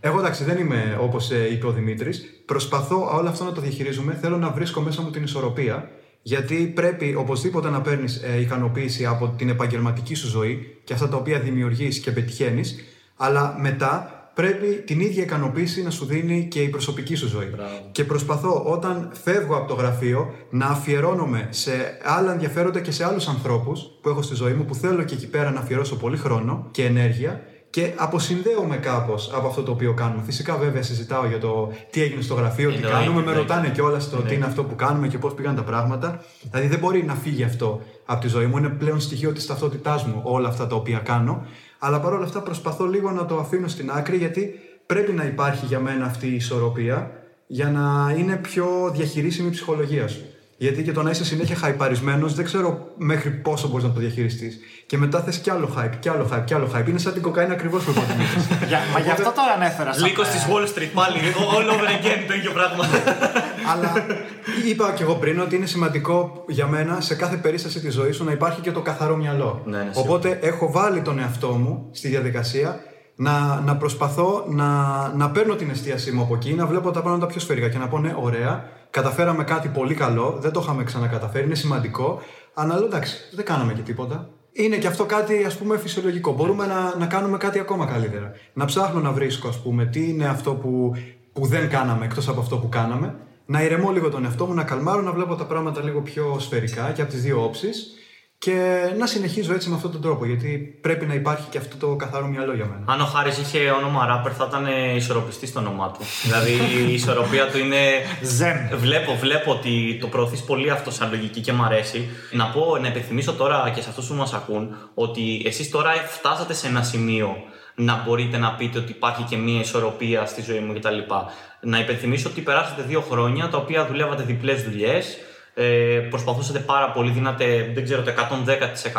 Εγώ εντάξει, δεν είμαι όπως είπε ο Δημήτρης. Προσπαθώ όλο αυτό να το διαχειρίζουμε. Θέλω να βρίσκω μέσα μου την ισορροπία. Γιατί πρέπει οπωσδήποτε να παίρνεις ε, ικανοποίηση από την επαγγελματική σου ζωή και αυτά τα οποία δημιουργείς και πετυχαίνεις, αλλά μετά πρέπει την ίδια ικανοποίηση να σου δίνει και η προσωπική σου ζωή. Και προσπαθώ όταν φεύγω από το γραφείο να αφιερώνομαι σε άλλα ενδιαφέροντα και σε άλλους ανθρώπους που έχω στη ζωή μου που θέλω και εκεί πέρα να αφιερώσω πολύ χρόνο και ενέργεια και αποσυνδέομαι κάπως από αυτό το οποίο κάνουμε. Φυσικά, βέβαια, συζητάω για το τι έγινε στο γραφείο, τι Εννοείται, κάνουμε. Με εννοείται. ρωτάνε κιόλας το τι είναι αυτό που κάνουμε και πώς πήγαν τα πράγματα. Δηλαδή, δεν μπορεί να φύγει αυτό από τη ζωή μου. Είναι πλέον στοιχείο της ταυτότητάς μου όλα αυτά τα οποία κάνω. Αλλά παρόλα αυτά προσπαθώ λίγο να το αφήνω στην άκρη γιατί πρέπει να υπάρχει για μένα αυτή η ισορροπία για να είναι πιο διαχειρίσιμη η ψυχολογία σου. Γιατί και το να είσαι συνέχεια χαϊπαρισμένος, δεν ξέρω μέχρι πόσο μπορείς να το διαχειριστείς. Και μετά θες κι άλλο hype, κι άλλο hype, κι άλλο hype. Είναι σαν την κοκαίνη ακριβώς που είπα ο Δημήτρης. Για- Μα γι' αυτό τώρα ανέφερα. σαν- Λύκος της Wall Street πάλι. All over again το ίδιο πράγμα. Αλλά είπα και εγώ πριν ότι είναι σημαντικό για μένα σε κάθε περίσταση της ζωής σου να υπάρχει και το καθαρό μυαλό. Ναι, ναι, σίγουρα. Οπότε έχω βάλει τον εαυτό μου στη διαδικασία να, να προσπαθώ να, να παίρνω την εστίασή μου από εκεί, να βλέπω τα πράγματα πιο σφαιρικά και να πω ναι, ωραία, καταφέραμε κάτι πολύ καλό, δεν το είχαμε ξανακαταφέρει, είναι σημαντικό, αλλά λέω, εντάξει, δεν κάναμε και τίποτα. Είναι και αυτό κάτι ας πούμε φυσιολογικό. Μπορούμε να, να κάνουμε κάτι ακόμα καλύτερα. Να ψάχνω να βρίσκω ας πούμε τι είναι αυτό που, που δεν κάναμε εκτός από αυτό που κάναμε. Να ηρεμώ λίγο τον εαυτό μου, να καλμάρω, να βλέπω τα πράγματα λίγο πιο σφαιρικά και από τις δύο όψεις και να συνεχίζω έτσι με αυτόν τον τρόπο γιατί πρέπει να υπάρχει και αυτό το καθαρό μυαλό για μένα. Αν ο Χάρης είχε όνομα ράπερ, θα ήταν ισορροπιστής στο όνομά του. δηλαδή η ισορροπία του είναι. Ζεν. Βλέπω, βλέπω ότι το προωθείς πολύ αυτό σαν λογική και μ' αρέσει. Να πω, να υπενθυμίσω τώρα και σε αυτούς που μας ακούν, ότι εσείς τώρα φτάσατε σε ένα σημείο να μπορείτε να πείτε ότι υπάρχει και μία ισορροπία στη ζωή μου κτλ. Να υπενθυμίσω ότι περάσατε δύο χρόνια τα οποία δουλεύατε διπλές δουλειές. Ε, προσπαθούσατε πάρα πολύ, δίνατε δεν ξέρω, το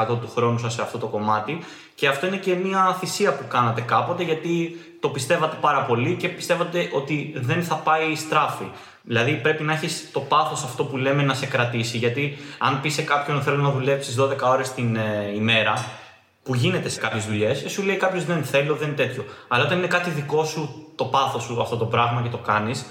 110% του χρόνου σας σε αυτό το κομμάτι και αυτό είναι και μια θυσία που κάνατε κάποτε γιατί το πιστεύατε πάρα πολύ και πιστεύατε ότι δεν θα πάει στράφη. Δηλαδή πρέπει να έχεις το πάθος αυτό που λέμε να σε κρατήσει γιατί αν πεις σε κάποιον θέλω να δουλέψεις 12 ώρες την ε, ημέρα που γίνεται σε κάποιες δουλειές, σου λέει κάποιος δεν θέλω, δεν είναι τέτοιο. Αλλά όταν είναι κάτι δικό σου, το πάθος σου αυτό το πράγμα και το κάνεις,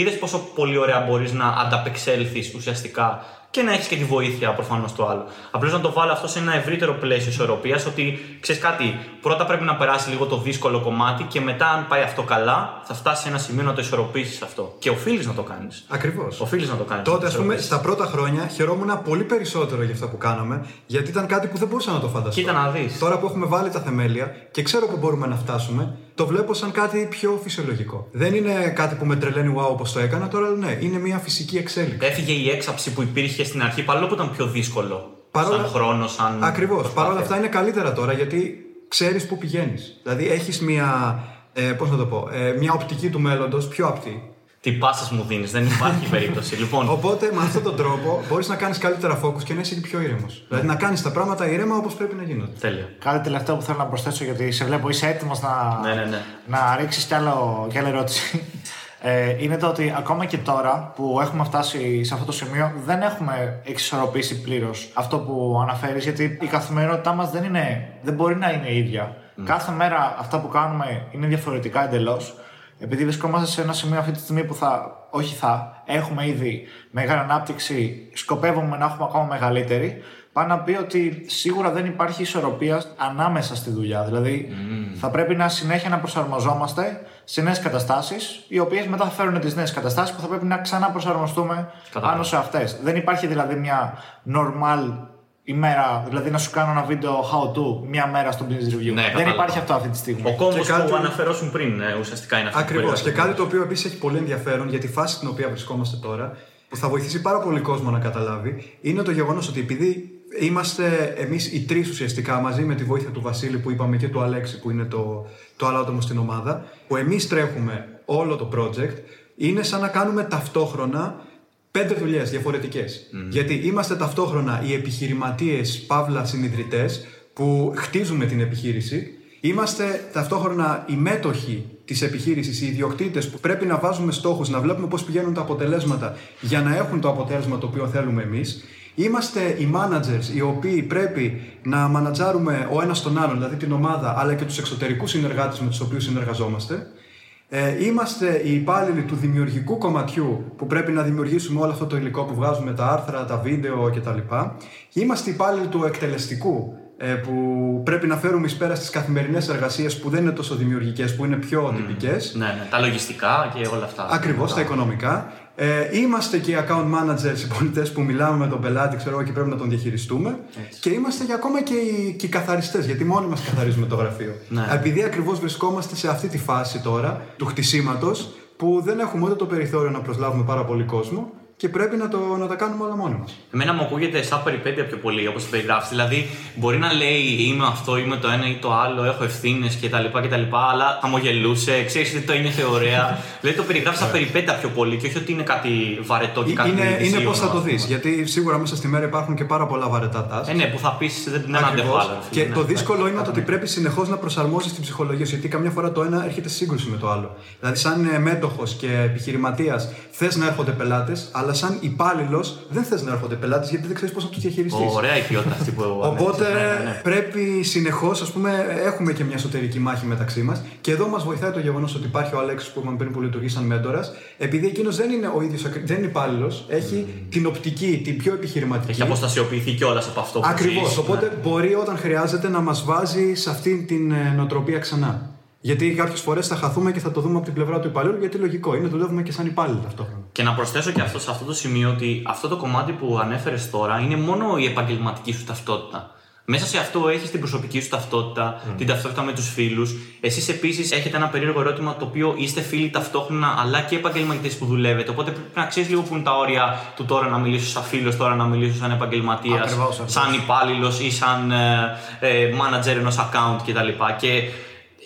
είδες πόσο πολύ ωραία μπορείς να ανταπεξέλθεις ουσιαστικά και να έχεις και τη βοήθεια προφανώς το άλλο. Απλώς να το βάλω αυτό σε ένα ευρύτερο πλαίσιο ισορροπίας, ότι ξέρεις κάτι, πρώτα πρέπει να περάσει λίγο το δύσκολο κομμάτι και μετά, αν πάει αυτό καλά, θα φτάσει σε ένα σημείο να το ισορροπήσεις αυτό. Και οφείλεις να το κάνεις. Ακριβώς. Οφείλεις να το κάνεις. Τότε, ας πούμε, στα πρώτα χρόνια χαιρόμουν πολύ περισσότερο για αυτά που κάναμε, γιατί ήταν κάτι που δεν μπορούσα να το φανταστώ. Κοίτα να δεις. Τώρα που έχουμε βάλει τα θεμέλια και ξέρω που μπορούμε να φτάσουμε, το βλέπω σαν κάτι πιο φυσιολογικό. Δεν είναι κάτι που με τρελαίνει wow όπως το έκανα, τώρα ναι, είναι μια φυσική εξέλιξη. Έφυγε η έξαψη που υπήρχε στην αρχή, παρόλο που ήταν πιο δύσκολο. Παρόλα- Σαν χρόνο, σαν. Ακριβώς. προσπάθεια. Παρ' όλα αυτά είναι καλύτερα τώρα γιατί ξέρεις που πηγαίνεις. Δηλαδή έχεις μια. Ε, πώς να το πω, ε, μια οπτική του μέλλοντος πιο απτή. Τι πάσε μου δίνεις, δεν υπάρχει περίπτωση. Λοιπόν, Οπότε με αυτόν τον τρόπο μπορείς να κάνεις καλύτερα focus και να είσαι και πιο ήρεμος. Δηλαδή να κάνεις τα πράγματα ήρεμα όπως πρέπει να γίνονται. τέλεια. Κάτι τελευταίο που θέλω να προσθέσω γιατί σε βλέπω είσαι έτοιμος να, Ναι, ναι, ναι. να ρίξεις κι, άλλο, κι άλλη ερώτηση. Ε, είναι το ότι ακόμα και τώρα που έχουμε φτάσει σε αυτό το σημείο δεν έχουμε εξισορροπήσει πλήρως αυτό που αναφέρεις γιατί η καθημερινότητά μας δεν, είναι, δεν μπορεί να είναι ίδια. Κάθε μέρα αυτά που κάνουμε είναι διαφορετικά εντελώς. Επειδή βρισκόμαστε σε ένα σημείο αυτή τη στιγμή που θα, όχι θα, έχουμε ήδη μεγάλη ανάπτυξη, σκοπεύουμε να έχουμε ακόμα μεγαλύτερη, πάνω να πει ότι σίγουρα δεν υπάρχει ισορροπία ανάμεσα στη δουλειά. Δηλαδή, θα πρέπει να συνέχεια να προσαρμοζόμαστε σε νέες καταστάσεις, οι οποίες μετά θα φέρουν τις νέες καταστάσεις που θα πρέπει να ξαναπροσαρμοστούμε Κατάλαβα. πάνω σε αυτές. Δεν υπάρχει δηλαδή μια normal ημέρα, δηλαδή να σου κάνω ένα βίντεο how to μια μέρα στο business review. Ναι, δεν κατάλαβα. υπάρχει αυτό αυτή τη στιγμή. Ο κόμβος Και κάτι- που αναφερόσουν πριν ε, ουσιαστικά είναι αυτό. που Ακριβώς. Και περιγράφει. κάτι το οποίο επίσης έχει πολύ ενδιαφέρον για τη φάση στην οποία βρισκόμαστε τώρα, που θα βοηθήσει πάρα πολύ κόσμο να καταλάβει, είναι το γεγονός ότι επειδή είμαστε εμείς οι τρεις ουσιαστικά μαζί με τη βοήθεια του Βασίλη που είπαμε και του Αλέξη που είναι το, το άλλο άτομο στην ομάδα, που εμείς τρέχουμε όλο το project, είναι σαν να κάνουμε ταυτόχρονα πέντε δουλειές διαφορετικές. Γιατί είμαστε ταυτόχρονα οι επιχειρηματίες, παύλα συνειδητές, που χτίζουμε την επιχείρηση. Είμαστε ταυτόχρονα οι μέτοχοι της επιχείρησης, οι ιδιοκτήτες που πρέπει να βάζουμε στόχους, να βλέπουμε πώς πηγαίνουν τα αποτελέσματα για να έχουν το αποτέλεσμα το οποίο θέλουμε εμείς. Είμαστε οι managers οι οποίοι πρέπει να μανατζάρουμε ο ένας τον άλλον, δηλαδή την ομάδα, αλλά και τους εξωτερικούς συνεργάτες με τους οποίους συνεργαζόμαστε. Ε, είμαστε οι υπάλληλοι του δημιουργικού κομματιού που πρέπει να δημιουργήσουμε όλο αυτό το υλικό που βγάζουμε τα άρθρα, τα βίντεο κτλ. Και είμαστε οι υπάλληλοι του εκτελεστικού ε, που πρέπει να φέρουμε εις πέρα στις καθημερινές εργασίες που δεν είναι τόσο δημιουργικές, που είναι πιο τυπικές. Ναι, ναι, τα λογιστικά και όλα αυτά. Ακριβώς, τα οικονομικά. Ε, είμαστε και οι account managers, οι πολιτές που μιλάμε με τον πελάτη, ξέρω εγώ, και πρέπει να τον διαχειριστούμε. Και είμαστε και ακόμα και οι, και οι καθαριστές, γιατί μόνοι μας καθαρίζουμε το γραφείο. Ναι. Επειδή ακριβώς βρισκόμαστε σε αυτή τη φάση τώρα του χτισήματος, που δεν έχουμε ούτε το περιθώριο να προσλάβουμε πάρα πολύ κόσμο και πρέπει να, το, να τα κάνουμε όλα μόνοι μας. Εμένα μου ακούγεται σαν περιπέτεια πιο πολύ όπως το περιγράφεις. Δηλαδή, μπορεί να λέει είμαι αυτό, είμαι το ένα ή το άλλο, έχω ευθύνες κτλ, κτλ. Αλλά χαμογελούσε, ξέρεις ότι το ένιωθε ωραία. δηλαδή, το περιγράφεις σαν περιπέτεια πιο πολύ και όχι ότι είναι κάτι βαρετό και κάτι Είναι, είναι δυσίωνο, πώς θα το ας πούμε. δεις. Γιατί σίγουρα μέσα στη μέρα υπάρχουν και πάρα πολλά βαρετά tasks. Ε, ναι, που θα πεις δεν την αντέχω Ακριβώς. άλλο. ρε φίλε, Και ναι. το δύσκολο είναι το ότι πρέπει συνεχώς να προσαρμόζεις την ψυχολογία σου. Γιατί καμιά φορά το ένα έρχεται σε σύγκρουση με το άλλο. Δηλαδή, σαν μέτοχος και επιχειρηματίας, θες να έρχονται πελάτες, αλλά σαν υπάλληλος δεν θες να έρχονται πελάτες γιατί δεν ξέρεις πώς θα τους διαχειριστείς. Ωραία η ποιότητα αυτή που Οπότε ανέφερες, ναι, ναι, ναι. πρέπει συνεχώς, ας πούμε, έχουμε και μια εσωτερική μάχη μεταξύ μας. Και εδώ μας βοηθάει το γεγονός ότι υπάρχει ο Αλέξης που είπαμε πριν που λειτουργεί σαν μέντορας, επειδή εκείνος δεν είναι ο ίδιος, δεν είναι υπάλληλος, έχει την οπτική, την πιο επιχειρηματική. Έχει αποστασιοποιηθεί κιόλας από αυτό που Ακριβώς. ζεις, Οπότε ναι. μπορεί όταν χρειάζεται να μας βάζει σε αυτή την ε, νοοτροπία ξανά. Γιατί κάποιες φορές θα χαθούμε και θα το δούμε από την πλευρά του υπαλλήλου, γιατί λογικό είναι, δουλεύουμε και σαν υπάλληλοι ταυτόχρονα. Και να προσθέσω και αυτό σε αυτό το σημείο ότι αυτό το κομμάτι που ανέφερες τώρα είναι μόνο η επαγγελματική σου ταυτότητα. Μέσα σε αυτό έχεις την προσωπική σου ταυτότητα, την ταυτότητα με τους φίλους. Εσείς επίσης έχετε ένα περίεργο ερώτημα το οποίο είστε φίλοι ταυτόχρονα αλλά και επαγγελματίες που δουλεύετε. Οπότε πρέπει να ξέρεις λίγο που είναι τα όρια του τώρα να μιλήσω σαν φίλος, τώρα να μιλήσω σαν επαγγελματίας, Ακριβώς, ακριβώς. σαν υπάλληλος ή σαν ε, ε, manager ενός account κτλ. Και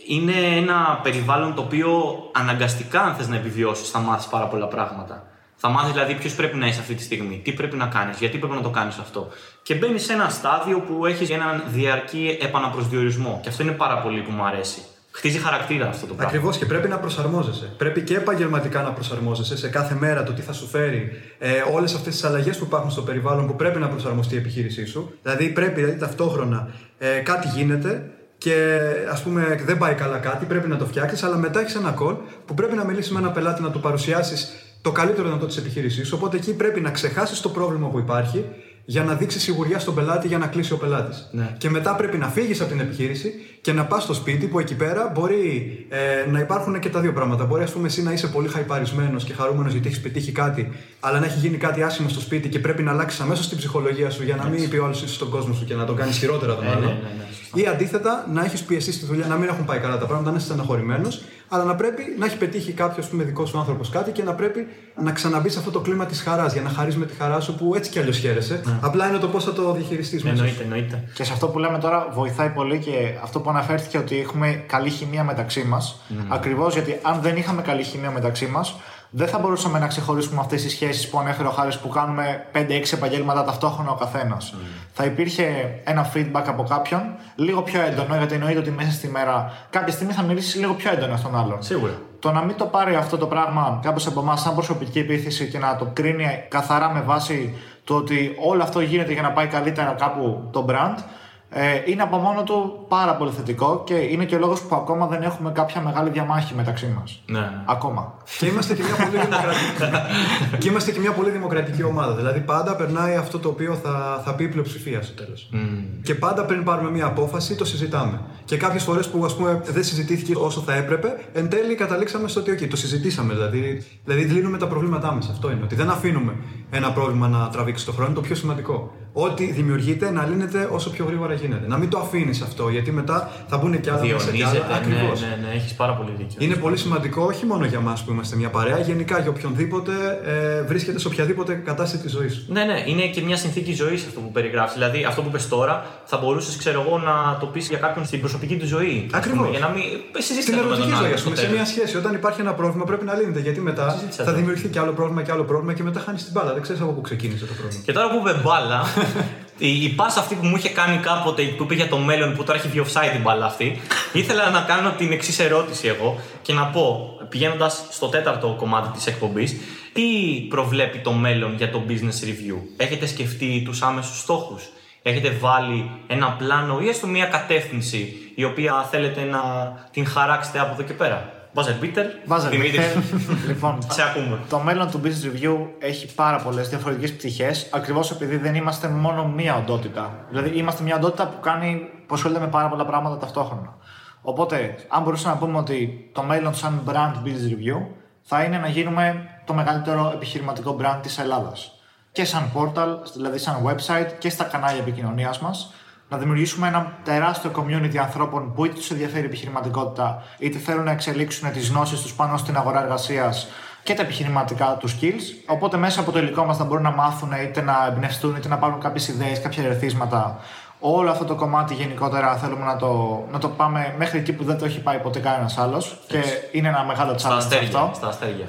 είναι ένα περιβάλλον το οποίο αναγκαστικά, αν θες να επιβιώσεις, θα μάθεις πάρα πολλά πράγματα. Θα μάθεις δηλαδή ποιος πρέπει να είσαι αυτή τη στιγμή, τι πρέπει να κάνεις, γιατί πρέπει να το κάνεις αυτό. Και μπαίνει σε ένα στάδιο που έχεις έναν διαρκή επαναπροσδιορισμό. Και αυτό είναι πάρα πολύ που μου αρέσει. Χτίζει χαρακτήρα αυτό το πράγμα. Ακριβώς και πρέπει να προσαρμόζεσαι. Πρέπει και επαγγελματικά να προσαρμόζεσαι σε κάθε μέρα το τι θα σου φέρει ε, όλες αυτές τις αλλαγές που υπάρχουν στο περιβάλλον που πρέπει να προσαρμοστεί η επιχείρησή σου. Δηλαδή πρέπει δηλαδή, ταυτόχρονα ε, κάτι γίνεται και ας πούμε δεν πάει καλά κάτι, πρέπει να το φτιάξεις, αλλά μετά έχεις ένα call που πρέπει να μιλήσεις με ένα πελάτη να του παρουσιάσεις το καλύτερο δυνατό της επιχείρησής σου. Οπότε εκεί πρέπει να ξεχάσεις το πρόβλημα που υπάρχει για να δείξει σιγουριά στον πελάτη για να κλείσει ο πελάτης. Ναι. Και μετά πρέπει να φύγεις από την επιχείρηση και να πας στο σπίτι που εκεί πέρα μπορεί ε, να υπάρχουν και τα δύο πράγματα. Μπορεί, ας πούμε, εσύ να είσαι πολύ χαϊπαρισμένος και χαρούμενος γιατί έχεις πετύχει κάτι, αλλά να έχει γίνει κάτι άσχημο στο σπίτι και πρέπει να αλλάξεις αμέσως την ψυχολογία σου για να μην πει ο άλλος είσαι στον κόσμο σου και να τον κάνεις χειρότερα τον Ναι, άλλο. ναι, ναι, ναι, σωστά. Ή αντίθετα, να έχεις πιεστεί στη δουλειά, να μην έχουν πάει καλά τα πράγματα, να είσαι στεναχωρημένος, αλλά να πρέπει να έχει πετύχει κάποιος δικός σου άνθρωπος κάτι και να πρέπει να ξαναμπεί σε αυτό το κλίμα της χαράς για να χαρείς με τη χαρά σου που έτσι κι αλλιώς χαίρεσαι. Απλά είναι το πώς θα το διαχειριστείς μέσα. σου. Εννοείται, εννοείται. Και σε αυτό που λέμε τώρα βοηθάει πολύ και αυτό που αναφέρθηκε ότι έχουμε καλή χημεία μεταξύ μας. Ακριβώς γιατί αν δεν είχαμε καλή χημεία μεταξύ μας, Δεν θα μπορούσαμε να ξεχωρίσουμε αυτές τις σχέσεις που ανέφερε ο Χάρης που κάνουμε 5-6 επαγγέλματα ταυτόχρονα ο καθένας. Θα υπήρχε ένα feedback από κάποιον λίγο πιο έντονο, γιατί εννοείται ότι μέσα στη μέρα κάποια στιγμή θα μιλήσεις λίγο πιο έντονα στον άλλον. Σίγουρα. Το να μην το πάρει αυτό το πράγμα κάποιος από εμάς σαν προσωπική επίθεση και να το κρίνει καθαρά με βάση το ότι όλο αυτό γίνεται για να πάει καλύτερα κάπου το brand, ε, είναι από μόνο του πάρα πολύ θετικό και είναι και ο λόγος που ακόμα δεν έχουμε κάποια μεγάλη διαμάχη μεταξύ μας. Ναι, ναι. Ακόμα. Και είμαστε και μια πολύ δημοκρατική, και είμαστε και μια πολύ δημοκρατική ομάδα. Δηλαδή πάντα περνάει αυτό το οποίο θα, θα πει η πλειοψηφία στο τέλος. Και πάντα πριν πάρουμε μια απόφαση το συζητάμε. Και κάποιες φορές που ας πούμε, δεν συζητήθηκε όσο θα έπρεπε, εν τέλει καταλήξαμε στο ότι okay, το συζητήσαμε. Δηλαδή, δηλαδή λύνουμε τα προβλήματά μας. Αυτό είναι. Ότι δεν αφήνουμε ένα πρόβλημα να τραβήξει το χρόνο, είναι το πιο σημαντικό. Ό,τι δημιουργείται να λύνεται όσο πιο γρήγορα γίνεται. Να μην το αφήνεις αυτό, γιατί μετά θα μπουν και άλλα μέσα και άλλα. Διονύζεται. Ναι, Ακριβώς. ναι, ναι, έχεις πάρα πολύ δίκιο. Είναι πολύ σημαντικό όχι μόνο για μας που είμαστε μια παρέα, γενικά για οποιονδήποτε ε, βρίσκεται σε οποιαδήποτε κατάσταση της ζωής του. Ναι, ναι, είναι και μια συνθήκη ζωής αυτό που περιγράφεις. Δηλαδή, αυτό που πες τώρα, θα μπορούσες, ξέρω εγώ, να το πεις για κάποιον στην προσωπική του ζωή. ας Ακριβώς. πούμε, Για να μην. συζήτησε Στην το με τον ερωτική άλλον ζωή, ας στο πούμε, σε τέλος. μια σχέση. Όταν υπάρχει ένα πρόβλημα πρέπει να λύνεται. Γιατί μετά Συζήτησα θα το. δημιουργηθεί και άλλο πρόβλημα και άλλο πρόβλημα και μετά χάνεις την μπάλα. Δεν ξέρεις από πού ξεκίνησε το πρόβλημα. Και τώρα που είπε μπάλα, η, η πάσα αυτή που μου είχε κάνει κάποτε που είπε για το μέλλον που τώρα έχει βγει offside την μπάλα αυτή, ήθελα να κάνω την εξής ερώτηση εγώ και να πω, πηγαίνοντας στο τέταρτο κομμάτι της εκπομπής, τι προβλέπει το μέλλον για το business review; Έχετε σκεφτεί τους άμεσους στόχους, Έχετε βάλει ένα πλάνο ή έστω μια κατεύθυνση η οποία θέλετε να την χαράξετε από εδώ και πέρα; Βάζε Πίτερ, Βάζα Δημήτρη, λοιπόν, σε ακούμε. το μέλλον του Business Review έχει πάρα πολλές διαφορετικές πτυχές, ακριβώς επειδή δεν είμαστε μόνο μία οντότητα. Δηλαδή, είμαστε μια οντότητα που κάνει, που ασχολείται με πάρα πολλά πράγματα ταυτόχρονα. Οπότε, αν μπορούσαμε να πούμε ότι το μέλλον σαν brand Business Review θα είναι να γίνουμε το μεγαλύτερο επιχειρηματικό brand της Ελλάδας. Και σαν portal, δηλαδή σαν website και στα κανάλια επικοινωνίας μας, να δημιουργήσουμε ένα τεράστιο community ανθρώπων που είτε τους ενδιαφέρει η επιχειρηματικότητα, είτε θέλουν να εξελίξουν τις γνώσεις τους πάνω στην αγορά εργασίας και τα επιχειρηματικά τους skills. Οπότε μέσα από το υλικό μας να μπορούν να μάθουν είτε να εμπνευστούν είτε να πάρουν κάποιες ιδέες, κάποια ερεθίσματα. Όλο αυτό το κομμάτι γενικότερα θέλουμε να το, να το πάμε μέχρι εκεί που δεν το έχει πάει ποτέ κανένας άλλος. Και είναι ένα μεγάλο Στα challenge αστέρια. αυτό. Στα αστέρια.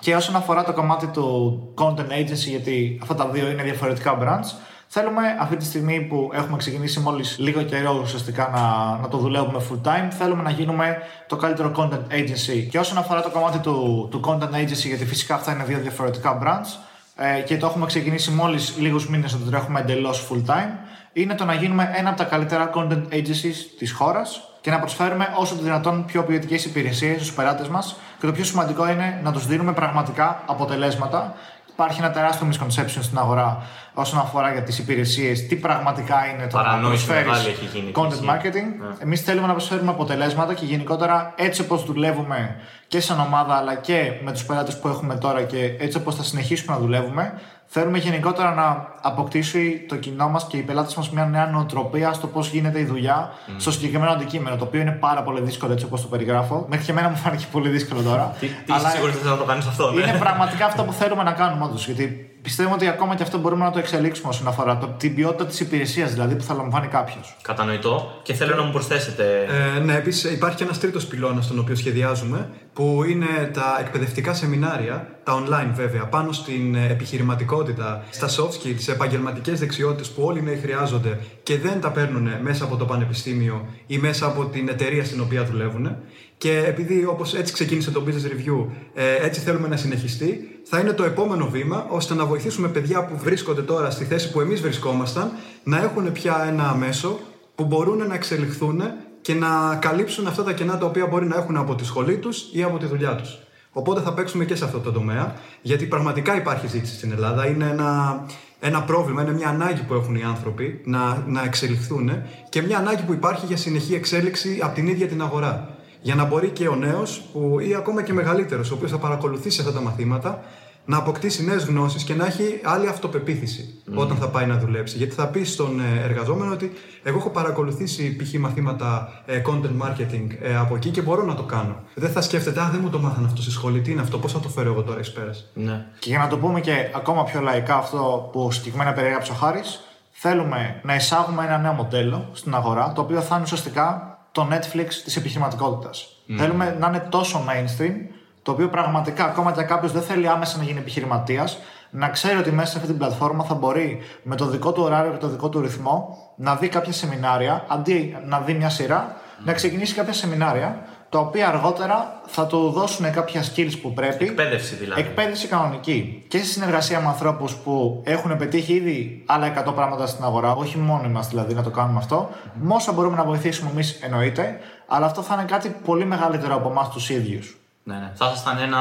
Και όσον αφορά το κομμάτι του content agency, γιατί αυτά τα δύο είναι διαφορετικά brands, θέλουμε αυτή τη στιγμή που έχουμε ξεκινήσει μόλις λίγο καιρό ουσιαστικά να, να το δουλεύουμε full time, θέλουμε να γίνουμε το καλύτερο content agency. Και όσον αφορά το κομμάτι του, του content agency, γιατί φυσικά αυτά είναι δύο διαφορετικά brands ε, και το έχουμε ξεκινήσει μόλις λίγους μήνες να το τρέχουμε εντελώς full time, είναι το να γίνουμε ένα από τα καλύτερα content agencies της χώρας και να προσφέρουμε όσο το δυνατόν πιο ποιοτικές υπηρεσίες στους πελάτες μας. Και το πιο σημαντικό είναι να τους δίνουμε πραγματικά αποτελέσματα. Υπάρχει ένα τεράστιο misconception στην αγορά όσον αφορά για τις υπηρεσίες, τι πραγματικά είναι το να Παρανόηση προσφέρεις μεγάλη έχει γίνει. content Ισχύει. marketing. Ναι. Εμείς θέλουμε να προσφέρουμε αποτελέσματα και γενικότερα έτσι όπως δουλεύουμε και σαν ομάδα αλλά και με τους πελάτες που έχουμε τώρα και έτσι όπως θα συνεχίσουμε να δουλεύουμε, θέλουμε γενικότερα να αποκτήσει το κοινό μας και οι πελάτες μας μια νέα νοοτροπία στο πώς γίνεται η δουλειά στο συγκεκριμένο αντικείμενο. Το οποίο είναι πάρα πολύ δύσκολο έτσι όπως το περιγράφω. Μέχρι και εμένα μου φάνηκε πολύ δύσκολο τώρα. Τι, τι είσαι σίγουρος ότι θες να το κάνεις αυτό, ναι. Είναι πραγματικά αυτό που θέλουμε να κάνουμε όντως. Γιατί πιστεύουμε ότι ακόμα και αυτό μπορούμε να το εξελίξουμε όσον αφορά το, την ποιότητα της υπηρεσίας δηλαδή που θα λαμβάνει κάποιος. Κατανοητό. Και θέλω να μου προσθέσετε. Ε, ναι, επίσης υπάρχει και ένας τρίτος πυλώνας στον οποίο σχεδιάζουμε, που είναι τα εκπαιδευτικά σεμινάρια, τα online βέβαια, πάνω στην ε, επιχειρηματικότητα, στα soft skills, σε επαγγελματικές δεξιότητες που όλοι οι νέοι χρειάζονται και δεν τα παίρνουν μέσα από το πανεπιστήμιο ή μέσα από την εταιρεία στην οποία δουλεύουν. Και επειδή όπως έτσι ξεκίνησε το business review, ε, έτσι θέλουμε να συνεχιστεί, θα είναι το επόμενο βήμα ώστε να βοηθήσουμε παιδιά που βρίσκονται τώρα στη θέση που εμείς βρισκόμασταν να έχουν πια ένα μέσο που μπορούν να εξελιχθούν και να καλύψουν αυτά τα κενά τα οποία μπορεί να έχουν από τη σχολή τους ή από τη δουλειά τους. Οπότε θα παίξουμε και σε αυτό το τομέα, γιατί πραγματικά υπάρχει ζήτηση στην Ελλάδα. Είναι ένα, ένα πρόβλημα, είναι μια ανάγκη που έχουν οι άνθρωποι να, να εξελιχθούν και μια ανάγκη που υπάρχει για συνεχή εξέλιξη από την ίδια την αγορά. Για να μπορεί και ο νέος, ή ακόμα και μεγαλύτερος, ο οποίος θα παρακολουθήσει αυτά τα μαθήματα, να αποκτήσει νέες γνώσεις και να έχει άλλη αυτοπεποίθηση όταν θα πάει να δουλέψει. Γιατί θα πει στον ε, εργαζόμενο ότι εγώ έχω παρακολουθήσει π.χ. μαθήματα ε, content marketing ε, από εκεί και μπορώ να το κάνω. Δεν θα σκέφτεται, Α, δεν μου το μάθανε αυτό στη σχολή, τι είναι αυτό, πώς θα το φέρω εγώ τώρα εις πέρας. Ναι. Και για να το πούμε και ακόμα πιο λαϊκά αυτό που συγκεκριμένα περιέγραψε ο Χάρης, θέλουμε να εισάγουμε ένα νέο μοντέλο στην αγορά, το οποίο θα είναι ουσιαστικά το Netflix της επιχειρηματικότητας. Θέλουμε να είναι τόσο mainstream, το οποίο πραγματικά ακόμα και κάποιος δεν θέλει άμεσα να γίνει επιχειρηματίας, να ξέρει ότι μέσα σε αυτή την πλατφόρμα θα μπορεί με το δικό του ωράριο και το δικό του ρυθμό να δει κάποια σεμινάρια, αντί να δει μια σειρά, να ξεκινήσει κάποια σεμινάρια, τα οποία αργότερα θα του δώσουν κάποια skills που πρέπει. Εκπαίδευση δηλαδή. Εκπαίδευση κανονική. Και σε συνεργασία με ανθρώπους που έχουν πετύχει ήδη άλλα 100 πράγματα στην αγορά, όχι μόνοι μας δηλαδή να το κάνουμε αυτό. Mm-hmm. Με όσα μπορούμε να βοηθήσουμε εμείς εννοείται, αλλά αυτό θα είναι κάτι πολύ μεγαλύτερο από εμάς τους ίδιους. Ναι, ναι. Θα ήσασταν ένα,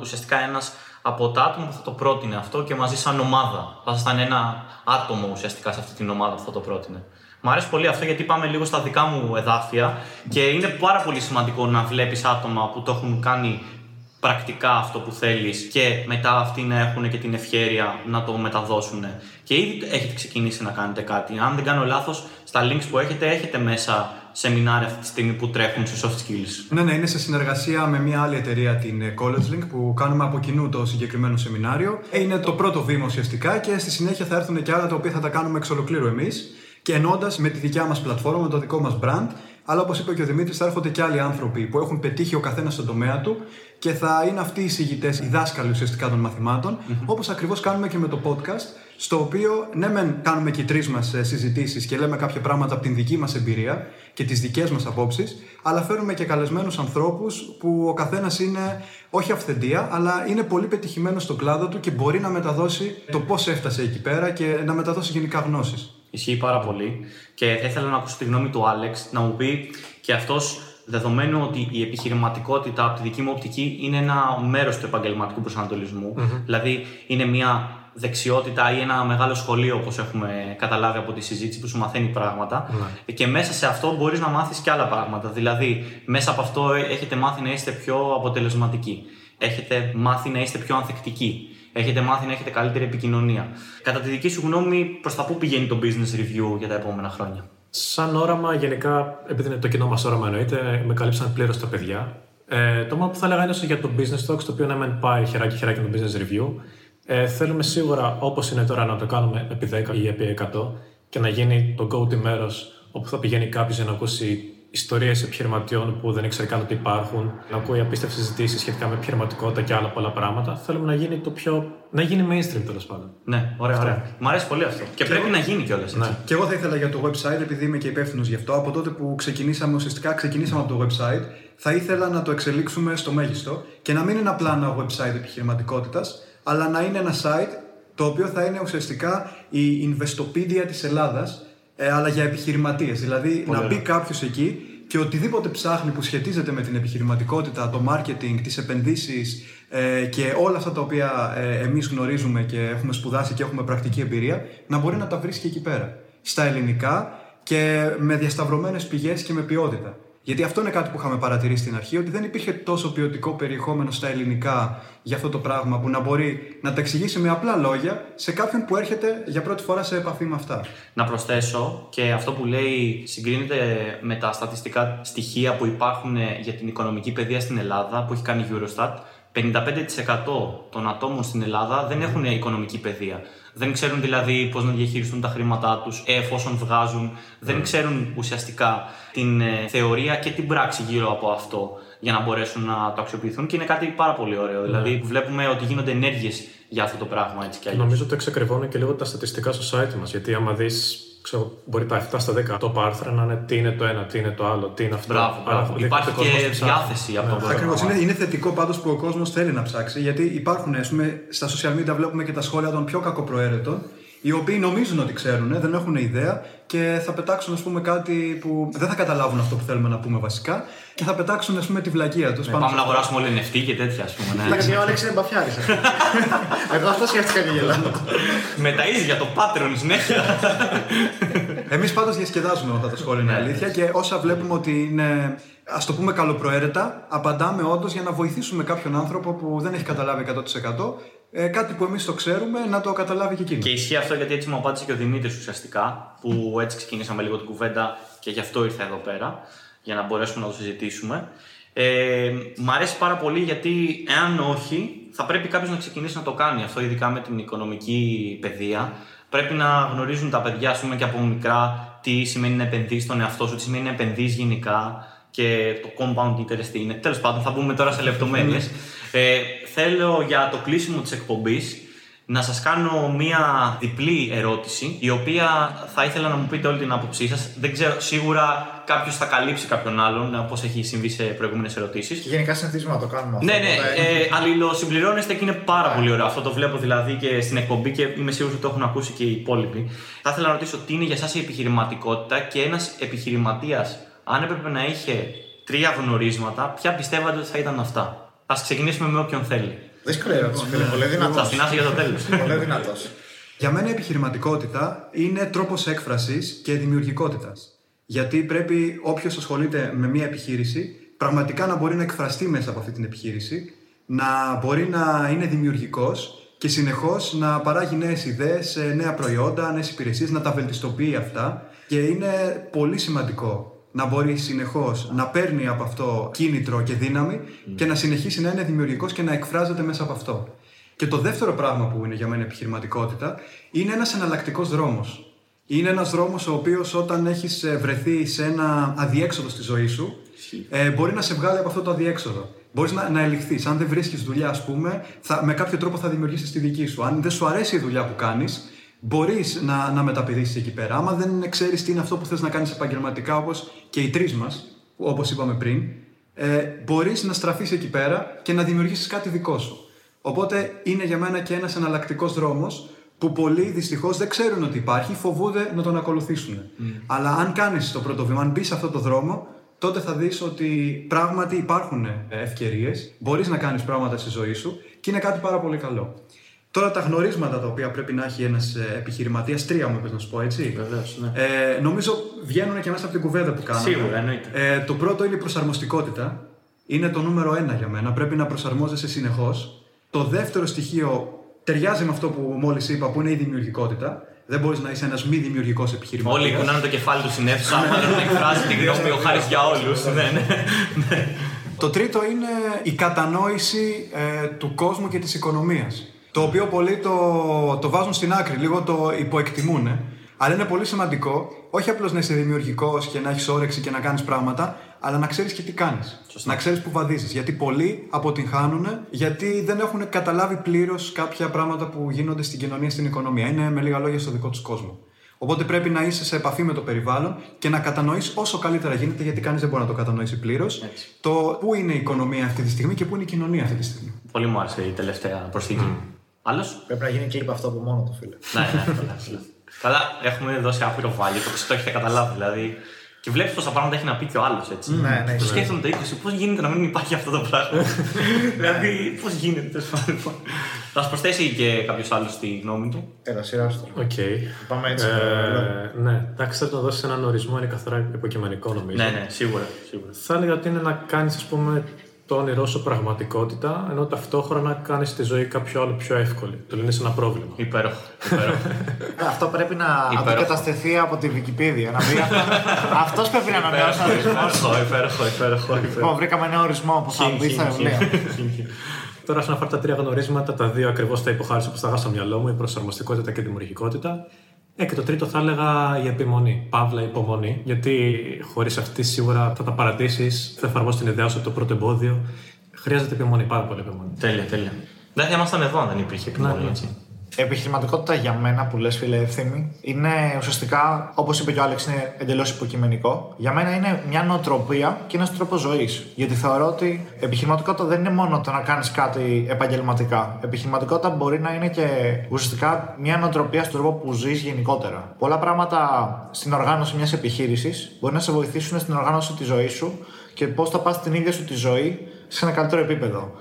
ουσιαστικά ένας από τα άτομα που θα το πρότεινε αυτό και μαζί σαν ομάδα. Θα ήσασταν ένα άτομο ουσιαστικά σε αυτή την ομάδα που θα το πρότεινε. Μ' αρέσει πολύ αυτό γιατί πάμε λίγο στα δικά μου εδάφια και είναι πάρα πολύ σημαντικό να βλέπεις άτομα που το έχουν κάνει πρακτικά αυτό που θέλεις και μετά αυτοί να έχουν και την ευχαίρεια να το μεταδώσουν. Και ήδη έχετε ξεκινήσει να κάνετε κάτι. Αν δεν κάνω λάθος, στα links που έχετε, έχετε μέσα σεμινάρια αυτή τη στιγμή που τρέχουν σε soft skills. Ναι, ναι, είναι σε συνεργασία με μια άλλη εταιρεία, την ε, College Link, που κάνουμε από κοινού το συγκεκριμένο σεμινάριο. Είναι το πρώτο βήμα ουσιαστικά και στη συνέχεια θα έρθουν και άλλα τα οποία θα τα κάνουμε εξ ολοκλήρου εμείς και ενώντα με τη δικιά μας πλατφόρμα, με το δικό μας brand. Αλλά όπως είπε και ο Δημήτρης, θα έρχονται και άλλοι άνθρωποι που έχουν πετύχει ο καθένας στον τομέα του και θα είναι αυτοί οι συγητέ, οι δάσκαλοι ουσιαστικά των μαθημάτων, mm-hmm. όπως ακριβώς κάνουμε και με το podcast, στο οποίο ναι, μεν κάνουμε και οι τρεις μας ε, συζητήσεις και λέμε κάποια πράγματα από την δική μας εμπειρία και τις δικές μας απόψεις, αλλά φέρνουμε και καλεσμένους ανθρώπους που ο καθένας είναι όχι αυθεντία, αλλά είναι πολύ πετυχημένος στον κλάδο του και μπορεί να μεταδώσει το πώς έφτασε εκεί πέρα και να μεταδώσει γενικά γνώσεις. Ισχύει πάρα πολύ. Και θα ήθελα να ακούσω τη γνώμη του Άλεξ να μου πει και αυτός, δεδομένου ότι η επιχειρηματικότητα από τη δική μου οπτική είναι ένα μέρος του επαγγελματικού δηλαδή είναι μια δεξιότητα ή ένα μεγάλο σχολείο, όπως έχουμε καταλάβει από τη συζήτηση, που σου μαθαίνει ναι. Και μέσα σε αυτό μπορείς να μάθεις και άλλα πράγματα. Δηλαδή, μέσα από αυτό έχετε μάθει να είστε πιο αποτελεσματικοί. Έχετε μάθει να είστε πιο ανθεκτικοί έχετε μάθει να έχετε καλύτερη επικοινωνία. Κατά τη δική σου γνώμη, προς τα πού πηγαίνει το business review για τα επόμενα χρόνια; Σαν όραμα, γενικά, επειδή είναι το κοινό μας όραμα εννοείται, με καλύψαν πλήρως τα παιδιά. Ε, το μόνο που θα έλεγα είναι για το business talks, το οποίο να μην πάει χεράκι χεράκι με το business review. Ε, θέλουμε σίγουρα, όπως είναι τώρα, να το κάνουμε επί 10 ή επί 100 και να γίνει το go-to μέρος όπου θα πηγαίνει κάποιος για να ακούσει ιστορίες επιχειρηματιών που δεν ήξερε καν ότι υπάρχουν, να ακούει απίστευτες συζητήσεις σχετικά με επιχειρηματικότητα και άλλα πολλά πράγματα. Θέλουμε να γίνει το πιο. να γίνει mainstream τέλος πάντων. Ναι, ωραία, ωραία. Μ' αρέσει πολύ αυτό. Και, και πρέπει εγώ... να γίνει κιόλας. Ναι. Και εγώ θα ήθελα για το website, επειδή είμαι και υπεύθυνος γι' αυτό, από τότε που ξεκινήσαμε, ουσιαστικά ξεκινήσαμε από το website, θα ήθελα να το εξελίξουμε στο μέγιστο και να μην είναι απλά ένα website επιχειρηματικότητας, αλλά να είναι ένα site το οποίο θα είναι ουσιαστικά η Investopedia της Ελλάδας ε, αλλά για επιχειρηματίες. Δηλαδή να μπει κάποιος εκεί και οτιδήποτε ψάχνει που σχετίζεται με την επιχειρηματικότητα, το marketing, τις επενδύσεις ε, και όλα αυτά τα οποία ε, εμείς γνωρίζουμε και έχουμε σπουδάσει και έχουμε πρακτική εμπειρία, να μπορεί να τα βρίσκει εκεί πέρα. Στα ελληνικά και με διασταυρωμένες πηγές και με ποιότητα. Γιατί αυτό είναι κάτι που είχαμε παρατηρήσει στην αρχή, ότι δεν υπήρχε τόσο ποιοτικό περιεχόμενο στα ελληνικά για αυτό το πράγμα που να μπορεί να τα εξηγήσει με απλά λόγια σε κάποιον που έρχεται για πρώτη φορά σε επαφή με αυτά. Να προσθέσω και αυτό που λέει συγκρίνεται με τα στατιστικά στοιχεία που υπάρχουν για την οικονομική παιδεία στην Ελλάδα που έχει κάνει η Eurostat. 55% των ατόμων στην Ελλάδα δεν έχουν οικονομική παιδεία. Δεν ξέρουν δηλαδή πώς να διαχειριστούν τα χρήματά τους εφόσον βγάζουν. Δεν ναι. ξέρουν ουσιαστικά την ε, θεωρία και την πράξη γύρω από αυτό για να μπορέσουν να το αξιοποιηθούν και είναι κάτι πάρα πολύ ωραίο. Δηλαδή ναι. βλέπουμε ότι γίνονται ενέργειες για αυτό το πράγμα έτσι κι αλλιώς. Νομίζω ότι εξακριβώνει και λίγο τα στατιστικά στο site μας. Γιατί άμα δεις ξέρω, μπορεί τα 7 στα 10 το πάρθρα να είναι τι είναι το ένα, τι είναι το άλλο, τι είναι αυτό. Μπράβο, μπράβο. Υπάρχει και διάθεση από το Ακριβώς. Είναι, είναι θετικό πάντως που ο κόσμος θέλει να ψάξει, γιατί υπάρχουν, ας πούμε, στα social media βλέπουμε και τα σχόλια των πιο κακοπροαίρετων οι οποίοι νομίζουν ότι ξέρουν, δεν έχουν ιδέα και θα πετάξουν ας πούμε, κάτι που δεν θα καταλάβουν αυτό που θέλουμε να πούμε βασικά και θα πετάξουν ας πούμε, τη βλακεία τους. Ναι, πάμε να αγοράσουμε όλοι νευτή και τέτοια, ας πούμε. Ναι. Εντάξει, ο Άλεξ είναι μπαφιάρη. Εγώ αυτό σκέφτηκα και γελάω. Με τα ίδια, το Patreon συνέχεια. Εμείς πάντως διασκεδάζουμε αυτά τα σχόλια, είναι ναι. αλήθεια και όσα βλέπουμε ότι είναι ας το πούμε καλοπροαίρετα, απαντάμε όντως για να βοηθήσουμε κάποιον άνθρωπο που δεν έχει καταλάβει 100% ε, κάτι που εμείς το ξέρουμε να το καταλάβει και εκείνος. Και ισχύει αυτό γιατί έτσι μου απάντησε και ο Δημήτρης ουσιαστικά, που έτσι ξεκινήσαμε λίγο την κουβέντα και γι' αυτό ήρθα εδώ πέρα, για να μπορέσουμε να το συζητήσουμε. Ε, μ' αρέσει πάρα πολύ γιατί, εάν όχι, θα πρέπει κάποιος να ξεκινήσει να το κάνει αυτό, ειδικά με την οικονομική παιδεία. Πρέπει να γνωρίζουν τα παιδιά, ας πούμε, και από μικρά τι σημαίνει να επενδύσει στον εαυτό σου, τι σημαίνει να επενδύσει γενικά και το compound interest είναι. Τέλος πάντων, θα μπούμε τώρα σε λεπτομέρειες. Ε, θέλω για το κλείσιμο της εκπομπής να σας κάνω μία διπλή ερώτηση, η οποία θα ήθελα να μου πείτε όλη την άποψή σας. Δεν ξέρω, σίγουρα κάποιος θα καλύψει κάποιον άλλον, όπως έχει συμβεί σε προηγούμενες ερωτήσεις. Και γενικά συνηθίζουμε να το κάνουμε αυτό. Ναι, ναι, οπότε- ε, αλληλοσυμπληρώνεστε και είναι πάρα πολύ ωραίο. Αυτό το βλέπω δηλαδή και στην εκπομπή και είμαι σίγουρος ότι το έχουν ακούσει και οι υπόλοιποι. Θα ήθελα να ρωτήσω τι είναι για εσά η επιχειρηματικότητα και ένας επιχειρηματίας, αν έπρεπε να είχε τρία γνωρίσματα, ποια πιστεύατε ότι θα ήταν αυτά; Α ξεκινήσουμε με όποιον θέλει. Δύσκολη ερώτηση, φίλε. Πολύ Θα δυνατό. αφηνάσω για το τέλος. Πολύ δυνατός. Για μένα η επιχειρηματικότητα είναι τρόπος έκφρασης και δημιουργικότητας. Γιατί πρέπει όποιος ασχολείται με μια επιχείρηση πραγματικά να μπορεί να εκφραστεί μέσα από αυτή την επιχείρηση, να μπορεί να είναι δημιουργικός και συνεχώς να παράγει νέες ιδέες, ε, νέα προϊόντα, νέες υπηρεσίες, να τα βελτιστοποιεί αυτά και είναι πολύ σημαντικό να μπορεί συνεχώς να παίρνει από αυτό κίνητρο και δύναμη και να συνεχίσει να είναι δημιουργικός και να εκφράζεται μέσα από αυτό. Και το δεύτερο πράγμα που είναι για μένα επιχειρηματικότητα είναι ένας εναλλακτικός δρόμος. Είναι ένας δρόμος ο οποίος όταν έχεις ε, βρεθεί σε ένα αδιέξοδο στη ζωή σου, ε, μπορεί να σε βγάλει από αυτό το αδιέξοδο. Μπορείς να, να ελιχθείς. Αν δεν βρίσκεις δουλειά, ας πούμε, θα, με κάποιο τρόπο θα δημιουργήσεις τη δική σου. Αν δεν σου αρέσει η δουλειά που κάνεις, μπορείς να, να μεταπηδήσεις εκεί πέρα. Άμα δεν ξέρεις τι είναι αυτό που θες να κάνεις επαγγελματικά, όπως και οι τρεις μας, όπως είπαμε πριν, ε, μπορείς να στραφείς εκεί πέρα και να δημιουργήσεις κάτι δικό σου. Οπότε είναι για μένα και ένας εναλλακτικός δρόμος που πολλοί δυστυχώς δεν ξέρουν ότι υπάρχει, φοβούνται να τον ακολουθήσουν. Αλλά αν κάνεις το πρώτο βήμα, αν μπεις σε αυτό το δρόμο, τότε θα δεις ότι πράγματι υπάρχουν ευκαιρίες, μπορείς να κάνεις πράγματα στη ζωή σου και είναι κάτι πάρα πολύ καλό. Τώρα τα γνωρίσματα τα οποία πρέπει να έχει ένας επιχειρηματίας, τρία μου είπες να σου πω έτσι. Βεβαίως, ναι. Ε, νομίζω βγαίνουν και μέσα από την κουβέντα που κάναμε. Σίγουρα, εννοείται. Ε, το πρώτο είναι η προσαρμοστικότητα. Είναι το νούμερο ένα για μένα. Πρέπει να προσαρμόζεσαι συνεχώς. Το δεύτερο στοιχείο ταιριάζει με αυτό που μόλις είπα, που είναι η δημιουργικότητα. Δεν μπορείς να είσαι ένας μη δημιουργικός επιχειρηματίας. Όλοι κουνάνε το κεφάλι τους στην αίθουσα, μάλλον να εκφράζει την γνώμη ο Χάρης για όλους. Ναι, ναι. Το τρίτο είναι η κατανόηση ε, του κόσμου και της οικονομίας. Το οποίο πολλοί το, το βάζουν στην άκρη, λίγο το υποεκτιμούν. ε. Αλλά είναι πολύ σημαντικό, όχι απλώς να είσαι δημιουργικός και να έχεις όρεξη και να κάνεις πράγματα, αλλά να ξέρεις και τι κάνεις. Να ξέρεις που βαδίζεις. Γιατί πολλοί αποτυγχάνουν, γιατί δεν έχουν καταλάβει πλήρως κάποια πράγματα που γίνονται στην κοινωνία, στην οικονομία. Είναι με λίγα λόγια στο δικό τους κόσμο. Οπότε πρέπει να είσαι σε επαφή με το περιβάλλον και να κατανοείς όσο καλύτερα γίνεται, γιατί κανείς δεν μπορεί να το κατανοήσει πλήρως, το πού είναι η οικονομία αυτή τη στιγμή και πού είναι η κοινωνία αυτή τη στιγμή. Πολύ μου άρεσε η τελευταία προσθήκη. Άλλος; Πρέπει να γίνει κλιπ αυτό από μόνο του, φίλε. Ναι, ναι, καλά, καλά. Καλά, έχουμε δώσει άπειρο βάλει, το, το έχετε καταλάβει δηλαδή. Και βλέπεις πόσα πράγματα έχει να πει και ο άλλος έτσι. Ναι, ναι, Το ναι. σκέφτομαι το 20, πώς γίνεται να μην υπάρχει αυτό το πράγμα; δηλαδή, πώς γίνεται τέλος πάντων. Θα σα προσθέσει και κάποιος άλλος τη γνώμη του. Έλα, σειρά του. Οκ. Πάμε έτσι. Ε, ναι, εντάξει, θέλω να δώσεις έναν ορισμό, είναι καθαρά υποκειμενικό νομίζω. Ναι, ναι, σίγουρα. σίγουρα. Θα έλεγα ότι είναι να κάνεις, ας πούμε, το όνειρό σου πραγματικότητα, ενώ ταυτόχρονα κάνεις τη ζωή κάποιο άλλο πιο εύκολη. Το λύνει ένα πρόβλημα. Υπέροχο. υπέροχο. Αυτό πρέπει να Υπέροχο. αντικατασταθεί από τη Wikipedia. Να μπει αυτό πρέπει να ανανεώσει ο ορισμό. υπέροχο, υπέροχο, υπέροχο. Λοιπόν, βρήκαμε ένα ορισμό που θα Χιν, μπει χιν, στα χιν, βιβλία. χιν, χιν. Τώρα, όσον αφορά τα τρία γνωρίσματα, τα δύο ακριβώς τα υποχάρισα όπω τα είχα στο μυαλό μου, η προσαρμοστικότητα και η δημιουργικότητα. Ε, και το τρίτο θα έλεγα η επιμονή. Παύλα υπομονή. Γιατί χωρίς αυτή σίγουρα θα τα παρατήσεις, θα εφαρμόσεις την ιδέα σου από το πρώτο εμπόδιο. Χρειάζεται επιμονή, πάρα πολύ επιμονή. Τέλεια, τέλεια. Δεν θα ήμασταν εδώ αν δεν υπήρχε επιμονή, Ναι. έτσι. Επιχειρηματικότητα για μένα που λες φίλε ευθύμη είναι ουσιαστικά, όπως είπε και ο Άλεξ, είναι εντελώς υποκειμενικό. Για μένα είναι μια νοοτροπία και ένας τρόπος ζωής. Γιατί θεωρώ ότι επιχειρηματικότητα δεν είναι μόνο το να κάνεις κάτι επαγγελματικά. Επιχειρηματικότητα μπορεί να είναι και ουσιαστικά μια νοοτροπία στον τρόπο που ζεις γενικότερα. Πολλά πράγματα στην οργάνωση μιας επιχείρησης μπορεί να σε βοηθήσουν στην οργάνωση της ζωής σου και πώς θα πας την ίδια σου τη ζωή σε ένα καλύτερο επίπεδο.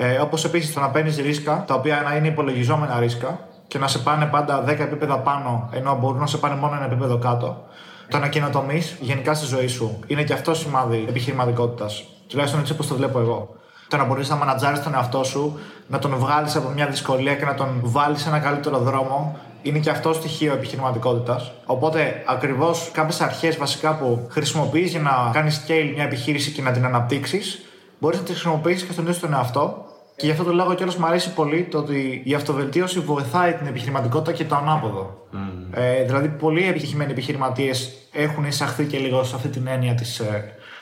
Ε, Όπως επίσης το να παίρνεις ρίσκα, τα οποία να είναι υπολογιζόμενα ρίσκα και να σε πάνε πάντα 10 επίπεδα πάνω, ενώ μπορούν να σε πάνε μόνο ένα επίπεδο κάτω. Το να καινοτομείς γενικά στη ζωή σου είναι και αυτό σημάδι επιχειρηματικότητας. Τουλάχιστον έτσι όπως το βλέπω εγώ. Το να μπορείς να μανατζάρεις τον εαυτό σου, να τον βγάλεις από μια δυσκολία και να τον βάλεις σε ένα καλύτερο δρόμο, είναι και αυτό στοιχείο επιχειρηματικότητας. Οπότε, ακριβώς κάποιες αρχές βασικά που χρησιμοποιείς για να κάνεις scale μια επιχείρηση και να την αναπτύξεις, μπορείς να τη χρησιμοποιήσεις και στον ίδιο τον εαυτό. Και γι' αυτό το λόγο κιόλας μου αρέσει πολύ το ότι η αυτοβελτίωση βοηθάει την επιχειρηματικότητα και το ανάποδο. Ε, δηλαδή, πολλοί επιτυχημένοι επιχειρηματίες έχουν εισαχθεί και λίγο σε αυτή την έννοια της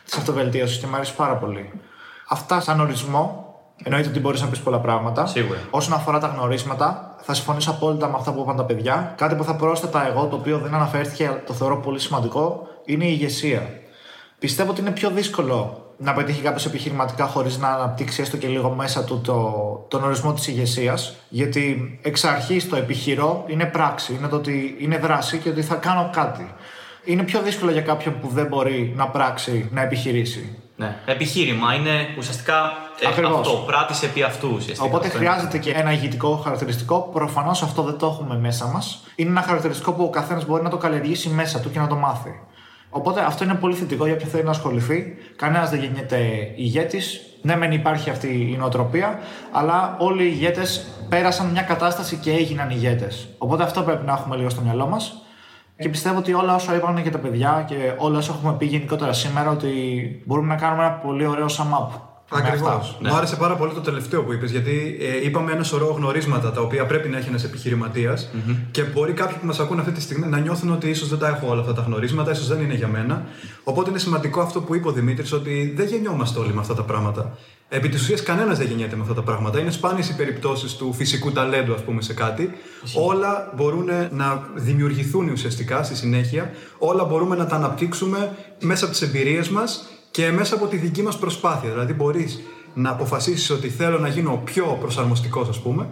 της αυτοβελτίωσης και μου αρέσει πάρα πολύ. Αυτά σαν ορισμό. Εννοείται ότι μπορείς να πεις πολλά πράγματα. Σίγουρα. Όσον αφορά τα γνωρίσματα, θα συμφωνήσω απόλυτα με αυτά που είπαν τα παιδιά. Κάτι που θα πρόσθετα εγώ, το οποίο δεν αναφέρθηκε, το θεωρώ πολύ σημαντικό, είναι η ηγεσία. Πιστεύω ότι είναι πιο δύσκολο να πετύχει κάποιος επιχειρηματικά χωρίς να αναπτύξει έστω και λίγο μέσα του το, τον ορισμό της ηγεσίας. Γιατί εξ αρχής το επιχειρώ είναι πράξη, είναι το ότι είναι δράση και ότι θα κάνω κάτι. Είναι πιο δύσκολο για κάποιον που δεν μπορεί να πράξει, να επιχειρήσει. Ναι. Επιχείρημα είναι ουσιαστικά ε, Ακριβώς. αυτό. Πράτη επί αυτού. ουσιαστικά. Οπότε Αυτό είναι. χρειάζεται και ένα ηγετικό χαρακτηριστικό. Προφανώς αυτό δεν το έχουμε μέσα μας. Είναι ένα χαρακτηριστικό που ο καθένας μπορεί να το καλλιεργήσει μέσα του και να το μάθει. Οπότε αυτό είναι πολύ θετικό για όποιον θέλει να ασχοληθεί. Κανένας δεν γίνεται ηγέτης. Ναι, μεν υπάρχει αυτή η νοοτροπία, αλλά όλοι οι ηγέτες πέρασαν μια κατάσταση και έγιναν ηγέτες. Οπότε αυτό πρέπει να έχουμε λίγο στο μυαλό μας. Και πιστεύω ότι όλα όσα είπαν και τα παιδιά και όλα όσα έχουμε πει γενικότερα σήμερα, ότι μπορούμε να κάνουμε ένα πολύ ωραίο sum up. Με Ακριβώς. αυτά. Ναι. Μου άρεσε πάρα πολύ το τελευταίο που είπες, γιατί ε, είπαμε ένα σωρό γνωρίσματα τα οποία πρέπει να έχει ένας επιχειρηματίας και μπορεί κάποιοι που μας ακούν αυτή τη στιγμή να νιώθουν ότι ίσως δεν τα έχω όλα αυτά τα γνωρίσματα, ίσως δεν είναι για μένα. Οπότε είναι σημαντικό αυτό που είπε ο Δημήτρης, ότι δεν γεννιόμαστε όλοι με αυτά τα πράγματα. Επί της ουσίας, κανένας δεν γεννιέται με αυτά τα πράγματα. Είναι σπάνιες οι περιπτώσεις του φυσικού ταλέντου, ας πούμε, σε κάτι. Όλα μπορούν να δημιουργηθούν ουσιαστικά στη συνέχεια. Όλα μπορούμε να τα αναπτύξουμε μέσα από τις εμπειρίες μας και μέσα από τη δική μας προσπάθεια. Δηλαδή, μπορείς να αποφασίσεις ότι θέλω να γίνω πιο προσαρμοστικός, ας πούμε,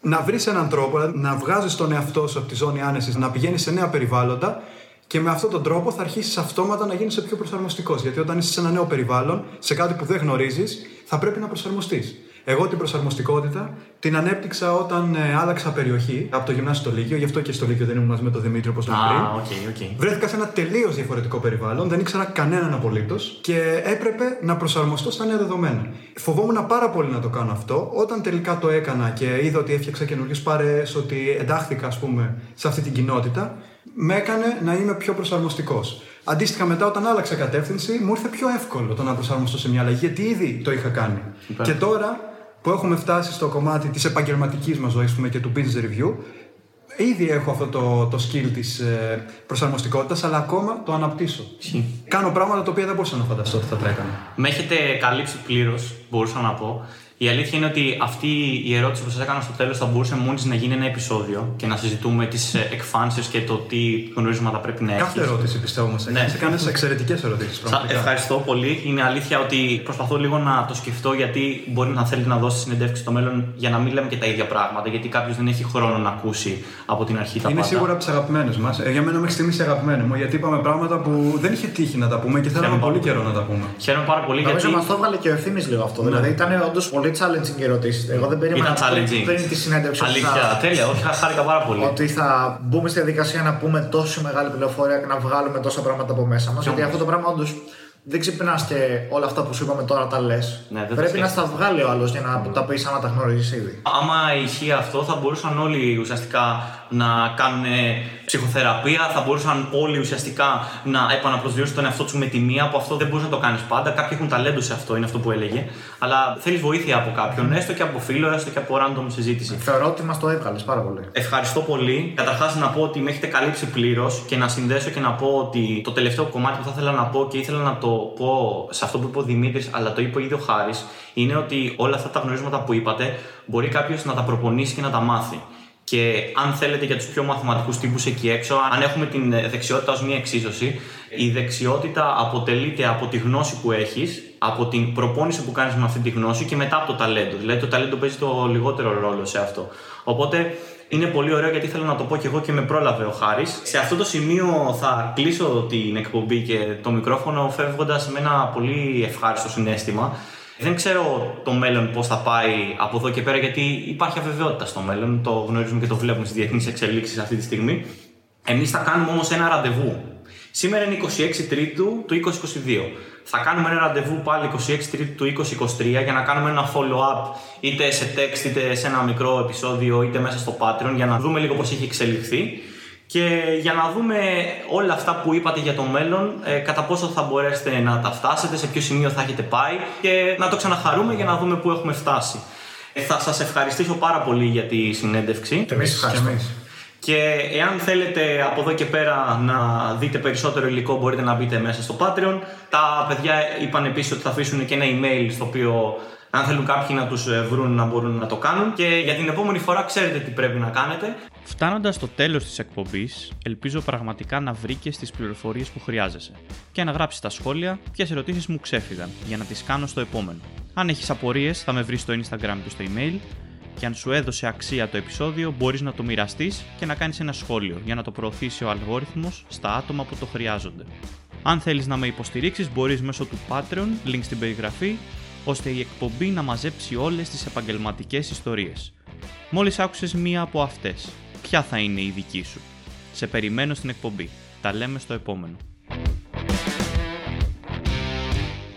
να βρεις έναν τρόπο, δηλαδή να βγάζεις τον εαυτό σου από τη ζώνη άνεσης, να πηγαίνεις σε νέα περιβάλλοντα και με αυτόν τον τρόπο θα αρχίσεις αυτόματα να γίνει πιο προσαρμοστικός. Γιατί όταν είσαι σε ένα νέο περιβάλλον, σε κάτι που δεν γνωρίζεις, θα πρέπει να προσαρμοστείς. Εγώ την προσαρμοστικότητα την ανέπτυξα όταν ε, άλλαξα περιοχή από το γυμνάσιο στο Λύκειο, γι' αυτό και στο Λύκειο δεν ήμουν μαζί με τον Δημήτρη όπως το πριν. Α, OK, OK. Βρέθηκα σε ένα τελείως διαφορετικό περιβάλλον, δεν ήξερα κανέναν απολύτως και έπρεπε να προσαρμοστώ στα νέα δεδομένα. Φοβόμουν πάρα πολύ να το κάνω αυτό. Όταν τελικά το έκανα και είδα ότι έφτιαξα καινούριε παρέες, ότι εντάχθηκα, ας πούμε, σε αυτή την κοινότητα, με έκανε να είμαι πιο προσαρμοστικός. Αντίστοιχα, μετά, όταν άλλαξα κατεύθυνση, μου ήρθε πιο εύκολο το να προσαρμοστώ σε μια αλλαγή, γιατί ήδη το είχα κάνει. Και τώρα που έχουμε φτάσει στο κομμάτι της επαγγελματικής μας ζωής και του business review, Ήδη έχω αυτό το, το skill της ε, προσαρμοστικότητας, αλλά ακόμα το αναπτύσσω. Κάνω πράγματα τα οποία δεν μπορούσα να φανταστώ ότι θα τα έκανα. Με έχετε καλύψει πλήρως, μπορούσα να πω. Η αλήθεια είναι ότι αυτή η ερώτηση που σας έκανα στο τέλος θα μπορούσε μόνη της να γίνει ένα επεισόδιο και να συζητούμε τις εκφάνσεις και το τι γνωρίσματα πρέπει να έχεις. Κάθε ερώτηση πιστεύω μα έκανε. Ναι. Σε κάνει εξαιρετικές ερωτήσεις. Σα ευχαριστώ πολύ. Είναι αλήθεια ότι προσπαθώ λίγο να το σκεφτώ γιατί μπορεί να θέλετε να δώσετε συνεντεύξει στο μέλλον για να μην λέμε και τα ίδια πράγματα. Γιατί κάποιος δεν έχει χρόνο να ακούσει από την αρχή τα Είναι πάντα. σίγουρα από τι αγαπημένε μας. Ε, για μένα μέχρι στιγμής η αγαπημένη μου, γιατί είπαμε πράγματα που δεν είχε τύχει να τα πούμε και θέλαμε Χαίρομαι πολύ πάρα καιρό να τα πούμε. Χαίρομαι πάρα πολύ Νομίζω γιατί. μας το έβαλε και ο ευθύνη λίγο αυτό. Δηλαδή ήταν όντως πολύ challenging οι ερωτήσεις. Εγώ δεν περίμενα Ήταν challenging. πριν τη συνέντευξη ότι Αλήθεια, θα- τέλεια. Όχι, χά- χάρηκα πάρα πολύ. ότι θα μπούμε στη διαδικασία να πούμε τόσο μεγάλη πληροφορία και να βγάλουμε τόσα πράγματα από μέσα μας. Γιατί αυτό το πράγμα όντως δεν ξυπνά και όλα αυτά που σου είπαμε τώρα τα λες. Ναι, δεν τα Πρέπει να σκέφτεσαι. στα βγάλει ο άλλος για να τα πεις άμα τα γνωρίζεις ήδη. Άμα ισχύει αυτό, θα μπορούσαν όλοι ουσιαστικά να κάνουν ψυχοθεραπεία, θα μπορούσαν όλοι ουσιαστικά να επαναπροσδιορίσουν τον εαυτό τους με τη μία, που αυτό δεν μπορείς να το κάνεις πάντα. Κάποιοι έχουν ταλέντο σε αυτό, είναι αυτό που έλεγε. Αλλά θέλεις βοήθεια από κάποιον, έστω και από φίλο, έστω και από random συζήτηση. Θεωρώ ότι μας το έβγαλες πάρα πολύ. Ευχαριστώ πολύ. Καταρχάς να πω ότι με έχετε καλύψει πλήρως και να συνδέσω και να πω ότι το τελευταίο κομμάτι που θα ήθελα να πω και ήθελα να το πω σε αυτό που είπε ο Δημήτρης, αλλά το είπε ο ίδιο Χάρης, είναι ότι όλα αυτά τα γνωρίσματα που είπατε μπορεί κάποιος να τα προπονήσει και να τα μάθει. Και αν θέλετε για τους πιο μαθηματικούς τύπους εκεί έξω, αν έχουμε την ε, δεξιότητα ως μία εξίσωση, η δεξιότητα αποτελείται από τη γνώση που έχεις, από την προπόνηση που κάνεις με αυτή τη γνώση και μετά από το ταλέντο. Δηλαδή το ταλέντο παίζει το λιγότερο ρόλο σε αυτό. Οπότε είναι πολύ ωραίο γιατί θέλω να το πω και εγώ και με πρόλαβε ο Χάρης. Σε αυτό το σημείο θα κλείσω την εκπομπή και το μικρόφωνο φεύγοντας με ένα πολύ ευχάριστο συνέστημα. Δεν ξέρω το μέλλον πώς θα πάει από εδώ και πέρα, γιατί υπάρχει αβεβαιότητα στο μέλλον. Το γνωρίζουμε και το βλέπουμε στις διεθνείς εξελίξεις αυτή τη στιγμή. Εμείς θα κάνουμε όμως ένα ραντεβού. Σήμερα είναι 26 Τρίτου του 2022. Θα κάνουμε ένα ραντεβού πάλι 26 Τρίτου του 2023 για να κάνουμε ένα follow-up είτε σε text είτε σε ένα μικρό επεισόδιο είτε μέσα στο Patreon για να δούμε λίγο πώς έχει εξελιχθεί και για να δούμε όλα αυτά που είπατε για το μέλλον, ε, κατά πόσο θα μπορέσετε να τα φτάσετε, σε ποιο σημείο θα έχετε πάει και να το ξαναχαρούμε για να δούμε πού έχουμε φτάσει. Ε, θα σας ευχαριστήσω πάρα πολύ για τη συνέντευξη. Και εμείς ευχαριστούμε. Και εάν θέλετε από εδώ και πέρα να δείτε περισσότερο υλικό, μπορείτε να μπείτε μέσα στο Patreon. Τα παιδιά είπαν επίσης ότι θα αφήσουν και ένα email στο οποίο Αν θέλουν κάποιοι να τους βρουν να μπορούν να το κάνουν και για την επόμενη φορά ξέρετε τι πρέπει να κάνετε. Φτάνοντας στο τέλος της εκπομπής, ελπίζω πραγματικά να βρήκες τις πληροφορίες που χρειάζεσαι και να γράψεις στα σχόλια ποιες ερωτήσεις μου ξέφυγαν για να τις κάνω στο επόμενο. Αν έχεις απορίες, θα με βρεις στο Instagram και στο email και αν σου έδωσε αξία το επεισόδιο, μπορείς να το μοιραστείς και να κάνεις ένα σχόλιο για να το προωθήσει ο αλγόριθμος στα άτομα που το χρειάζονται. Αν θέλεις να με υποστηρίξεις, μπορείς μέσω του Patreon, link στην περιγραφή, ώστε η εκπομπή να μαζέψει όλες τις επαγγελματικές ιστορίες. Μόλις άκουσες μία από αυτές, ποια θα είναι η δική σου. Σε περιμένω στην εκπομπή. Τα λέμε στο επόμενο.